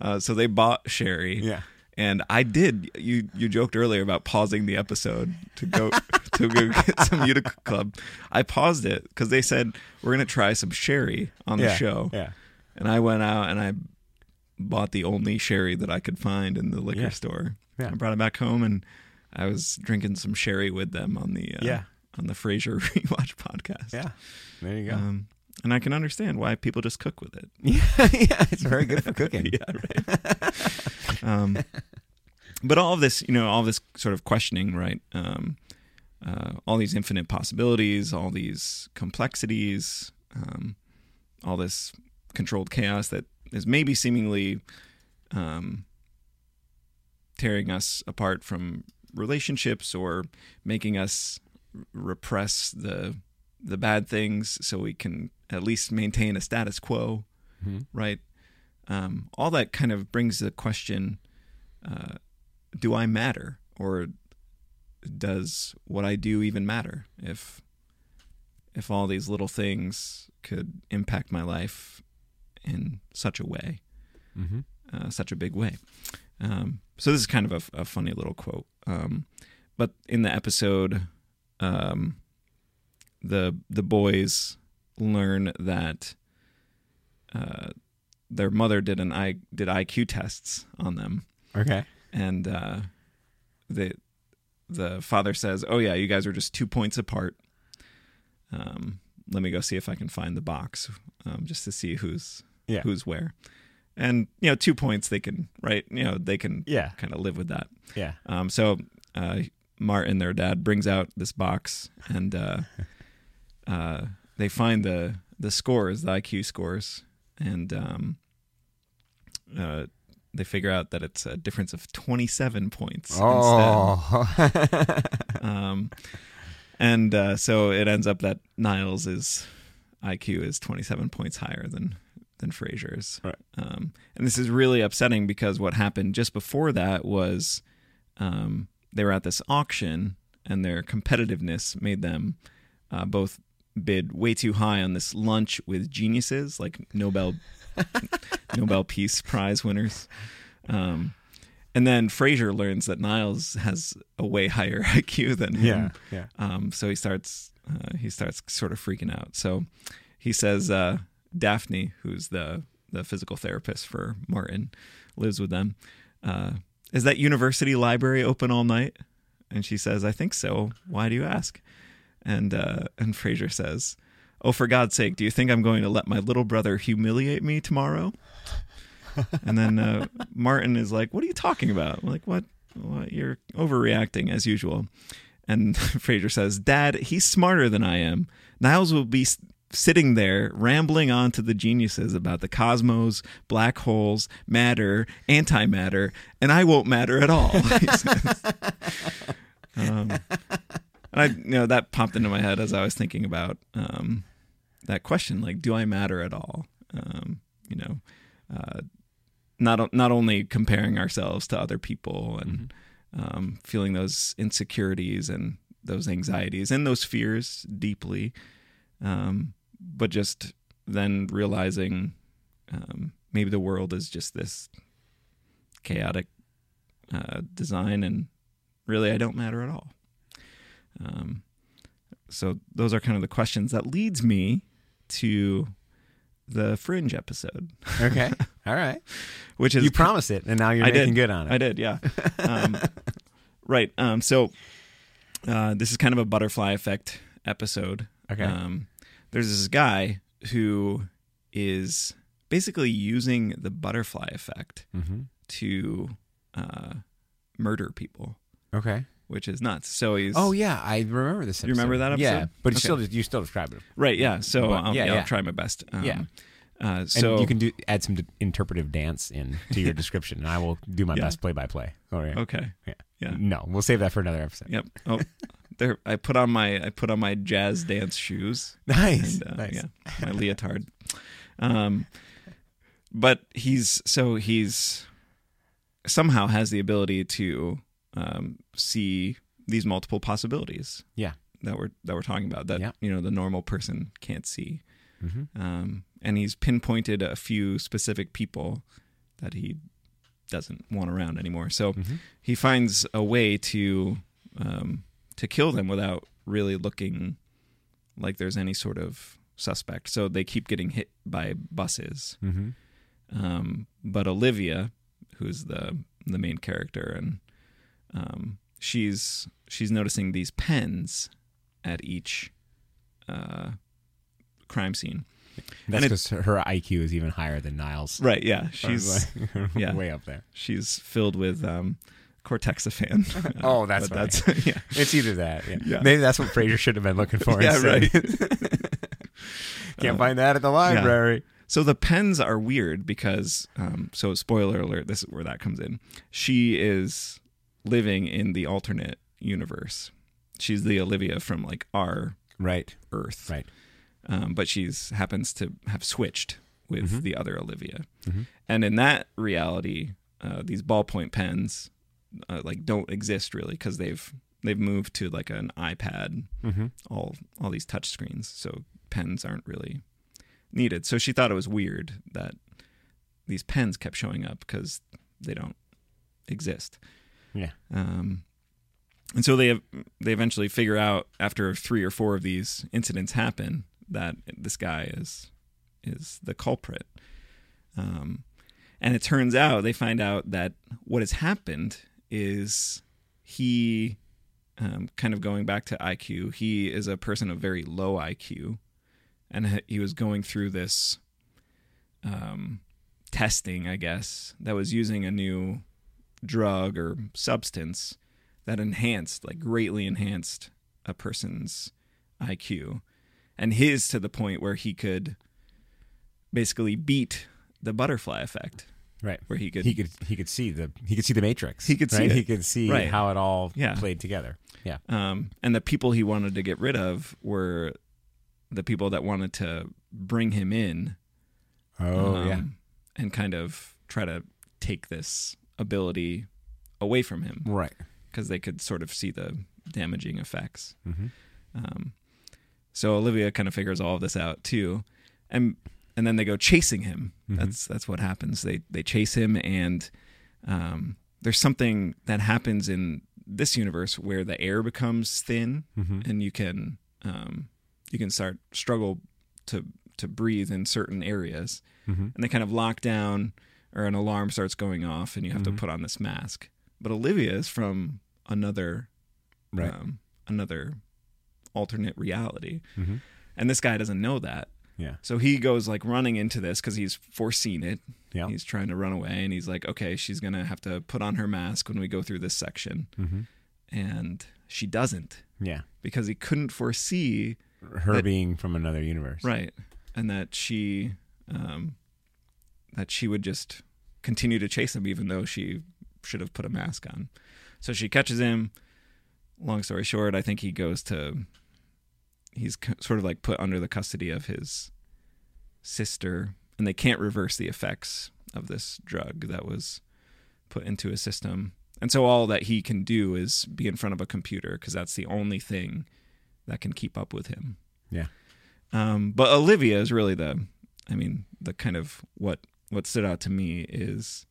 Speaker 2: Uh, so they bought sherry.
Speaker 1: Yeah.
Speaker 2: And I did. You you joked earlier about pausing the episode to go to go get some Utica Club. I paused it because they said we're gonna try some sherry on the
Speaker 1: yeah.
Speaker 2: show,
Speaker 1: Yeah.
Speaker 2: and I went out and I bought the only sherry that I could find in the liquor
Speaker 1: Yeah.
Speaker 2: store.
Speaker 1: Yeah.
Speaker 2: I brought it back home and I was drinking some sherry with them on the uh,
Speaker 1: Yeah.
Speaker 2: on the Frasier rewatch podcast.
Speaker 1: Yeah. There you go.
Speaker 2: Um, and I can understand why people just cook with it.
Speaker 1: yeah, yeah, it's very good for cooking.
Speaker 2: yeah, right. um, but all of this, you know, all this sort of questioning, right? Um, uh, all these infinite possibilities, all these complexities, um, all this controlled chaos that is maybe seemingly um, tearing us apart from relationships or making us repress the the bad things so we can at least maintain a status quo
Speaker 1: Mhm.
Speaker 2: right? um, all that kind of brings the question: uh, Do I matter, or does what I do even matter? If if all these little things could impact my life in such a way,
Speaker 1: Mm-hmm.
Speaker 2: uh, such a big way. Um, so this is kind of a, a funny little quote. Um, but in the episode, um, the the boys learn that uh, their mother did an I did IQ tests on them,
Speaker 1: Okay.
Speaker 2: and uh, the the father says, "Oh yeah, you guys are just two points apart." Um, let me go see if I can find the box, um, just to see who's
Speaker 1: Yeah.
Speaker 2: who's where. And you know, two points they can right. You know, they can
Speaker 1: Yeah.
Speaker 2: kind of live with that.
Speaker 1: Yeah.
Speaker 2: Um, so uh, Martin, their dad, brings out this box, and uh, uh, they find the the scores, the IQ scores, and um, uh, they figure out that it's a difference of twenty seven points instead.
Speaker 1: Oh.
Speaker 2: Um, and uh, so it ends up that Niles' IQ is 27 points higher than than Frasier's.
Speaker 1: Right.
Speaker 2: Um, and this is really upsetting because what happened just before that was um, they were at this auction and their competitiveness made them uh, both bid way too high on this lunch with geniuses like Nobel Nobel Peace Prize winners. Um, and then Frasier learns that Niles has a way higher IQ than him.
Speaker 1: yeah. Yeah.
Speaker 2: Um, so he starts uh, he starts sort of freaking out. So he says uh, Daphne, who's the the physical therapist for Martin, lives with them. Uh, is that university library open all night? And she says, I think so. Why do you ask? And uh, and Frasier says, Oh, for God's sake, do you think I'm going to let my little brother humiliate me tomorrow? and then uh, Martin is like, What are you talking about? I'm like, what? what? You're overreacting as usual. And Fraser says, Dad, he's smarter than I am. Niles will be sitting there rambling on to the geniuses about the cosmos, black holes, matter, antimatter, and I won't matter at all. um, and I, you know, that popped into my head as I was thinking about um, that question, like, do I matter at all? Um, you know, uh, not not only comparing ourselves to other people and um, feeling those insecurities and those anxieties and those fears deeply, um, but just then realizing um, maybe the world is just this chaotic uh, design, and really I don't matter at all. Um, so those are kind of the questions that leads me to the Fringe episode,
Speaker 1: Okay. All right.
Speaker 2: which is
Speaker 1: You promised it, and now you're
Speaker 2: I
Speaker 1: making
Speaker 2: did.
Speaker 1: good on it.
Speaker 2: I did, yeah. Um, right. Um, so uh, this is kind of a butterfly effect episode.
Speaker 1: Okay.
Speaker 2: Um, there's this guy who is basically using the butterfly effect
Speaker 1: mm-hmm.
Speaker 2: to uh, murder people,
Speaker 1: Okay.
Speaker 2: Which is nuts. So he's
Speaker 1: Oh yeah, I remember this. Episode.
Speaker 2: You remember that episode?
Speaker 1: Yeah, but you still you still describe it.
Speaker 2: right. Yeah. So
Speaker 1: But-
Speaker 2: um,
Speaker 1: yeah,
Speaker 2: yeah,
Speaker 1: yeah.
Speaker 2: I'll try my best. Um,
Speaker 1: Yeah.
Speaker 2: Uh,
Speaker 1: And
Speaker 2: so
Speaker 1: you can do add some d- interpretive dance in to your description, and I will do my
Speaker 2: Yeah.
Speaker 1: best play by play. Oh
Speaker 2: okay.
Speaker 1: Yeah.
Speaker 2: Yeah.
Speaker 1: No, we'll save that for another episode.
Speaker 2: Yep. Oh, there. I put on my I put on my jazz dance shoes.
Speaker 1: Nice.
Speaker 2: and, uh,
Speaker 1: nice.
Speaker 2: yeah, my leotard. Um, but he's so he's somehow has the ability to um, see these multiple possibilities.
Speaker 1: Yeah.
Speaker 2: that we're that we're talking about that
Speaker 1: Yeah.
Speaker 2: you know the normal person can't see.
Speaker 1: Mm-hmm.
Speaker 2: Um, and he's pinpointed a few specific people that he doesn't want around anymore. So
Speaker 1: Mm-hmm.
Speaker 2: he finds a way to um, to kill them without really looking like there's any sort of suspect. So they keep getting hit by buses.
Speaker 1: Mm-hmm.
Speaker 2: Um, but Olivia, who's the the main character, and um, she's she's noticing these pens at each uh, crime scene.
Speaker 1: That's because her IQ is even higher than Niles.
Speaker 2: Right? Yeah, she's
Speaker 1: like,
Speaker 2: yeah.
Speaker 1: way up there.
Speaker 2: she's filled with um, cortexiphan.
Speaker 1: Oh, that's
Speaker 2: that's yeah.
Speaker 1: It's either that. Yeah.
Speaker 2: Yeah.
Speaker 1: Maybe that's what Frasier should have been looking for.
Speaker 2: Yeah, right.
Speaker 1: Can't
Speaker 2: Uh,
Speaker 1: find that at the library.
Speaker 2: So the pens are weird because, um, so spoiler alert, this is where that comes in. She is living in the alternate universe. She's the Olivia from like our
Speaker 1: Right.
Speaker 2: Earth,
Speaker 1: Right.
Speaker 2: um, but she's happens to have switched with
Speaker 1: Mhm.
Speaker 2: the other Olivia.
Speaker 1: Mhm.
Speaker 2: And in that reality, uh, these ballpoint pens uh, like don't exist really because they've they've moved to like an iPad,
Speaker 1: Mm-hmm.
Speaker 2: all all these touch screens, so pens aren't really needed. So she thought it was weird that these pens kept showing up because they don't exist.
Speaker 1: Yeah.
Speaker 2: Um, and so they they eventually figure out after three or four of these incidents happen that this guy is is the culprit. Um, and it turns out they find out that what has happened is he um, kind of going back to IQ. He is a person of very low IQ, and he- he was going through this um, testing, I guess, that was using a new drug or substance that enhanced, like greatly enhanced a person's IQ. And his to the point where he could basically beat the butterfly effect,
Speaker 1: Right.
Speaker 2: where he could,
Speaker 1: He could he could see the he could see the matrix.
Speaker 2: He could see
Speaker 1: right? He could see
Speaker 2: Right.
Speaker 1: how it all
Speaker 2: Yeah.
Speaker 1: played together. Yeah.
Speaker 2: um, and the people he wanted to get rid of were the people that wanted to bring him in
Speaker 1: Oh
Speaker 2: um,
Speaker 1: yeah.
Speaker 2: and kind of try to take this ability away from him
Speaker 1: Right.
Speaker 2: because they could sort of see the damaging effects.
Speaker 1: Mm-hmm.
Speaker 2: Um, so Olivia kind of figures all of this out too, and and then they go chasing him.
Speaker 1: Mhm.
Speaker 2: That's that's what happens. They they chase him, and um, there's something that happens in this universe where the air becomes thin,
Speaker 1: Mm-hmm.
Speaker 2: and you can um, you can start struggle to to breathe in certain areas,
Speaker 1: Mm-hmm.
Speaker 2: and they kind of lock down, or an alarm starts going off, and you have
Speaker 1: Mhm.
Speaker 2: to put on this mask. But Olivia is from another
Speaker 1: Right.
Speaker 2: um, another alternate reality.
Speaker 1: mm-hmm.
Speaker 2: And this guy doesn't know that.
Speaker 1: Yeah.
Speaker 2: So he goes like running into this because he's foreseen it.
Speaker 1: Yeah.
Speaker 2: He's trying to run away and he's like, okay, she's going to have to put on her mask when we go through this section.
Speaker 1: Mm-hmm.
Speaker 2: And she doesn't
Speaker 1: Yeah.
Speaker 2: because he couldn't foresee,
Speaker 1: Her
Speaker 2: That-
Speaker 1: being from another universe.
Speaker 2: right. And that she, um, that she would just continue to chase him even though she should have put a mask on. So she catches him. Long story short, I think he goes to. He's sort of like put under the custody of his sister, and they can't reverse the effects of this drug that was put into his system. And so all that he can do is be in front of a computer because that's the only thing that can keep up with him.
Speaker 1: Yeah.
Speaker 2: Um, but Olivia is really the, I mean, the kind of what what stood out to me is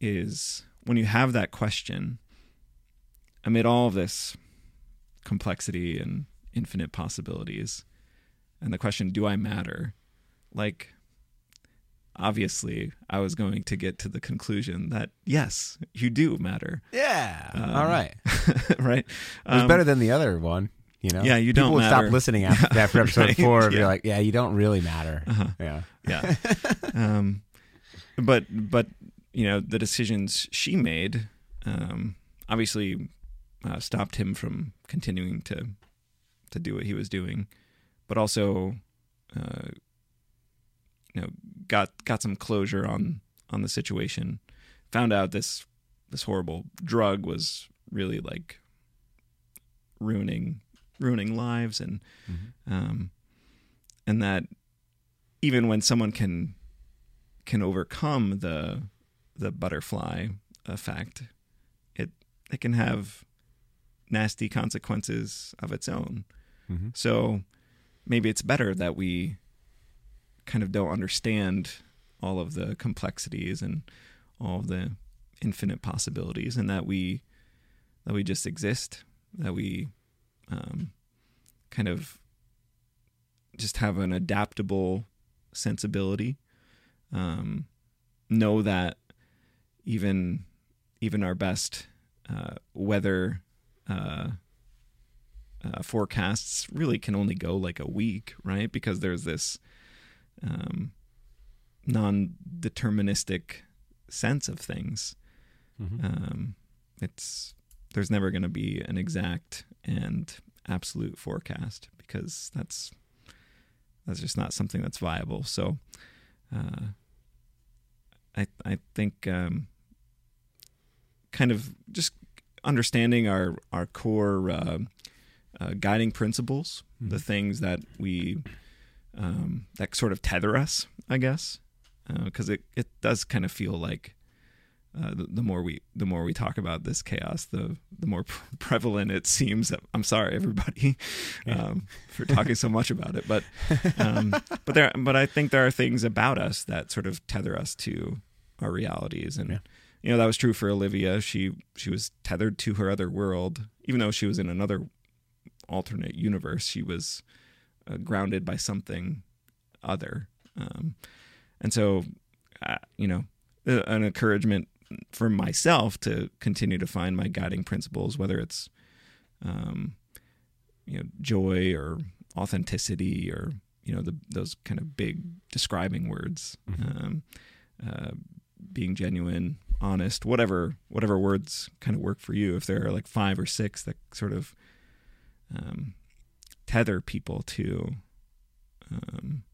Speaker 2: is when you have that question amid all of this complexity and infinite possibilities and the question do i matter like obviously i was going to get to the conclusion that yes you do matter
Speaker 1: Yeah.
Speaker 2: Um,
Speaker 1: All right.
Speaker 2: right
Speaker 1: It was
Speaker 2: Um,
Speaker 1: better than the other one. You know.
Speaker 2: Yeah, you
Speaker 1: People
Speaker 2: don't
Speaker 1: would
Speaker 2: matter.
Speaker 1: stop listening after, after episode
Speaker 2: Right,
Speaker 1: four.
Speaker 2: Yeah.
Speaker 1: you're like, yeah, you don't really matter.
Speaker 2: uh-huh.
Speaker 1: Yeah.
Speaker 2: yeah um but but you know the decisions she made um obviously uh, stopped him from continuing to to do what he was doing but also uh you know got got some closure on on the situation found out this this horrible drug was really like ruining ruining lives and
Speaker 1: Mhm.
Speaker 2: um and that even when someone can can overcome the the butterfly effect it it can have nasty consequences of its own
Speaker 1: Mhm.
Speaker 2: so maybe it's better that we kind of don't understand all of the complexities and all of the infinite possibilities and that we that we just exist that we um, kind of just have an adaptable sensibility um, know that even even our best uh, weather uh, uh, forecasts really can only go like a week, right? Because there's this um, non-deterministic sense of things.
Speaker 1: Mhm.
Speaker 2: Um, it's there's never going to be an exact and absolute forecast because that's that's just not something that's viable. So, uh, I I think um, kind of just understanding our our core uh, uh, guiding principles,
Speaker 1: Mhm.
Speaker 2: the things that we um, that sort of tether us, I guess, because it it does kind of feel like uh, the, the, more we the more we talk about this chaos, the the more pre- prevalent it seems. I'm sorry, everybody, um, for talking so much about it, but um, but there but I think there are things about us that sort of tether us to our realities, and yeah. you know that was true for Olivia. She she was tethered to her other world, even though she was in another alternate universe. She was uh, grounded by something other, um, and so uh, you know an encouragement for myself to continue to find my guiding principles, whether it's um, you know joy or authenticity or you know the, those kind of big describing words, mm-hmm. um, uh, being genuine, honest, whatever whatever words kind of work for you. If there are like five or six that sort of um, tether people to um,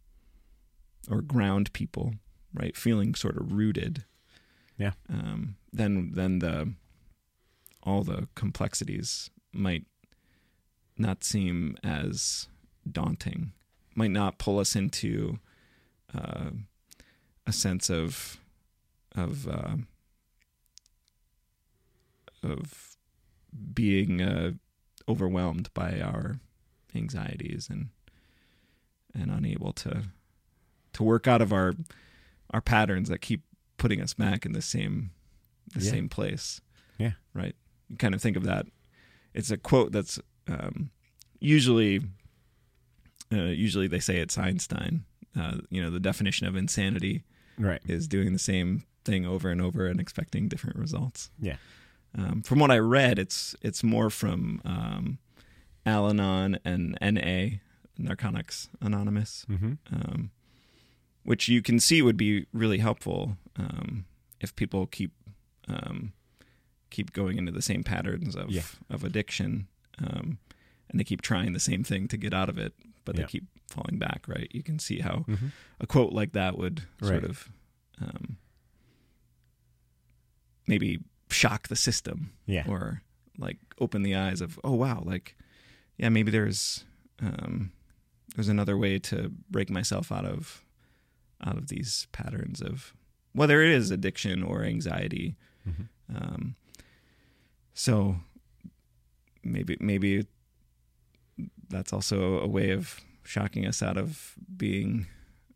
Speaker 2: or ground people, right? Feeling sort of rooted
Speaker 1: yeah.
Speaker 2: Um, then then the all the complexities might not seem as daunting. Might not pull us into uh, a sense of of uh, of being uh, overwhelmed by our anxieties and and unable to to work out of our our patterns that keep putting us back in the same the yeah. same place.
Speaker 1: Yeah.
Speaker 2: Right. You kind of think of that. It's a quote that's um, usually uh, usually they say it's Einstein. Uh, you know, the definition of insanity
Speaker 1: right.
Speaker 2: is doing the same thing over and over and expecting different results.
Speaker 1: Yeah.
Speaker 2: Um, from what I read, it's it's more from um, Al-Anon and NA, Narcotics Anonymous.
Speaker 1: Mm-hmm.
Speaker 2: Um, which you can see would be really helpful um, if people keep um, keep going into the same patterns of
Speaker 1: yeah.
Speaker 2: of addiction, um, and they keep trying the same thing to get out of it, but
Speaker 1: yeah.
Speaker 2: they keep falling back. Right? You can see how
Speaker 1: mm-hmm.
Speaker 2: a quote like that would
Speaker 1: right.
Speaker 2: sort of um, maybe shock the system,
Speaker 1: yeah,
Speaker 2: or like open the eyes of oh wow, like yeah, maybe there's um, there's another way to break myself out of out of these patterns of whether it is addiction or anxiety.
Speaker 1: Mm-hmm.
Speaker 2: Um, so maybe maybe that's also a way of shocking us out of being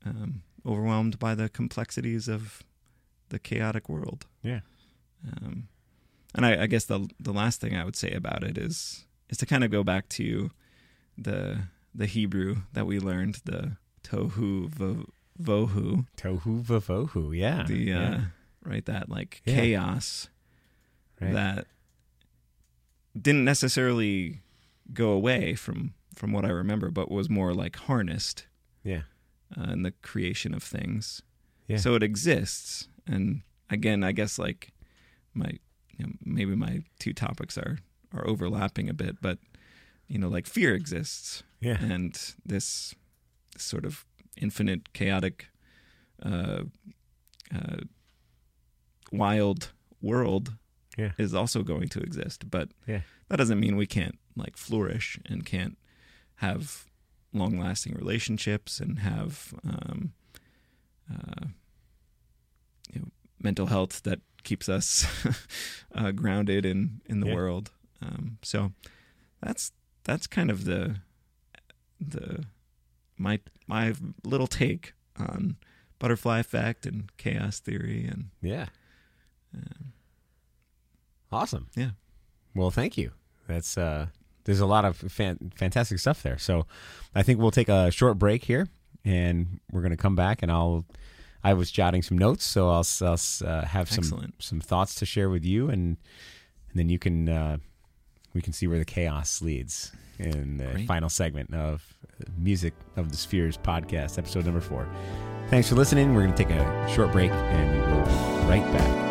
Speaker 2: um, overwhelmed by the complexities of the chaotic world.
Speaker 1: Yeah.
Speaker 2: Um, and I, I, guess the the last thing I would say about it is is to kind of go back to the the Hebrew that we learned, the tohu vohu.
Speaker 1: Tohu vavohu, yeah.
Speaker 2: The
Speaker 1: yeah.
Speaker 2: Uh, right that like
Speaker 1: yeah.
Speaker 2: chaos
Speaker 1: right.
Speaker 2: that didn't necessarily go away from from what I remember, but was more like harnessed.
Speaker 1: Yeah.
Speaker 2: Uh, in the creation of things.
Speaker 1: Yeah.
Speaker 2: So it exists, and again, I guess like my you know, maybe my two topics are are overlapping a bit, but you know, like fear exists.
Speaker 1: Yeah.
Speaker 2: And this, this sort of infinite, chaotic, uh, uh, wild world
Speaker 1: yeah.
Speaker 2: is also going to exist. But
Speaker 1: yeah.
Speaker 2: that doesn't mean we can't like flourish and can't have long lasting relationships and have um, uh, you know, mental health that keeps us uh, grounded in in the
Speaker 1: yeah.
Speaker 2: world. Um, so that's that's kind of the the my my little take on butterfly effect and chaos theory and
Speaker 1: yeah.
Speaker 2: uh,
Speaker 1: awesome.
Speaker 2: Yeah.
Speaker 1: Well thank you. That's uh there's a lot of fan- fantastic stuff there. So i think we'll take a short break here and we're going to come back and i'll i was jotting some notes so i'll, I'll uh, have some
Speaker 2: Excellent.
Speaker 1: some thoughts to share with you and and then you can uh, we can see where the chaos leads in the
Speaker 2: Great.
Speaker 1: final segment of Music of the Spheres podcast, episode number four. Thanks for listening. We're going to take a short break and we will be right back.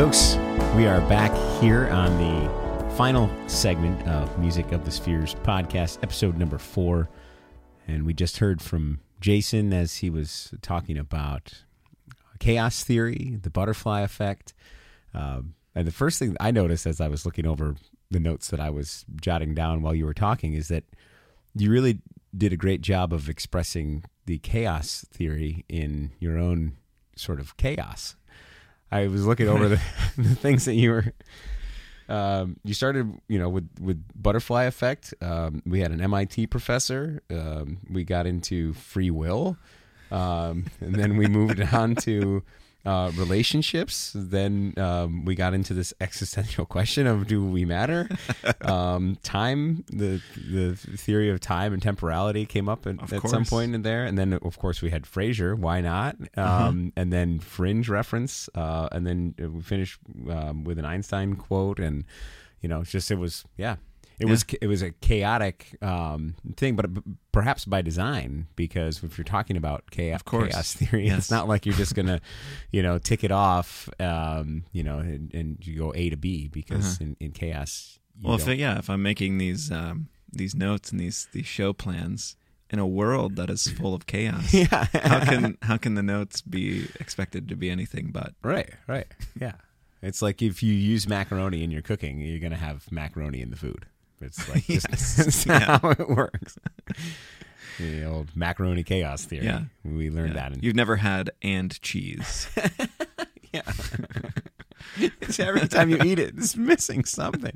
Speaker 1: Folks, we are back here on the final segment of Music of the Spheres podcast, episode number four. And we just heard from Jason as he was talking about chaos theory, the butterfly effect. Um, and the first thing I noticed as I was looking over the notes that I was jotting down while you were talking is that you really did a great job of expressing the chaos theory in your own sort of chaos. I was looking over the, the things that you were. Um, you started, you know, with with butterfly effect. Um, we had an MIT professor. Um, we got into free will, um, and then we moved on to uh, relationships. Then um, we got into this existential question of do we matter? Um, time, the the theory of time and temporality came up at, at some point in there, and then of course we had Frasier. Why not? Um, And then Fringe reference, uh, and then we finished um, with an Einstein quote, and you know, just it was yeah. It was it was a chaotic um, thing, but perhaps by design because if you're talking about chaos, chaos theory,
Speaker 2: Yes.
Speaker 1: it's not like you're just gonna, you know, tick it off, um, you know, and, and you go A to B because in, in chaos, you
Speaker 2: Well, if it, yeah, if I'm making these um, these notes and these these show plans in a world that is full of chaos,
Speaker 1: yeah,
Speaker 2: how can how can the notes be expected to be anything but?
Speaker 1: right, right, yeah. It's like if you use macaroni in your cooking, you're gonna have macaroni in the food. It's like
Speaker 2: Yes.
Speaker 1: that's
Speaker 2: Yeah.
Speaker 1: how it works. the old macaroni chaos theory.
Speaker 2: Yeah.
Speaker 1: we learned
Speaker 2: Yeah.
Speaker 1: that. In,
Speaker 2: You've never had and cheese.
Speaker 1: yeah. it's every time you eat it, it's missing something.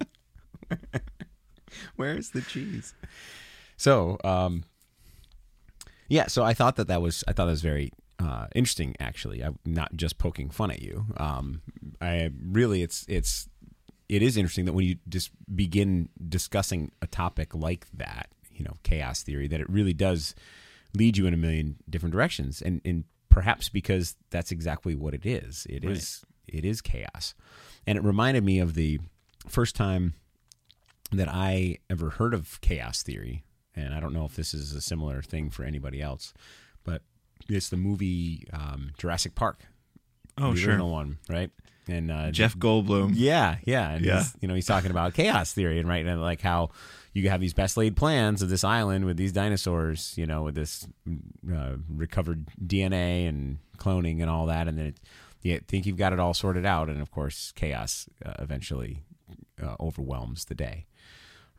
Speaker 1: Where's the cheese? So, um, yeah. So I thought that that was I thought that was very uh, interesting. Actually, I'm not just poking fun at you. Um, I really, it's it's it is interesting that when you just begin discussing a topic like that, you know, chaos theory, that it really does lead you in a million different directions, and and perhaps because that's exactly what it is. It is it is chaos, and it reminded me of the first time that I ever heard of chaos theory, and I don't know if this is a similar thing for anybody else, but it's the movie um, Jurassic Park.
Speaker 2: Oh,
Speaker 1: the
Speaker 2: sure.
Speaker 1: original one, right? And uh,
Speaker 2: Jeff Goldblum.
Speaker 1: yeah, yeah, and
Speaker 2: Yeah.
Speaker 1: He's, you know he's talking about chaos theory and right and like how you have these best laid plans of this island with these dinosaurs, you know, with this uh, recovered DNA and cloning and all that, and then it, you think you've got it all sorted out, and of course chaos uh, eventually uh, overwhelms the day,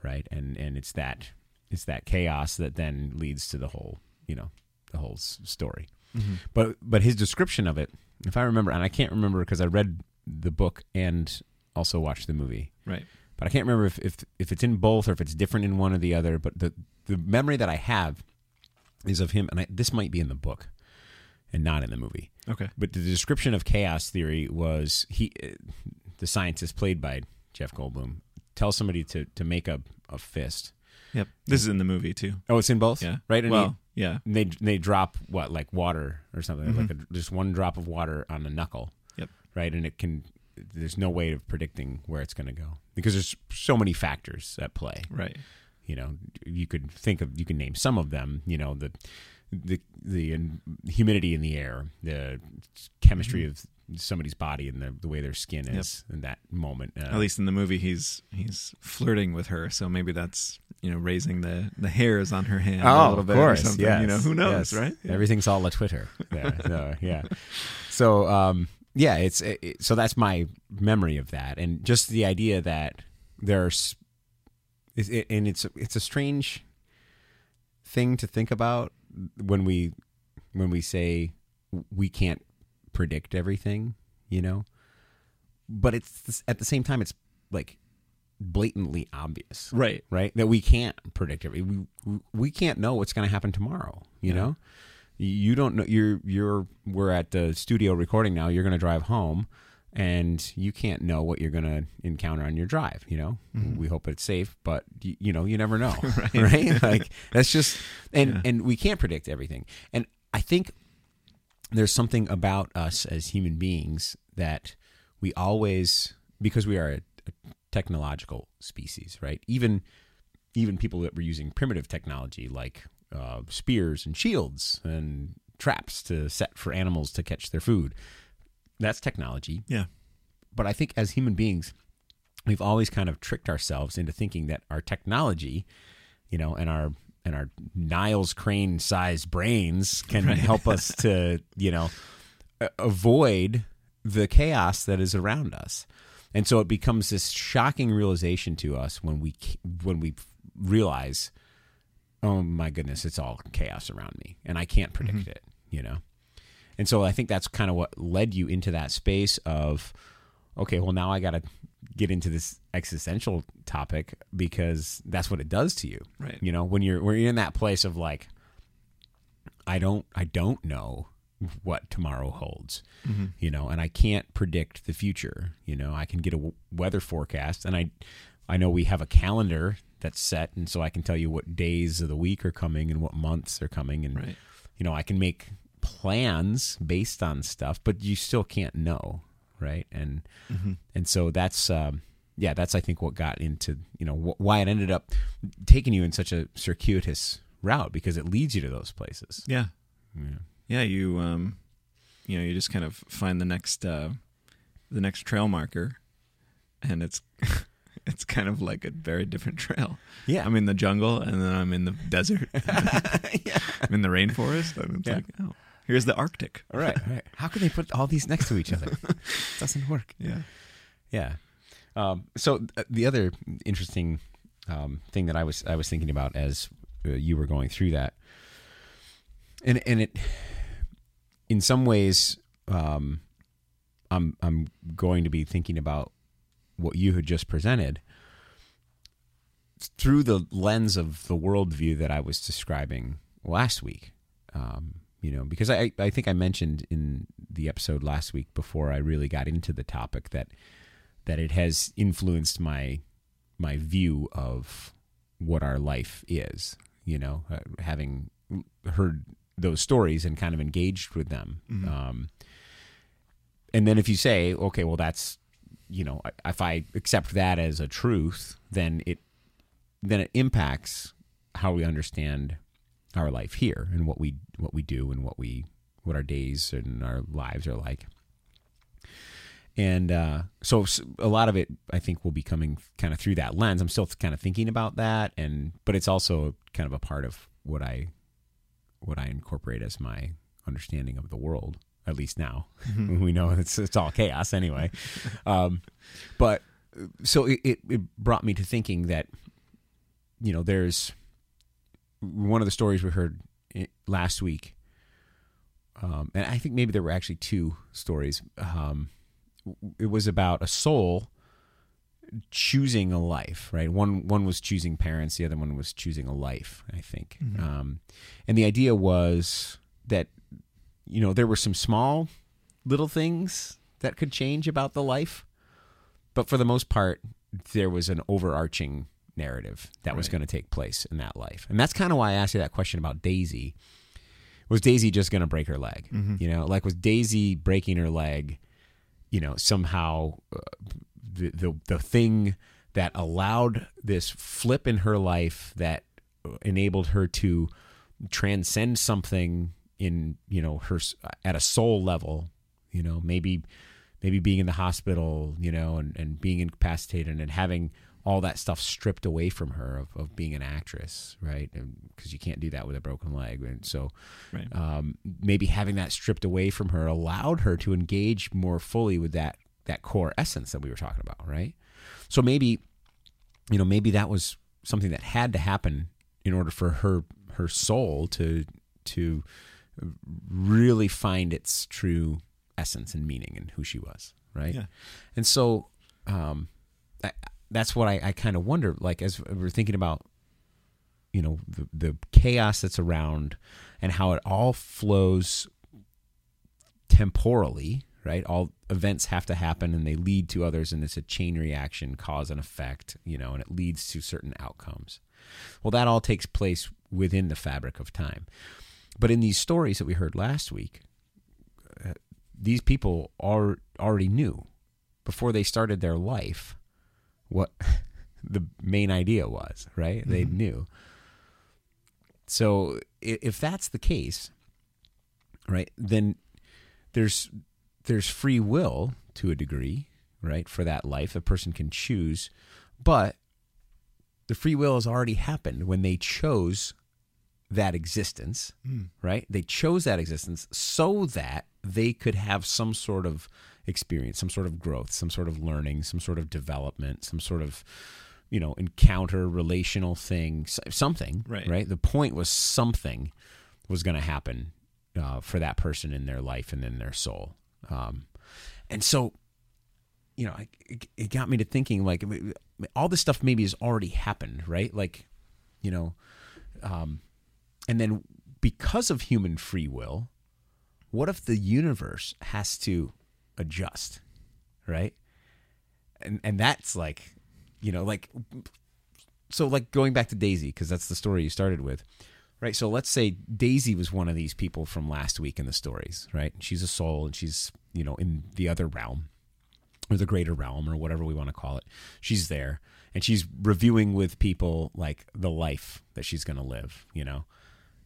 Speaker 1: right? And and it's that it's that chaos that then leads to the whole you know the whole s- story. But but his description of it, if I remember, and I can't remember because I read the book and also watch the movie,
Speaker 2: Right.
Speaker 1: but I can't remember if, if if it's in both or if it's different in one or the other. But the the memory that I have is of him, and I, this might be in the book and not in the movie.
Speaker 2: Okay.
Speaker 1: But the description of chaos theory was he, uh, the scientist played by Jeff Goldblum, tells somebody to to make a, a fist.
Speaker 2: Yep. This is in the movie too.
Speaker 1: Oh, it's in both.
Speaker 2: Yeah.
Speaker 1: right. And
Speaker 2: well, yeah.
Speaker 1: he- they they drop what like water or something
Speaker 2: Mm-hmm.
Speaker 1: like a, just one drop of water on a knuckle.
Speaker 2: Yep.
Speaker 1: Right, and it can. There's no way of predicting where it's going to go because there's so many factors at play.
Speaker 2: Right.
Speaker 1: You know, you could think of you can name some of them. You know, the the the humidity in the air, the chemistry of somebody's body, and the, the way their skin is in that moment. Uh,
Speaker 2: At least in the movie, he's he's flirting with her, so maybe that's you know raising the the hairs on her hand a
Speaker 1: Oh,
Speaker 2: little
Speaker 1: of
Speaker 2: bit
Speaker 1: course.
Speaker 2: or something.
Speaker 1: Yes,
Speaker 2: You know, who knows,
Speaker 1: yes.
Speaker 2: right?
Speaker 1: Everything's all a Twitter. There. so, yeah. So, um, yeah, it's it, so that's my memory of that, and just the idea that there's, it, and it's it's a strange thing to think about when we when we say we can't predict everything, you know. But it's at the same time, it's like blatantly obvious
Speaker 2: Right.
Speaker 1: right? That we can't predict everything. We we can't know what's going to happen tomorrow. You
Speaker 2: Yeah.
Speaker 1: know, you don't know. You're you're we're at the studio recording now. You're going to drive home, and you can't know what you're going to encounter on your drive. You know, mm-hmm. we hope it's safe, but you, you know, you never know, right? Like that's just and
Speaker 2: Yeah.
Speaker 1: and we can't predict everything. And I think there's something about us as human beings that we always because we are a, a technological species, right? Even even people that were using primitive technology like uh, spears and shields and traps to set for animals to catch their food. That's technology.
Speaker 2: Yeah.
Speaker 1: but I think as human beings, we've always kind of tricked ourselves into thinking that our technology, you know, and our and our Niles Crane sized brains can
Speaker 2: Right.
Speaker 1: help us to, you know, avoid the chaos that is around us. And so it becomes this shocking realization to us when we when we realize, oh my goodness, it's all chaos around me, and I can't predict mm-hmm. it. You know, and so I think that's kind of what led you into that space of, okay, well now I got to get into this existential topic because that's what it does to you.
Speaker 2: Right.
Speaker 1: You know, when you're when you're in that place of like, I don't I don't know what tomorrow holds mm-hmm. you know and i can't predict the future you know i can get a w- weather forecast and i i know we have a calendar that's set and so i can tell you what days of the week are coming and what months are coming and
Speaker 2: Right.
Speaker 1: you know i can make plans based on stuff but you still can't know right and and so that's um yeah that's i think what got into you know wh- why it ended up taking you in such a circuitous route because it leads you to those places
Speaker 2: Yeah.
Speaker 1: yeah
Speaker 2: Yeah, you um you know, you just kind of find the next uh the next trail marker and it's it's kind of like a very different trail.
Speaker 1: yeah
Speaker 2: I'm in the jungle and then I'm in the desert. yeah. I'm in the rainforest and it's
Speaker 1: Yeah.
Speaker 2: like, oh, here's the Arctic.
Speaker 1: All right, all right. How can they put all these next to each other? It doesn't work.
Speaker 2: Yeah.
Speaker 1: Yeah. Um, so uh, the other interesting um, thing that I was I was thinking about as uh, you were going through that, and and it, in some ways, um, I'm I'm going to be thinking about what you had just presented through the lens of the worldview that I was describing last week. Um, you know, because I I think I mentioned in the episode last week before I really got into the topic that that it has influenced my my view of what our life is. You know, uh, having heard those stories and kind of engaged with them. Um, and then if you say, okay, well, that's you know, if I accept that as a truth, then it then it impacts how we understand our life here and what we what we do and what we what our days and our lives are like. And uh, so a lot of it, I think, will be coming kind of through that lens. I'm still kind of thinking about that, and but it's also kind of a part of what I what I incorporate as my understanding of the world. At least now, we know it's it's all chaos anyway. um, but so it, it, brought me to thinking that you know there's one of the stories we heard last week um, and i think maybe there were actually two stories. Um, it was about a soul choosing a life right? One one was choosing parents the other one was choosing a life i think. Um, and the idea was that you know there were some small little things that could change about the life but for the most part there was an overarching narrative that was going to take place in that life. And that's kind of why i asked you that question about daisy. Was daisy just going to break her leg? You know like was daisy breaking her leg you know somehow uh, the, the the thing that allowed this flip in her life that enabled her to transcend something in you know her at a soul level you know maybe maybe being in the hospital you know and, and being incapacitated and having all that stuff stripped away from her of, of being an actress right? Because you can't do that with a broken leg. And so
Speaker 2: Right.
Speaker 1: um, maybe having that stripped away from her allowed her to engage more fully with that that core essence that we were talking about right? So maybe you know maybe that was something that had to happen in order for her her soul to to really find its true essence and meaning and who she was right?
Speaker 2: Yeah.
Speaker 1: and so um I, that's what i, I kind of wonder like as we're thinking about you know the, the chaos that's around and how it all flows temporally right? All events have to happen and they lead to others and it's a chain reaction cause and effect you know and it leads to certain outcomes. Well that all takes place within the fabric of time but in these stories that we heard last week uh, these people are already knew before they started their life what the main idea was right? They knew. So if that's the case right then there's there's free will to a degree right, for that life. A person can choose, but the free will has already happened when they chose that existence, right? They chose that existence so that they could have some sort of experience, some sort of growth, some sort of learning, some sort of development, some sort of you know encounter, relational thing, something,
Speaker 2: Right.
Speaker 1: Right. The point was something was going to happen uh, for that person in their life and in their soul, um, and so you know, it, it got me to thinking like all this stuff maybe has already happened, right? Like, you know, um, and then because of human free will, what if the universe has to adjust, right? And and that's like, you know, like so like going back to Daisy because that's the story you started with. Right. So let's say Daisy was one of these people from last week in the stories, right? She's a soul and she's, you know, in the other realm or the greater realm or whatever we want to call it. She's there and she's reviewing with people like the life that she's going to live, you know.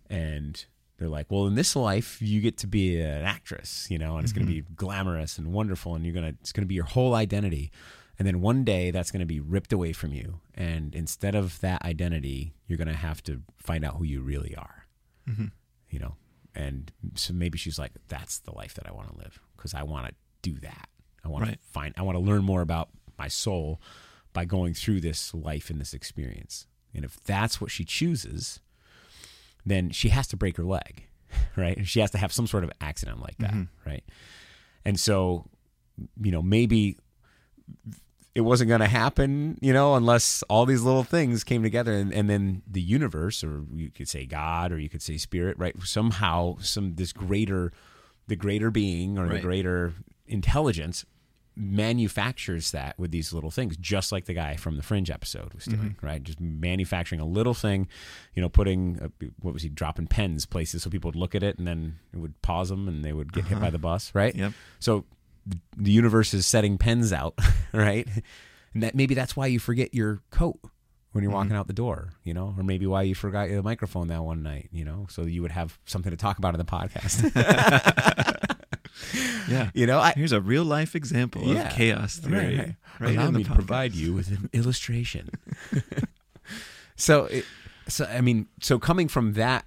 Speaker 1: And they're like, "Well, in this life, you get to be an actress, you know, and it's going to be mm-hmm. glamorous and wonderful and you're going to it's going to be your whole identity." And then one day that's going to be ripped away from you. And instead of that identity, you're going to have to find out who you really are. Mm-hmm. You know. And so maybe she's like, "That's the life that I want to live because I want to do that." I want
Speaker 2: Right.
Speaker 1: to find I want to learn more about my soul by going through this life and this experience. And if that's what she chooses, then she has to break her leg, right? She has to have some sort of accident like that, mm-hmm. right? And so, you know, maybe it wasn't going to happen, you know, unless all these little things came together and, and then the universe, or you could say God, or you could say spirit, right? Somehow, some this greater, the greater being or the greater intelligence manufactures that with these little things, just like the guy from the Fringe episode was doing, mm-hmm. right? Just manufacturing a little thing, you know, putting uh what was he dropping pens places so people would look at it and then it would pause them and they would get hit by uh-huh. the bus, right?
Speaker 2: Yep.
Speaker 1: So the universe is setting pens out, right? And that maybe that's why you forget your coat when you're walking mm-hmm. out the door, you know, or maybe why you forgot your microphone that one night, you know, so you would have something to talk about in the podcast.
Speaker 2: Yeah.
Speaker 1: you know, I,
Speaker 2: Here's a real life example
Speaker 1: Yeah.
Speaker 2: of chaos theory.
Speaker 1: Right, right.
Speaker 2: right
Speaker 1: Allow me to provide you with an illustration. so, it, so I mean, so coming from that,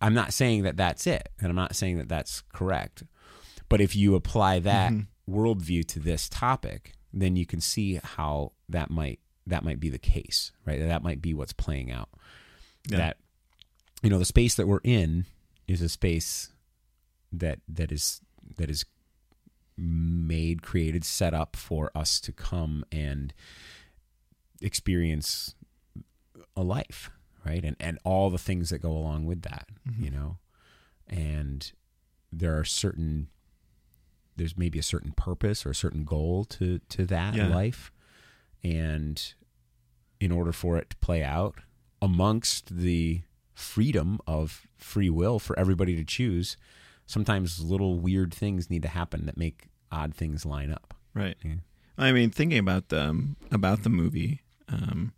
Speaker 1: I'm not saying that that's it, and I'm not saying that that's correct. But if you apply that
Speaker 2: Mm-hmm.
Speaker 1: worldview to this topic, then you can see how that might that might be the case, right? That might be what's playing out.
Speaker 2: Yeah.
Speaker 1: That you know, the space that we're in is a space that that is that is made, created, set up for us to come and experience a life, right? And and all the things that go along with that, mm-hmm. you know. And there are certain there's maybe a certain purpose or a certain goal to to that
Speaker 2: Yeah.
Speaker 1: life. And in order for it to play out amongst the freedom of free will for everybody to choose, sometimes little weird things need to happen that make odd things line up.
Speaker 2: Right.
Speaker 1: Yeah.
Speaker 2: I mean, thinking about the um, about the movie, um,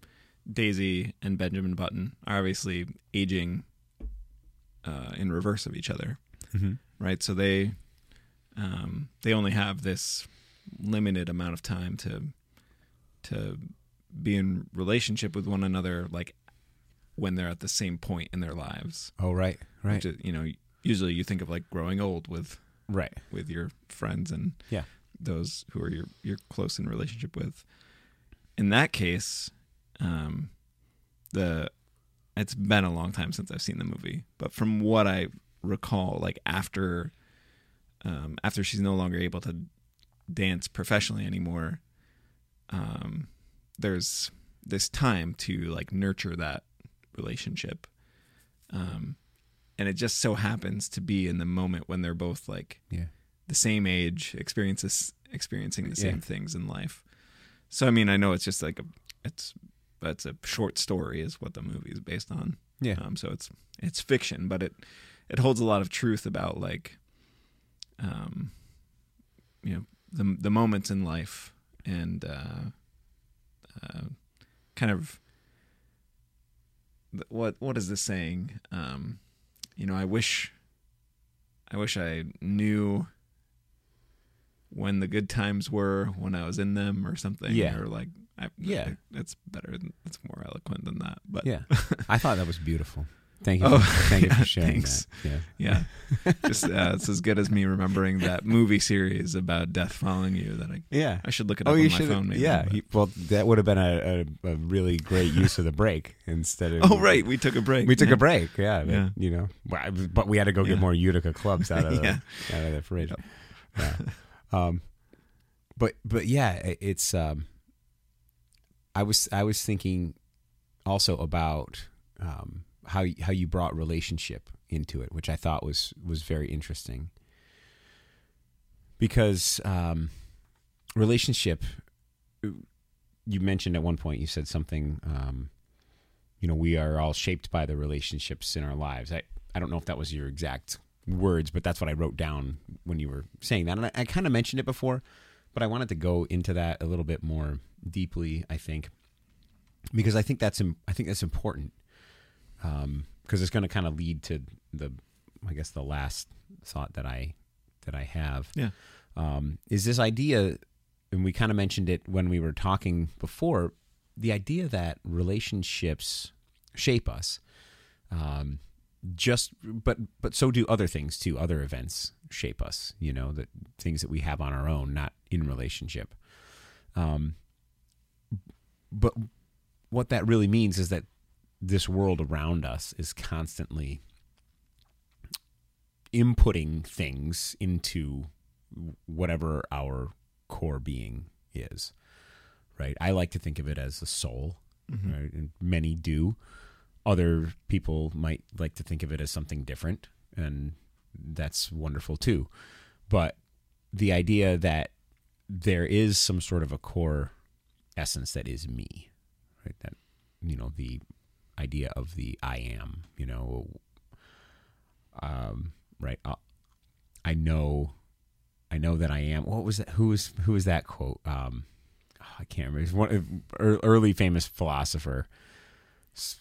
Speaker 2: Daisy and Benjamin Button are obviously aging uh, in reverse of each other,
Speaker 1: Mm-hmm.
Speaker 2: right? So they um, they only have this limited amount of time to to be in relationship with one another, like when they're at the same point in their lives.
Speaker 1: Oh, right, right,
Speaker 2: is, you know, usually you think of like growing old with
Speaker 1: right.
Speaker 2: with your friends and
Speaker 1: Yeah.
Speaker 2: those who are your you're close in relationship with. In that case, um, the it's been a long time since I've seen the movie, but from what I recall, like after um, after she's no longer able to dance professionally anymore, um, there's this time to like nurture that relationship. Um, and it just so happens to be in the moment when they're both like
Speaker 1: Yeah.
Speaker 2: the same age, experiences experiencing the same
Speaker 1: Yeah.
Speaker 2: things in life. So I mean, I know it's just like a it's it's a short story is what the movie is based on.
Speaker 1: Yeah.
Speaker 2: Um, so it's it's fiction, but it it holds a lot of truth about like um you know the the moments in life and uh, uh kind of what what is this saying um you know i wish i wish i knew when the good times were when I was in them or something.
Speaker 1: Yeah.
Speaker 2: Or like, I,
Speaker 1: Yeah.
Speaker 2: It's better. It's more eloquent than that. But
Speaker 1: Yeah, I thought that was beautiful. Thank you.
Speaker 2: Oh,
Speaker 1: thank you
Speaker 2: yeah,
Speaker 1: for sharing
Speaker 2: thanks.
Speaker 1: that. Yeah.
Speaker 2: yeah, just uh, it's as good as me remembering that movie series about death following you. That I
Speaker 1: Yeah.
Speaker 2: I should look it up
Speaker 1: Oh,
Speaker 2: up
Speaker 1: you
Speaker 2: my
Speaker 1: should.
Speaker 2: phone. Maybe,
Speaker 1: yeah.
Speaker 2: but-
Speaker 1: well, that would have been a, a, a really great use of the break instead of.
Speaker 2: oh right, we took a break.
Speaker 1: We took
Speaker 2: yeah.
Speaker 1: a break. Yeah. but, You know, but we had to go get more Utica clubs out of the, out of the fridge. Yeah. Um, but but yeah, it's. Um, I was I was thinking also about um, how how you brought relationship into it, which I thought was was very interesting. Because um, relationship, you mentioned at one point you said something. Um, you know, we are all shaped by the relationships in our lives. I I don't know if that was your exact words, but that's what I wrote down when you were saying that, and I, I kind of mentioned it before, but I wanted to go into that a little bit more deeply. I think because I think that's I think that's important because it's going to kind of lead to the I guess the last thought that I that I have
Speaker 2: Yeah.
Speaker 1: um, is this idea, and we kind of mentioned it when we were talking before, the idea that relationships shape us. Um, just, but but so do other things too. Other events shape us. You know, the things that we have on our own, not in relationship. Um, but what that really means is that this world around us is constantly inputting things into whatever our core being is right? I like to think of it as a soul mm-hmm. right? and many do. Other people might like to think of it as something different and that's wonderful too. But the idea that there is some sort of a core essence that is me right? That you know the idea of the i am you know um right uh, i know i know that i am. What was that who was who was that quote? Um oh, i can't remember. It's one ear- early famous philosopher.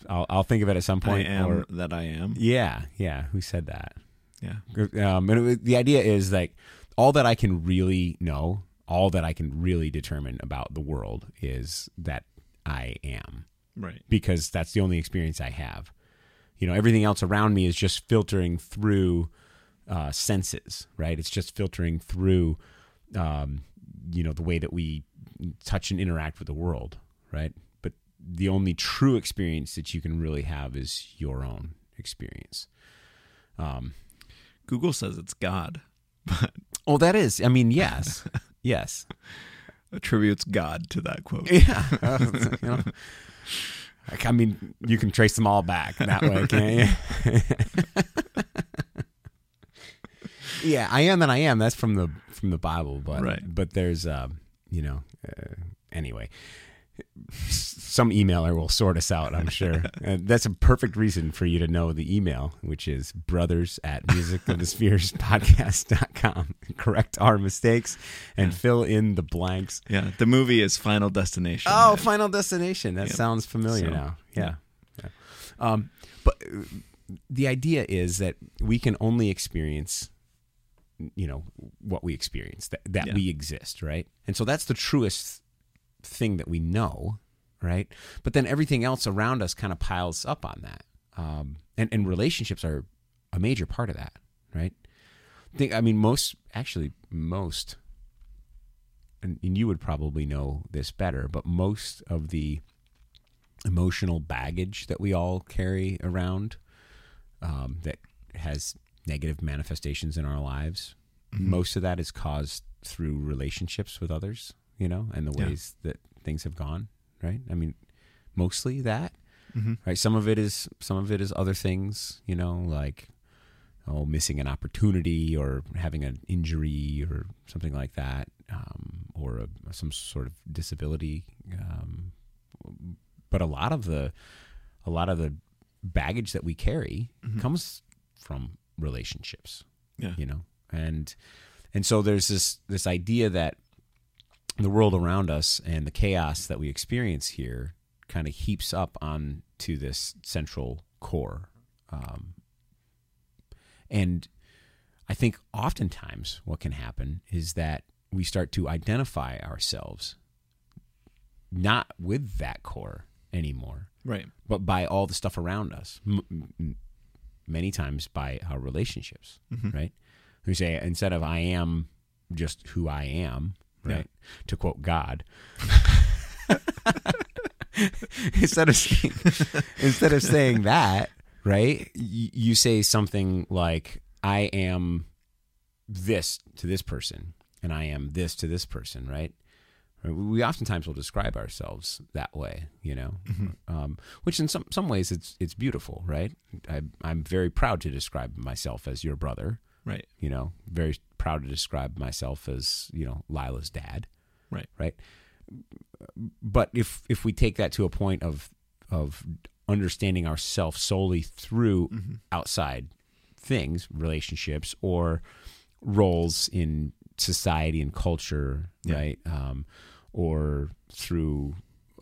Speaker 1: I'll, I'll think of it at some
Speaker 2: I
Speaker 1: point
Speaker 2: am
Speaker 1: or
Speaker 2: that I am.
Speaker 1: yeah yeah who said that?
Speaker 2: Yeah.
Speaker 1: um, and it the idea is like all that I can really know, all that I can really determine about the world is that I am,
Speaker 2: Right.
Speaker 1: because that's the only experience I have. You know, everything else around me is just filtering through uh, senses, right? It's just filtering through, um, you know, the way that we touch and interact with the world, right? But the only true experience that you can really have is your own experience. Um,
Speaker 2: Google says it's God, but
Speaker 1: Oh, that is. I mean, yes, yes,
Speaker 2: attributes God to that quote.
Speaker 1: yeah. You know, like, I mean, you can trace them all back that way, can't you? yeah, I am and I am. That's from the from the Bible, but
Speaker 2: Right.
Speaker 1: but there's um, you know, uh, anyway. Some emailer will sort us out, I'm sure. Uh, that's a perfect reason for you to know the email, which is brothers at musicofthespherespodcast.com. Correct our mistakes and fill in the blanks.
Speaker 2: Yeah. The movie is Final Destination.
Speaker 1: Oh, Final Destination. That
Speaker 2: Yep.
Speaker 1: sounds familiar
Speaker 2: So,
Speaker 1: now. Yeah. yeah. Um, but uh, the idea is that we can only experience, you know, what we experience, that, that
Speaker 2: Yeah.
Speaker 1: we exist, right? And so that's the truest thing that we know, right? But then everything else around us kind of piles up on that. Um, and, and relationships are a major part of that, right? Think, I mean, most, actually, most and, and you would probably know this better, but most of the emotional baggage that we all carry around um, that has negative manifestations in our lives, most of that is caused through relationships with others, you know, and the
Speaker 2: Yeah.
Speaker 1: ways that things have gone, right? I mean, mostly that,
Speaker 2: Mhm.
Speaker 1: right? Some of it is some of it is other things, you know, like oh, missing an opportunity or having an injury or something like that, um, or a, some sort of disability. Um, but a lot of the a lot of the baggage that we carry comes from relationships
Speaker 2: Yeah.
Speaker 1: you know and and so there's this this idea that the world around us and the chaos that we experience here kind of heaps up on to this central core um, and i think oftentimes what can happen is that we start to identify ourselves not with that core anymore,
Speaker 2: Right.
Speaker 1: but by all the stuff around us. M- m- many times by our relationships,
Speaker 2: Mhm.
Speaker 1: right? We say instead of I am just who I am,
Speaker 2: Yeah.
Speaker 1: right? To quote God. instead of saying, instead of saying that, right? You, you say something like I am this to this person and I am this to this person, right? We oftentimes will describe ourselves that way, you know, um, which in some some ways it's it's beautiful, right? I, I'm very proud to describe myself as your brother,
Speaker 2: Right.
Speaker 1: you know, very proud to describe myself as you know Lilia's dad,
Speaker 2: Right.
Speaker 1: right? But if if we take that to a point of of understanding ourselves solely through
Speaker 2: Mm-hmm.
Speaker 1: outside things, relationships or roles in society and culture,
Speaker 2: Yeah.
Speaker 1: right? Um, or through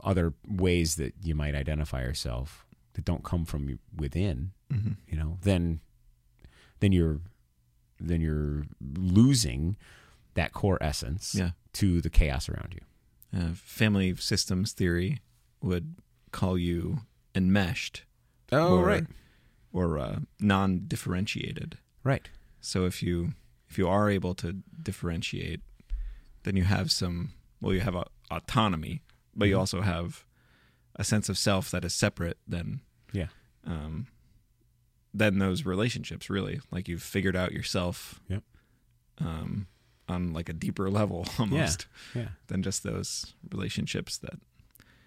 Speaker 1: other ways that you might identify yourself that don't come from within,
Speaker 2: Mm-hmm.
Speaker 1: you know, then then you're then you're losing that core essence
Speaker 2: Yeah.
Speaker 1: to the chaos around you.
Speaker 2: Uh, family systems theory would call you enmeshed
Speaker 1: Oh,
Speaker 2: or,
Speaker 1: right.
Speaker 2: or uh, non-differentiated.
Speaker 1: Right.
Speaker 2: So if you if you are able to differentiate, then you have some well, you have a, autonomy, but you
Speaker 1: Mhm.
Speaker 2: also have a sense of self that is separate than
Speaker 1: Yeah.
Speaker 2: um, than those relationships. Really, like you've figured out yourself.
Speaker 1: Yep.
Speaker 2: Um, on like a deeper level almost
Speaker 1: Yeah.
Speaker 2: than just those relationships that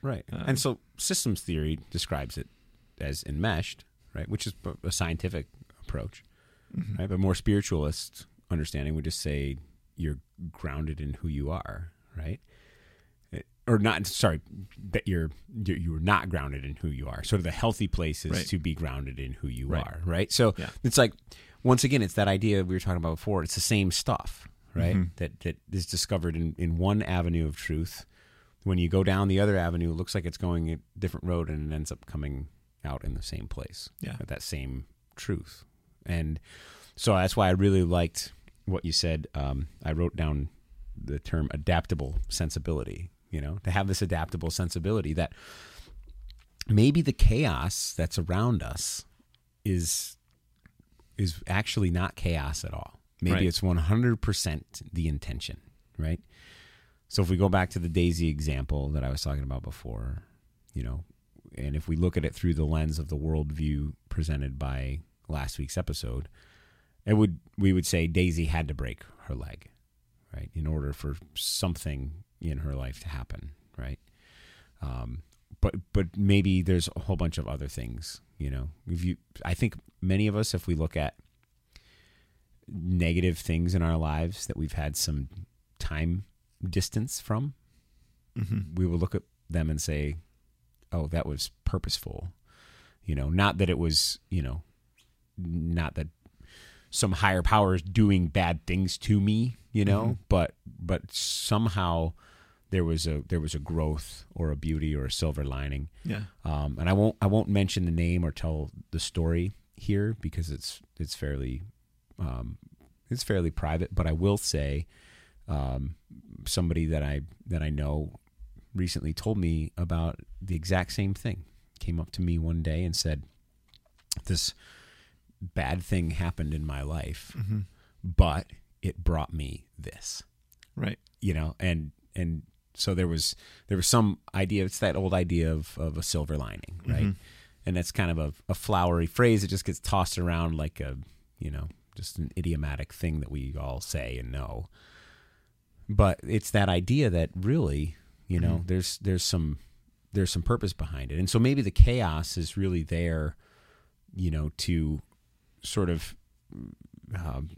Speaker 1: Right.
Speaker 2: Um,
Speaker 1: and so systems theory describes it as enmeshed, right, which is a scientific approach,
Speaker 2: Mhm.
Speaker 1: right? But more spiritualist understanding would just say you're grounded in who you are, right? Or not, sorry, that you're you're not grounded in who you are. Sort of the healthy place is
Speaker 2: Right.
Speaker 1: to be grounded in who you
Speaker 2: Right.
Speaker 1: are, right? So
Speaker 2: Yeah.
Speaker 1: it's like once again, it's that idea we were talking about before. It's the same stuff, right?
Speaker 2: Mhm.
Speaker 1: That that is discovered in in one avenue of truth. When you go down the other avenue, it looks like it's going a different road, and it ends up coming out in the same place
Speaker 2: Yeah.
Speaker 1: at that same truth. And so that's why I really liked what you said. Um, I wrote down the term adaptable sensibility. You know, to have this adaptable sensibility that maybe the chaos that's around us is is actually not chaos at all. Maybe
Speaker 2: Right.
Speaker 1: it's 100% the intention, right? So if we go back to the Daisy example that I was talking about before, you know, and if we look at it through the lens of the worldview presented by last week's episode, it would we would say Daisy had to break her leg, right, in order for something in her life to happen, right? Um, but but maybe there's a whole bunch of other things, you know. If you, I think many of us, if we look at negative things in our lives that we've had some time distance from,
Speaker 2: Mhm.
Speaker 1: we will look at them and say, "Oh, that was purposeful." You know, not that it was, you know, not that some higher power is doing bad things to me, you know,
Speaker 2: Mhm.
Speaker 1: but but somehow there was a there was a growth or a beauty or a silver lining.
Speaker 2: yeah
Speaker 1: Um, and I won't I won't mention the name or tell the story here because it's it's fairly um, it's fairly private. But I will say um, somebody that I that I know recently told me about the exact same thing. Came up to me one day and said, "This bad thing happened in my life,
Speaker 2: Mhm.
Speaker 1: but it brought me this."
Speaker 2: right
Speaker 1: you know and and so there was there was some idea it's that old idea of of a silver lining right
Speaker 2: Mhm.
Speaker 1: and that's kind of a, a flowery phrase it just gets tossed around like a you know just an idiomatic thing that we all say and know but it's that idea that really you know
Speaker 2: Mhm.
Speaker 1: there's there's some there's some purpose behind it and so maybe the chaos is really there you know to sort of um,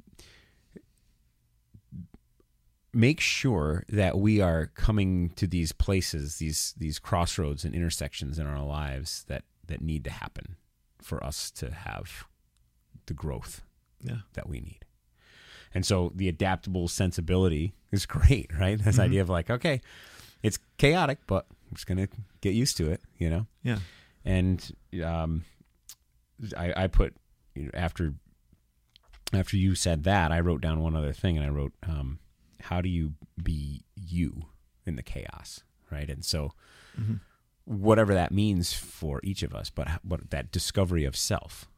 Speaker 1: make sure that we are coming to these places these these crossroads and intersections in our lives that that need to happen for us to have the growth
Speaker 2: yeah.
Speaker 1: that we need. And so the adaptable sensibility is great right? This
Speaker 2: Mhm.
Speaker 1: idea of like okay it's chaotic but i'm just gonna get used to it you know?
Speaker 2: Yeah.
Speaker 1: And um, I, I put you know, after after you said that, I wrote down one other thing, and I wrote um, how do you be you in the chaos, right? And so,
Speaker 2: Mhm.
Speaker 1: whatever that means for each of us, but what that discovery of self,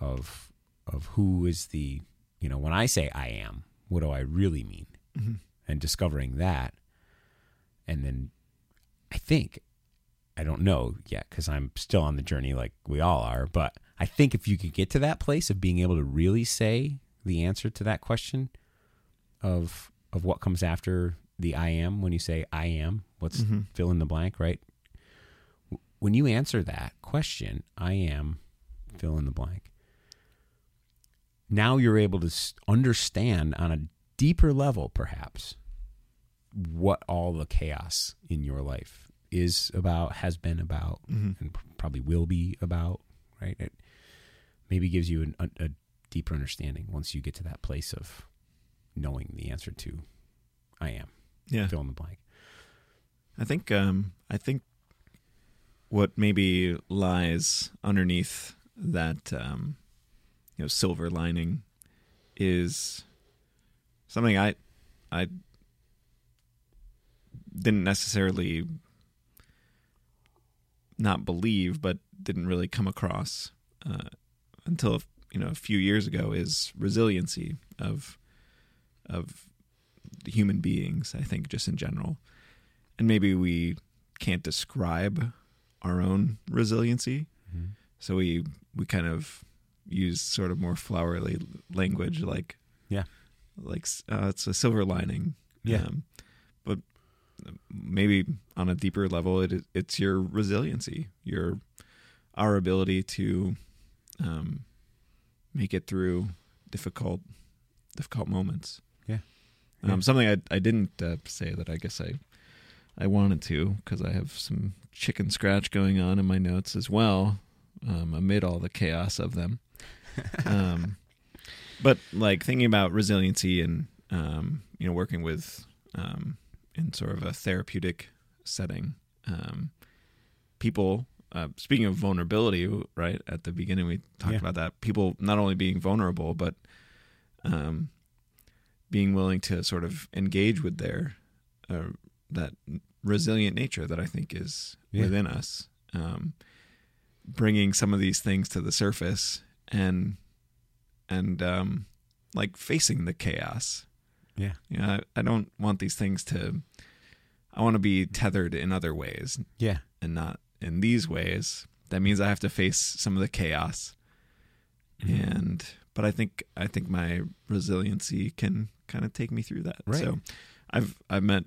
Speaker 1: of of who is the, you know, when I say I am, what do I really mean?
Speaker 2: Mhm.
Speaker 1: And discovering that, and then I think I don't know yet because I'm still on the journey, like we all are. But I think if you could get to that place of being able to really say the answer to that question of of what comes after the I am, when you say I am, what's
Speaker 2: Mhm.
Speaker 1: fill in the blank, right? When you answer that question, I am fill in the blank. Now you're able to understand on a deeper level, perhaps, what all the chaos in your life is about, has been about,
Speaker 2: Mhm.
Speaker 1: and probably will be about, right? It maybe gives you an, a, a deeper understanding once you get to that place of knowing the answer to I am,
Speaker 2: Yeah.
Speaker 1: fill in the blank.
Speaker 2: I think um I think what maybe lies underneath that um you know silver lining is something I I didn't necessarily not believe but didn't really come across uh, until you know a few years ago is resiliency of of human beings I think just in general. And maybe we can't describe our own resiliency. So we we kind of use sort of more flowery language like
Speaker 1: Yeah.
Speaker 2: like uh, it's a silver lining.
Speaker 1: Yeah.
Speaker 2: um, but maybe on a deeper level it it's your resiliency your our ability to um, make it through difficult difficult moments
Speaker 1: Yeah. Yeah.
Speaker 2: um, something I I didn't uh, say that I guess I I wanted to because I have some chicken scratch going on in my notes as well, um, amid all the chaos of them. um, but like thinking about resiliency and um, you know working with um, in sort of a therapeutic setting, um, people. Uh, speaking of vulnerability, right at the beginning we talked
Speaker 1: Yeah.
Speaker 2: about that people not only being vulnerable but um, being willing to sort of engage with their uh, that resilient nature that I think is
Speaker 1: Yeah.
Speaker 2: within us, um, bringing some of these things to the surface and and um, like facing the chaos.
Speaker 1: Yeah.
Speaker 2: You know, I, I don't want these things to. I want to be tethered in other ways
Speaker 1: Yeah.
Speaker 2: and not in these ways. That means I have to face some of the chaos
Speaker 1: Mm-hmm.
Speaker 2: and but I think I think my resiliency can kind of take me through that.
Speaker 1: Right.
Speaker 2: So I've I've met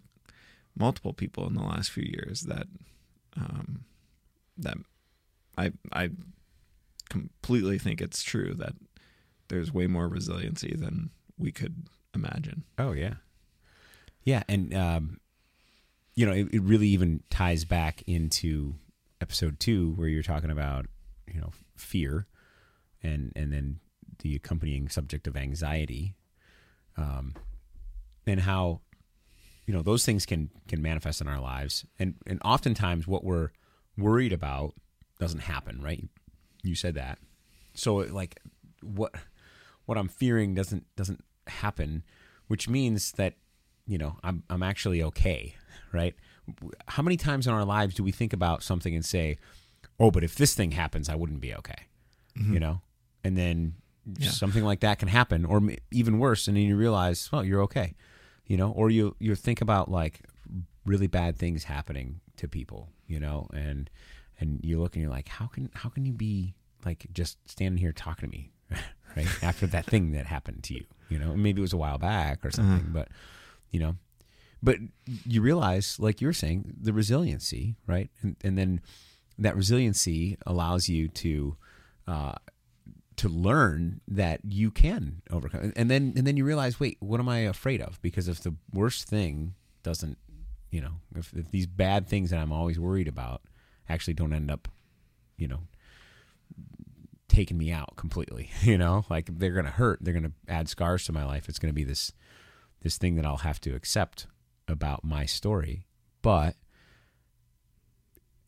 Speaker 2: multiple people in the last few years that um that I I completely think it's true that there's way more resiliency than we could imagine.
Speaker 1: Oh yeah, yeah, and um, you know, it, it really even ties back into episode two where you're talking about you know fear, and and then the accompanying subject of anxiety, um, and how you know those things can can manifest in our lives, and and oftentimes what we're worried about doesn't happen, right? You said that, so like what what I'm fearing doesn't doesn't happen, which means that you know I'm I'm actually okay, right? How many times in our lives do we think about something and say, "Oh, but if this thing happens, I wouldn't be okay," you know? And then
Speaker 2: Yeah.
Speaker 1: something like that can happen, or even worse, and then you realize, well, you're okay, you know? Or you you think about like really bad things happening to people, you know, and and you look and you're like, how can how can you be like just standing here talking to me, right? After that thing that happened to you, you know, maybe it was a while back or something, but you know, but you realize, like you were saying, the resiliency, right? And and then that resiliency allows you to uh, to learn that you can overcome, and then and then you realize, wait, what am I afraid of? Because if the worst thing doesn't, you know, if, if these bad things that I'm always worried about actually don't end up, you know, taking me out completely, you know, like they're going to hurt, they're going to add scars to my life. It's going to be this this thing that I'll have to accept about my story, but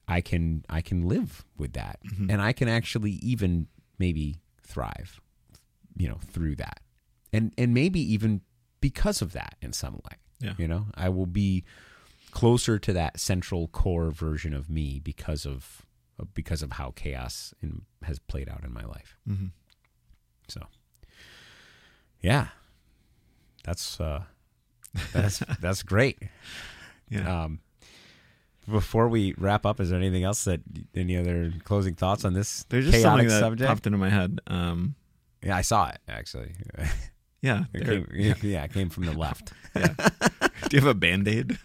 Speaker 1: I can I can live with that, mm-hmm. and I can actually even maybe thrive, you know, through that, and and maybe even because of that in some way,
Speaker 2: Yeah.
Speaker 1: You know, I will be closer to that central core version of me because of because of how chaos in, has played out in my life.
Speaker 2: Mm-hmm.
Speaker 1: So, yeah, that's uh, that's that's great.
Speaker 2: Yeah.
Speaker 1: Um, before we wrap up, is there anything else that any other closing thoughts on this
Speaker 2: There's just
Speaker 1: chaotic
Speaker 2: something that
Speaker 1: subject?
Speaker 2: popped into my head. Um,
Speaker 1: Yeah, I saw it actually.
Speaker 2: yeah.
Speaker 1: It came, yeah, it came from the left.
Speaker 2: Do you have a band aid?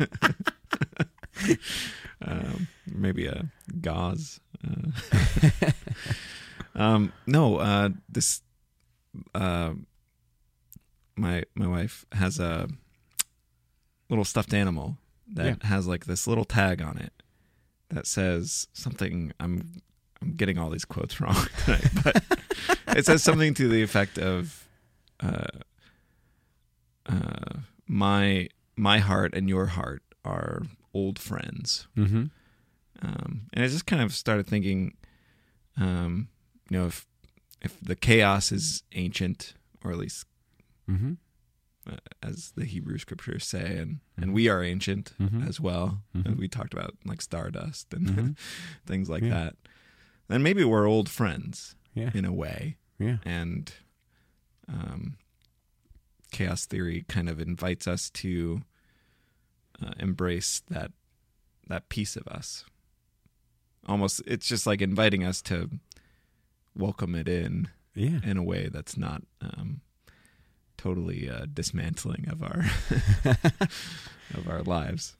Speaker 2: um, maybe a gauze. Uh, um, no, uh, this. Uh, my my wife has a little stuffed animal that
Speaker 1: Yeah.
Speaker 2: has like this little tag on it that says something. I'm I'm getting all these quotes wrong tonight, but it says something to the effect of. Uh, uh, my my heart and your heart are old friends.
Speaker 1: Mm-hmm.
Speaker 2: Um, and I just kind of started thinking, um, you know, if if the chaos is ancient, or at least
Speaker 1: Mm-hmm.
Speaker 2: Uh, as the Hebrew scriptures say, and
Speaker 1: Mhm.
Speaker 2: and we are ancient
Speaker 1: Mhm.
Speaker 2: as well.
Speaker 1: Mhm.
Speaker 2: And we talked about like stardust and
Speaker 1: Mhm.
Speaker 2: things like
Speaker 1: Yeah.
Speaker 2: that. Then maybe we're old friends
Speaker 1: Yeah.
Speaker 2: in a way,
Speaker 1: Yeah.
Speaker 2: and um, chaos theory kind of invites us to uh, embrace that that piece of us. Almost, it's just like inviting us to welcome it in
Speaker 1: Yeah.
Speaker 2: in a way that's not um, totally uh, dismantling of our of our lives.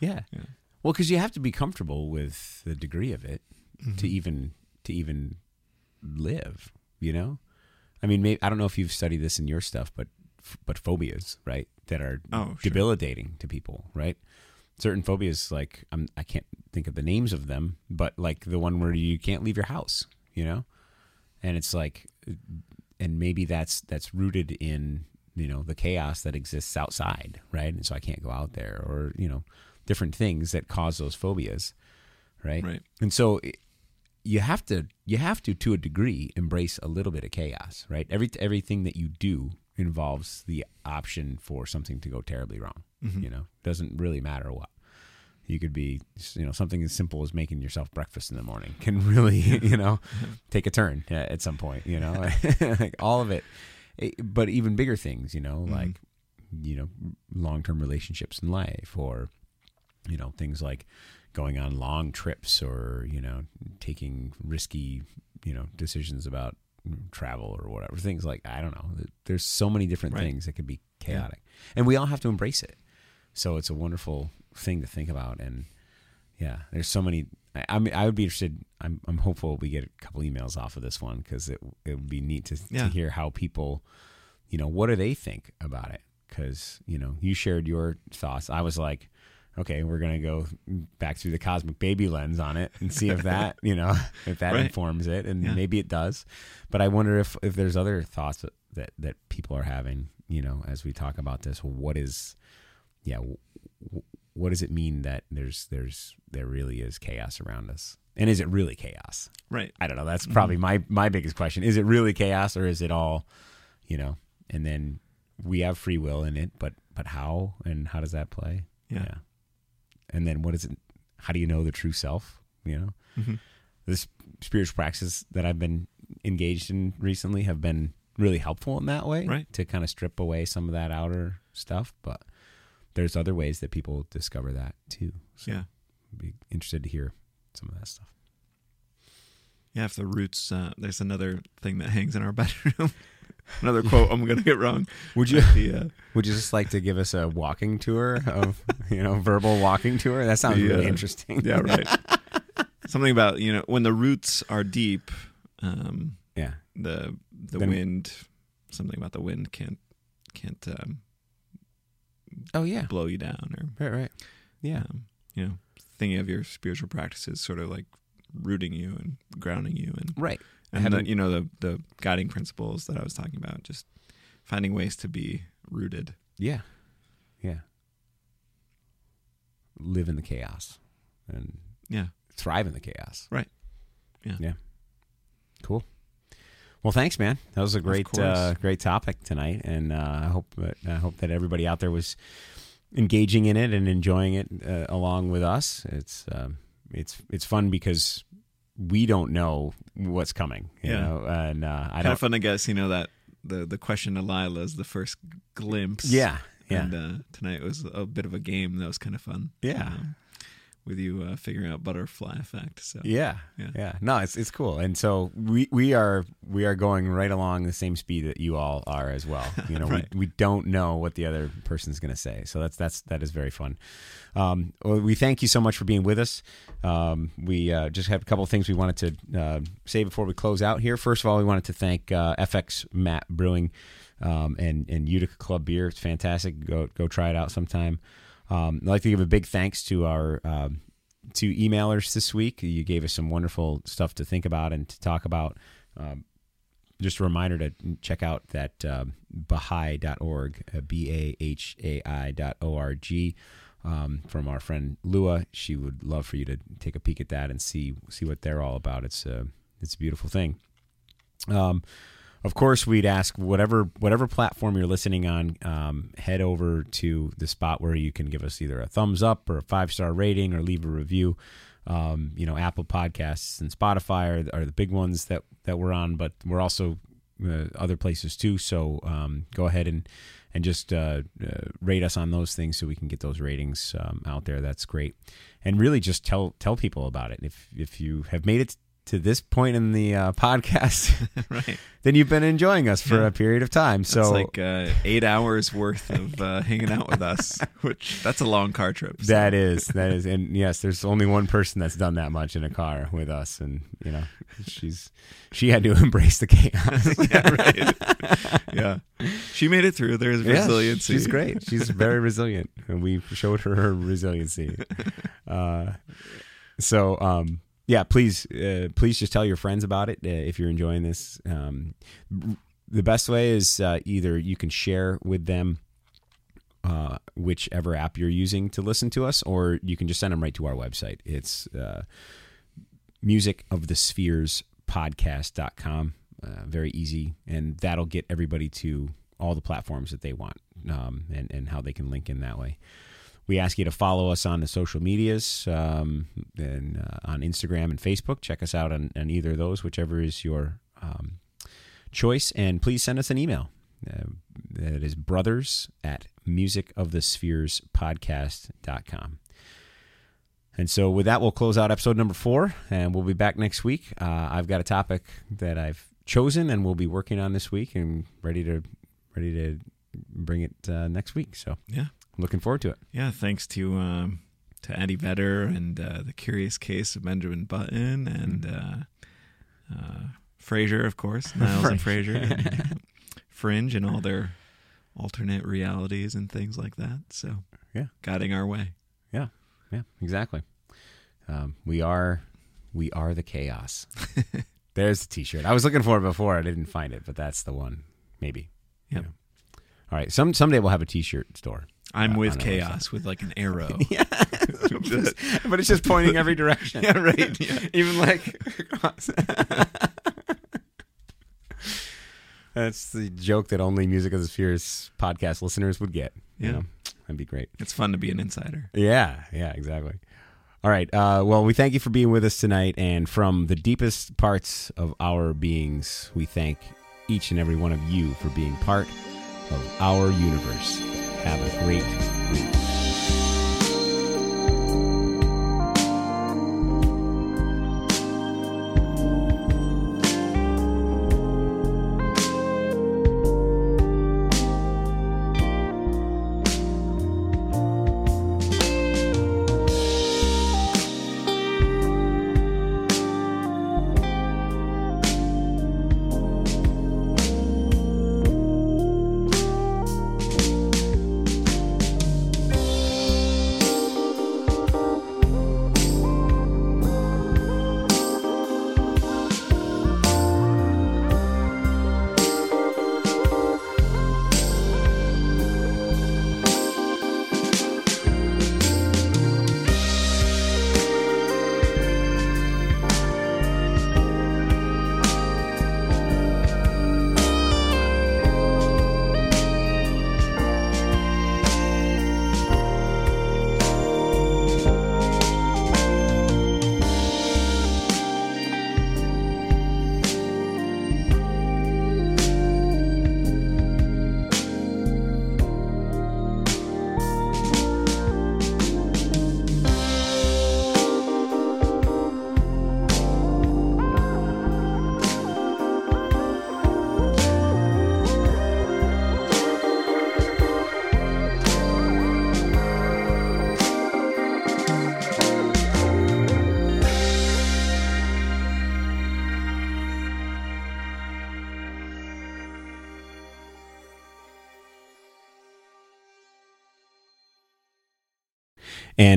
Speaker 1: Yeah.
Speaker 2: Yeah.
Speaker 1: Well, because you have to be comfortable with the degree of it
Speaker 2: Mm-hmm.
Speaker 1: to even to even live. You know, I mean, maybe, I don't know if you've studied this in your stuff, but but phobias, right, that are
Speaker 2: Oh, sure.
Speaker 1: debilitating to people, right? Certain phobias, like I'm, I can't think of the names of them, but like the one where you can't leave your house, you know, and it's like, and maybe that's that's rooted in you know the chaos that exists outside, right? And so I can't go out there, or you know, different things that cause those phobias, right?
Speaker 2: Right.
Speaker 1: And so it- you have to you have to to a degree embrace a little bit of chaos, right? Every everything that you do involves the option for something to go terribly wrong.
Speaker 2: Mhm.
Speaker 1: You know, doesn't really matter what. You could be, you know, something as simple as making yourself breakfast in the morning can really, you know, take a turn at some point. You know, like all of it. But even bigger things, you know,
Speaker 2: Mhm.
Speaker 1: like you know, long term relationships in life, or you know, things like going on long trips, or you know, taking risky, you know, decisions about travel or whatever. Things like I don't know. There's so many different
Speaker 2: Right.
Speaker 1: things that could be chaotic, and we all have to embrace it. So it's a wonderful thing to think about, and yeah, there's so many. I, I mean, I would be interested. I'm, I'm hopeful we get a couple emails off of this one because it it would be neat to,
Speaker 2: Yeah.
Speaker 1: to hear how people, you know, what do they think about it? Because you know, you shared your thoughts. I was like, okay, we're gonna go back through the cosmic baby lens on it and see if that, you know, if that
Speaker 2: Right.
Speaker 1: informs it, and
Speaker 2: Yeah.
Speaker 1: maybe it does. But I wonder if if there's other thoughts that that, people are having, you know, as we talk about this. What is, yeah, w- what does it mean that there's there's there really is chaos around us, and is it really chaos?
Speaker 2: Right.
Speaker 1: I don't know. That's probably my my biggest question. Is it really chaos, or is it all, you know? And then we have free will in it, but but how and how does that play?
Speaker 2: Yeah.
Speaker 1: And then what is it? How do you know the true self? You know,
Speaker 2: Mhm.
Speaker 1: this spiritual practices that I've been engaged in recently have been really helpful in that way,
Speaker 2: Right.
Speaker 1: To kind of strip away some of that outer stuff, but there's other ways that people discover that too. So
Speaker 2: Yeah.
Speaker 1: I'd be interested to hear some of that stuff.
Speaker 2: Yeah, if the roots, uh, there's another thing that hangs in our bedroom. another quote I'm going to get wrong.
Speaker 1: Would you?
Speaker 2: The, uh,
Speaker 1: Would you just like to give us a walking tour of, you know, verbal walking tour? That sounds
Speaker 2: The,
Speaker 1: really
Speaker 2: uh,
Speaker 1: interesting.
Speaker 2: yeah, right. Something about, you know, when the roots are deep, um,
Speaker 1: Yeah.
Speaker 2: the the
Speaker 1: Then-
Speaker 2: wind, something about the wind can't can't um,
Speaker 1: Oh yeah.
Speaker 2: blow you down or
Speaker 1: Right. Right. Yeah.
Speaker 2: um, you know, thinking of your spiritual practices sort of like rooting you and grounding you and
Speaker 1: Right.
Speaker 2: and
Speaker 1: Having-
Speaker 2: the, you know the the guiding principles that I was talking about, just finding ways to be rooted.
Speaker 1: Yeah. Yeah. Live in the chaos and
Speaker 2: Yeah,
Speaker 1: thrive in the chaos.
Speaker 2: Right. Yeah.
Speaker 1: Yeah. Cool. Well, thanks, man. That was a great, uh, great topic tonight, and uh, I hope that, I hope that everybody out there was engaging in it and enjoying it uh, along with us. It's um, it's it's fun because we don't know what's coming. You
Speaker 2: Yeah.
Speaker 1: know, and uh, I
Speaker 2: kind
Speaker 1: don't.
Speaker 2: of fun to guess. You know that the the question to Lilia is the first glimpse.
Speaker 1: Yeah, yeah.
Speaker 2: And uh, tonight was a bit of a game that was kind of fun.
Speaker 1: Yeah.
Speaker 2: Um, with you uh, figuring out butterfly effect. So
Speaker 1: Yeah,
Speaker 2: Yeah.
Speaker 1: yeah, No, it's it's cool, and so we we are we are going right along the same speed that you all are as well. You know,
Speaker 2: Right.
Speaker 1: we, we don't know what the other person's going to say, so that's that's that is very fun. Um, well, we thank you so much for being with us. Um, we uh, just have a couple of things we wanted to uh, say before we close out here. First of all, we wanted to thank uh, FX Matt Brewing um, and and Utica Club Beer. It's fantastic. Go go try it out sometime. Um, I'd like to give a big thanks to our um, two emailers this week. You gave us some wonderful stuff to think about and to talk about. Um, just a reminder to check out that um, Baha'i.org, uh, B A H A I dot O R G, um, from our friend Lua. She would love for you to take a peek at that and see see what they're all about. It's a it's a beautiful thing. Um, of course, we'd ask whatever whatever platform you're listening on, um, head over to the spot where you can give us either a thumbs up or a five star rating or leave a review. Um, you know, Apple Podcasts and Spotify are, are the big ones that that we're on, but we're also uh, other places too. So um, go ahead and and just uh, uh, rate us on those things so we can get those ratings um, out there. That's great, and really just tell tell people about it. If if you have made it to this point in the uh, podcast,
Speaker 2: right.
Speaker 1: then you've been enjoying us for
Speaker 2: Yeah.
Speaker 1: a period of time. So
Speaker 2: it's like uh, eight hours worth of uh, hanging out with us, which that's a long car trip. so.
Speaker 1: that is that is, and yes, there's only one person that's done that much in a car with us, and you know, she's she had to embrace the chaos.
Speaker 2: yeah, right. yeah, she made it through. There's
Speaker 1: Yeah,
Speaker 2: resiliency.
Speaker 1: she's great. She's very resilient, and we showed her her resiliency. Uh, so, um, yeah, please, uh, please just tell your friends about it uh, if you're enjoying this. Um, the best way is uh, either you can share with them uh, whichever app you're using to listen to us, or you can just send them right to our website. It's uh, music of the spheres podcast.com. Uh, very easy, and that'll get everybody to all the platforms that they want um, and, and how they can link in that way. We ask you to follow us on the social medias um, and uh, on Instagram and Facebook. Check us out on, on either of those, whichever is your um, choice. And please send us an email. Uh, that is brothers at musicofthespherespodcast.com. And so, with that, we'll close out episode number four, and we'll be back next week. Uh, I've got a topic that I've chosen, and we'll be working on this week, and ready to ready to bring it uh, next week. So,
Speaker 2: Yeah,
Speaker 1: looking forward to it.
Speaker 2: yeah. Thanks to um, to Eddie Vedder and uh, the Curious Case of Benjamin Button and uh, uh, Frasier, of course, Niles and Frasier, and Fringe, and all their alternate realities and things like that. So,
Speaker 1: Yeah.
Speaker 2: guiding our way.
Speaker 1: Yeah, yeah, exactly. Um, we are we are the chaos. There's the T-shirt. I was looking for it before. I didn't find it, but that's the one. Maybe.
Speaker 2: Yep.
Speaker 1: Yeah. All right. Some someday we'll have a T-shirt store.
Speaker 2: I'm
Speaker 1: Uh,
Speaker 2: with chaos with like an arrow.
Speaker 1: Yeah, but it's just pointing every direction.
Speaker 2: Yeah, right. Yeah.
Speaker 1: Even like. That's the joke that only Music of the Spheres podcast listeners would get. You
Speaker 2: Yeah.
Speaker 1: know? That'd be great.
Speaker 2: It's fun to be an insider.
Speaker 1: Yeah, yeah, exactly. All right. Uh, well, we thank you for being with us tonight. And from the deepest parts of our beings, we thank each and every one of you for being part of our universe. Have a great week.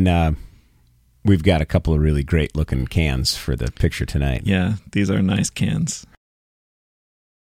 Speaker 1: And uh, we've got a couple of really great looking cans for the picture tonight.
Speaker 2: Yeah, these are nice cans.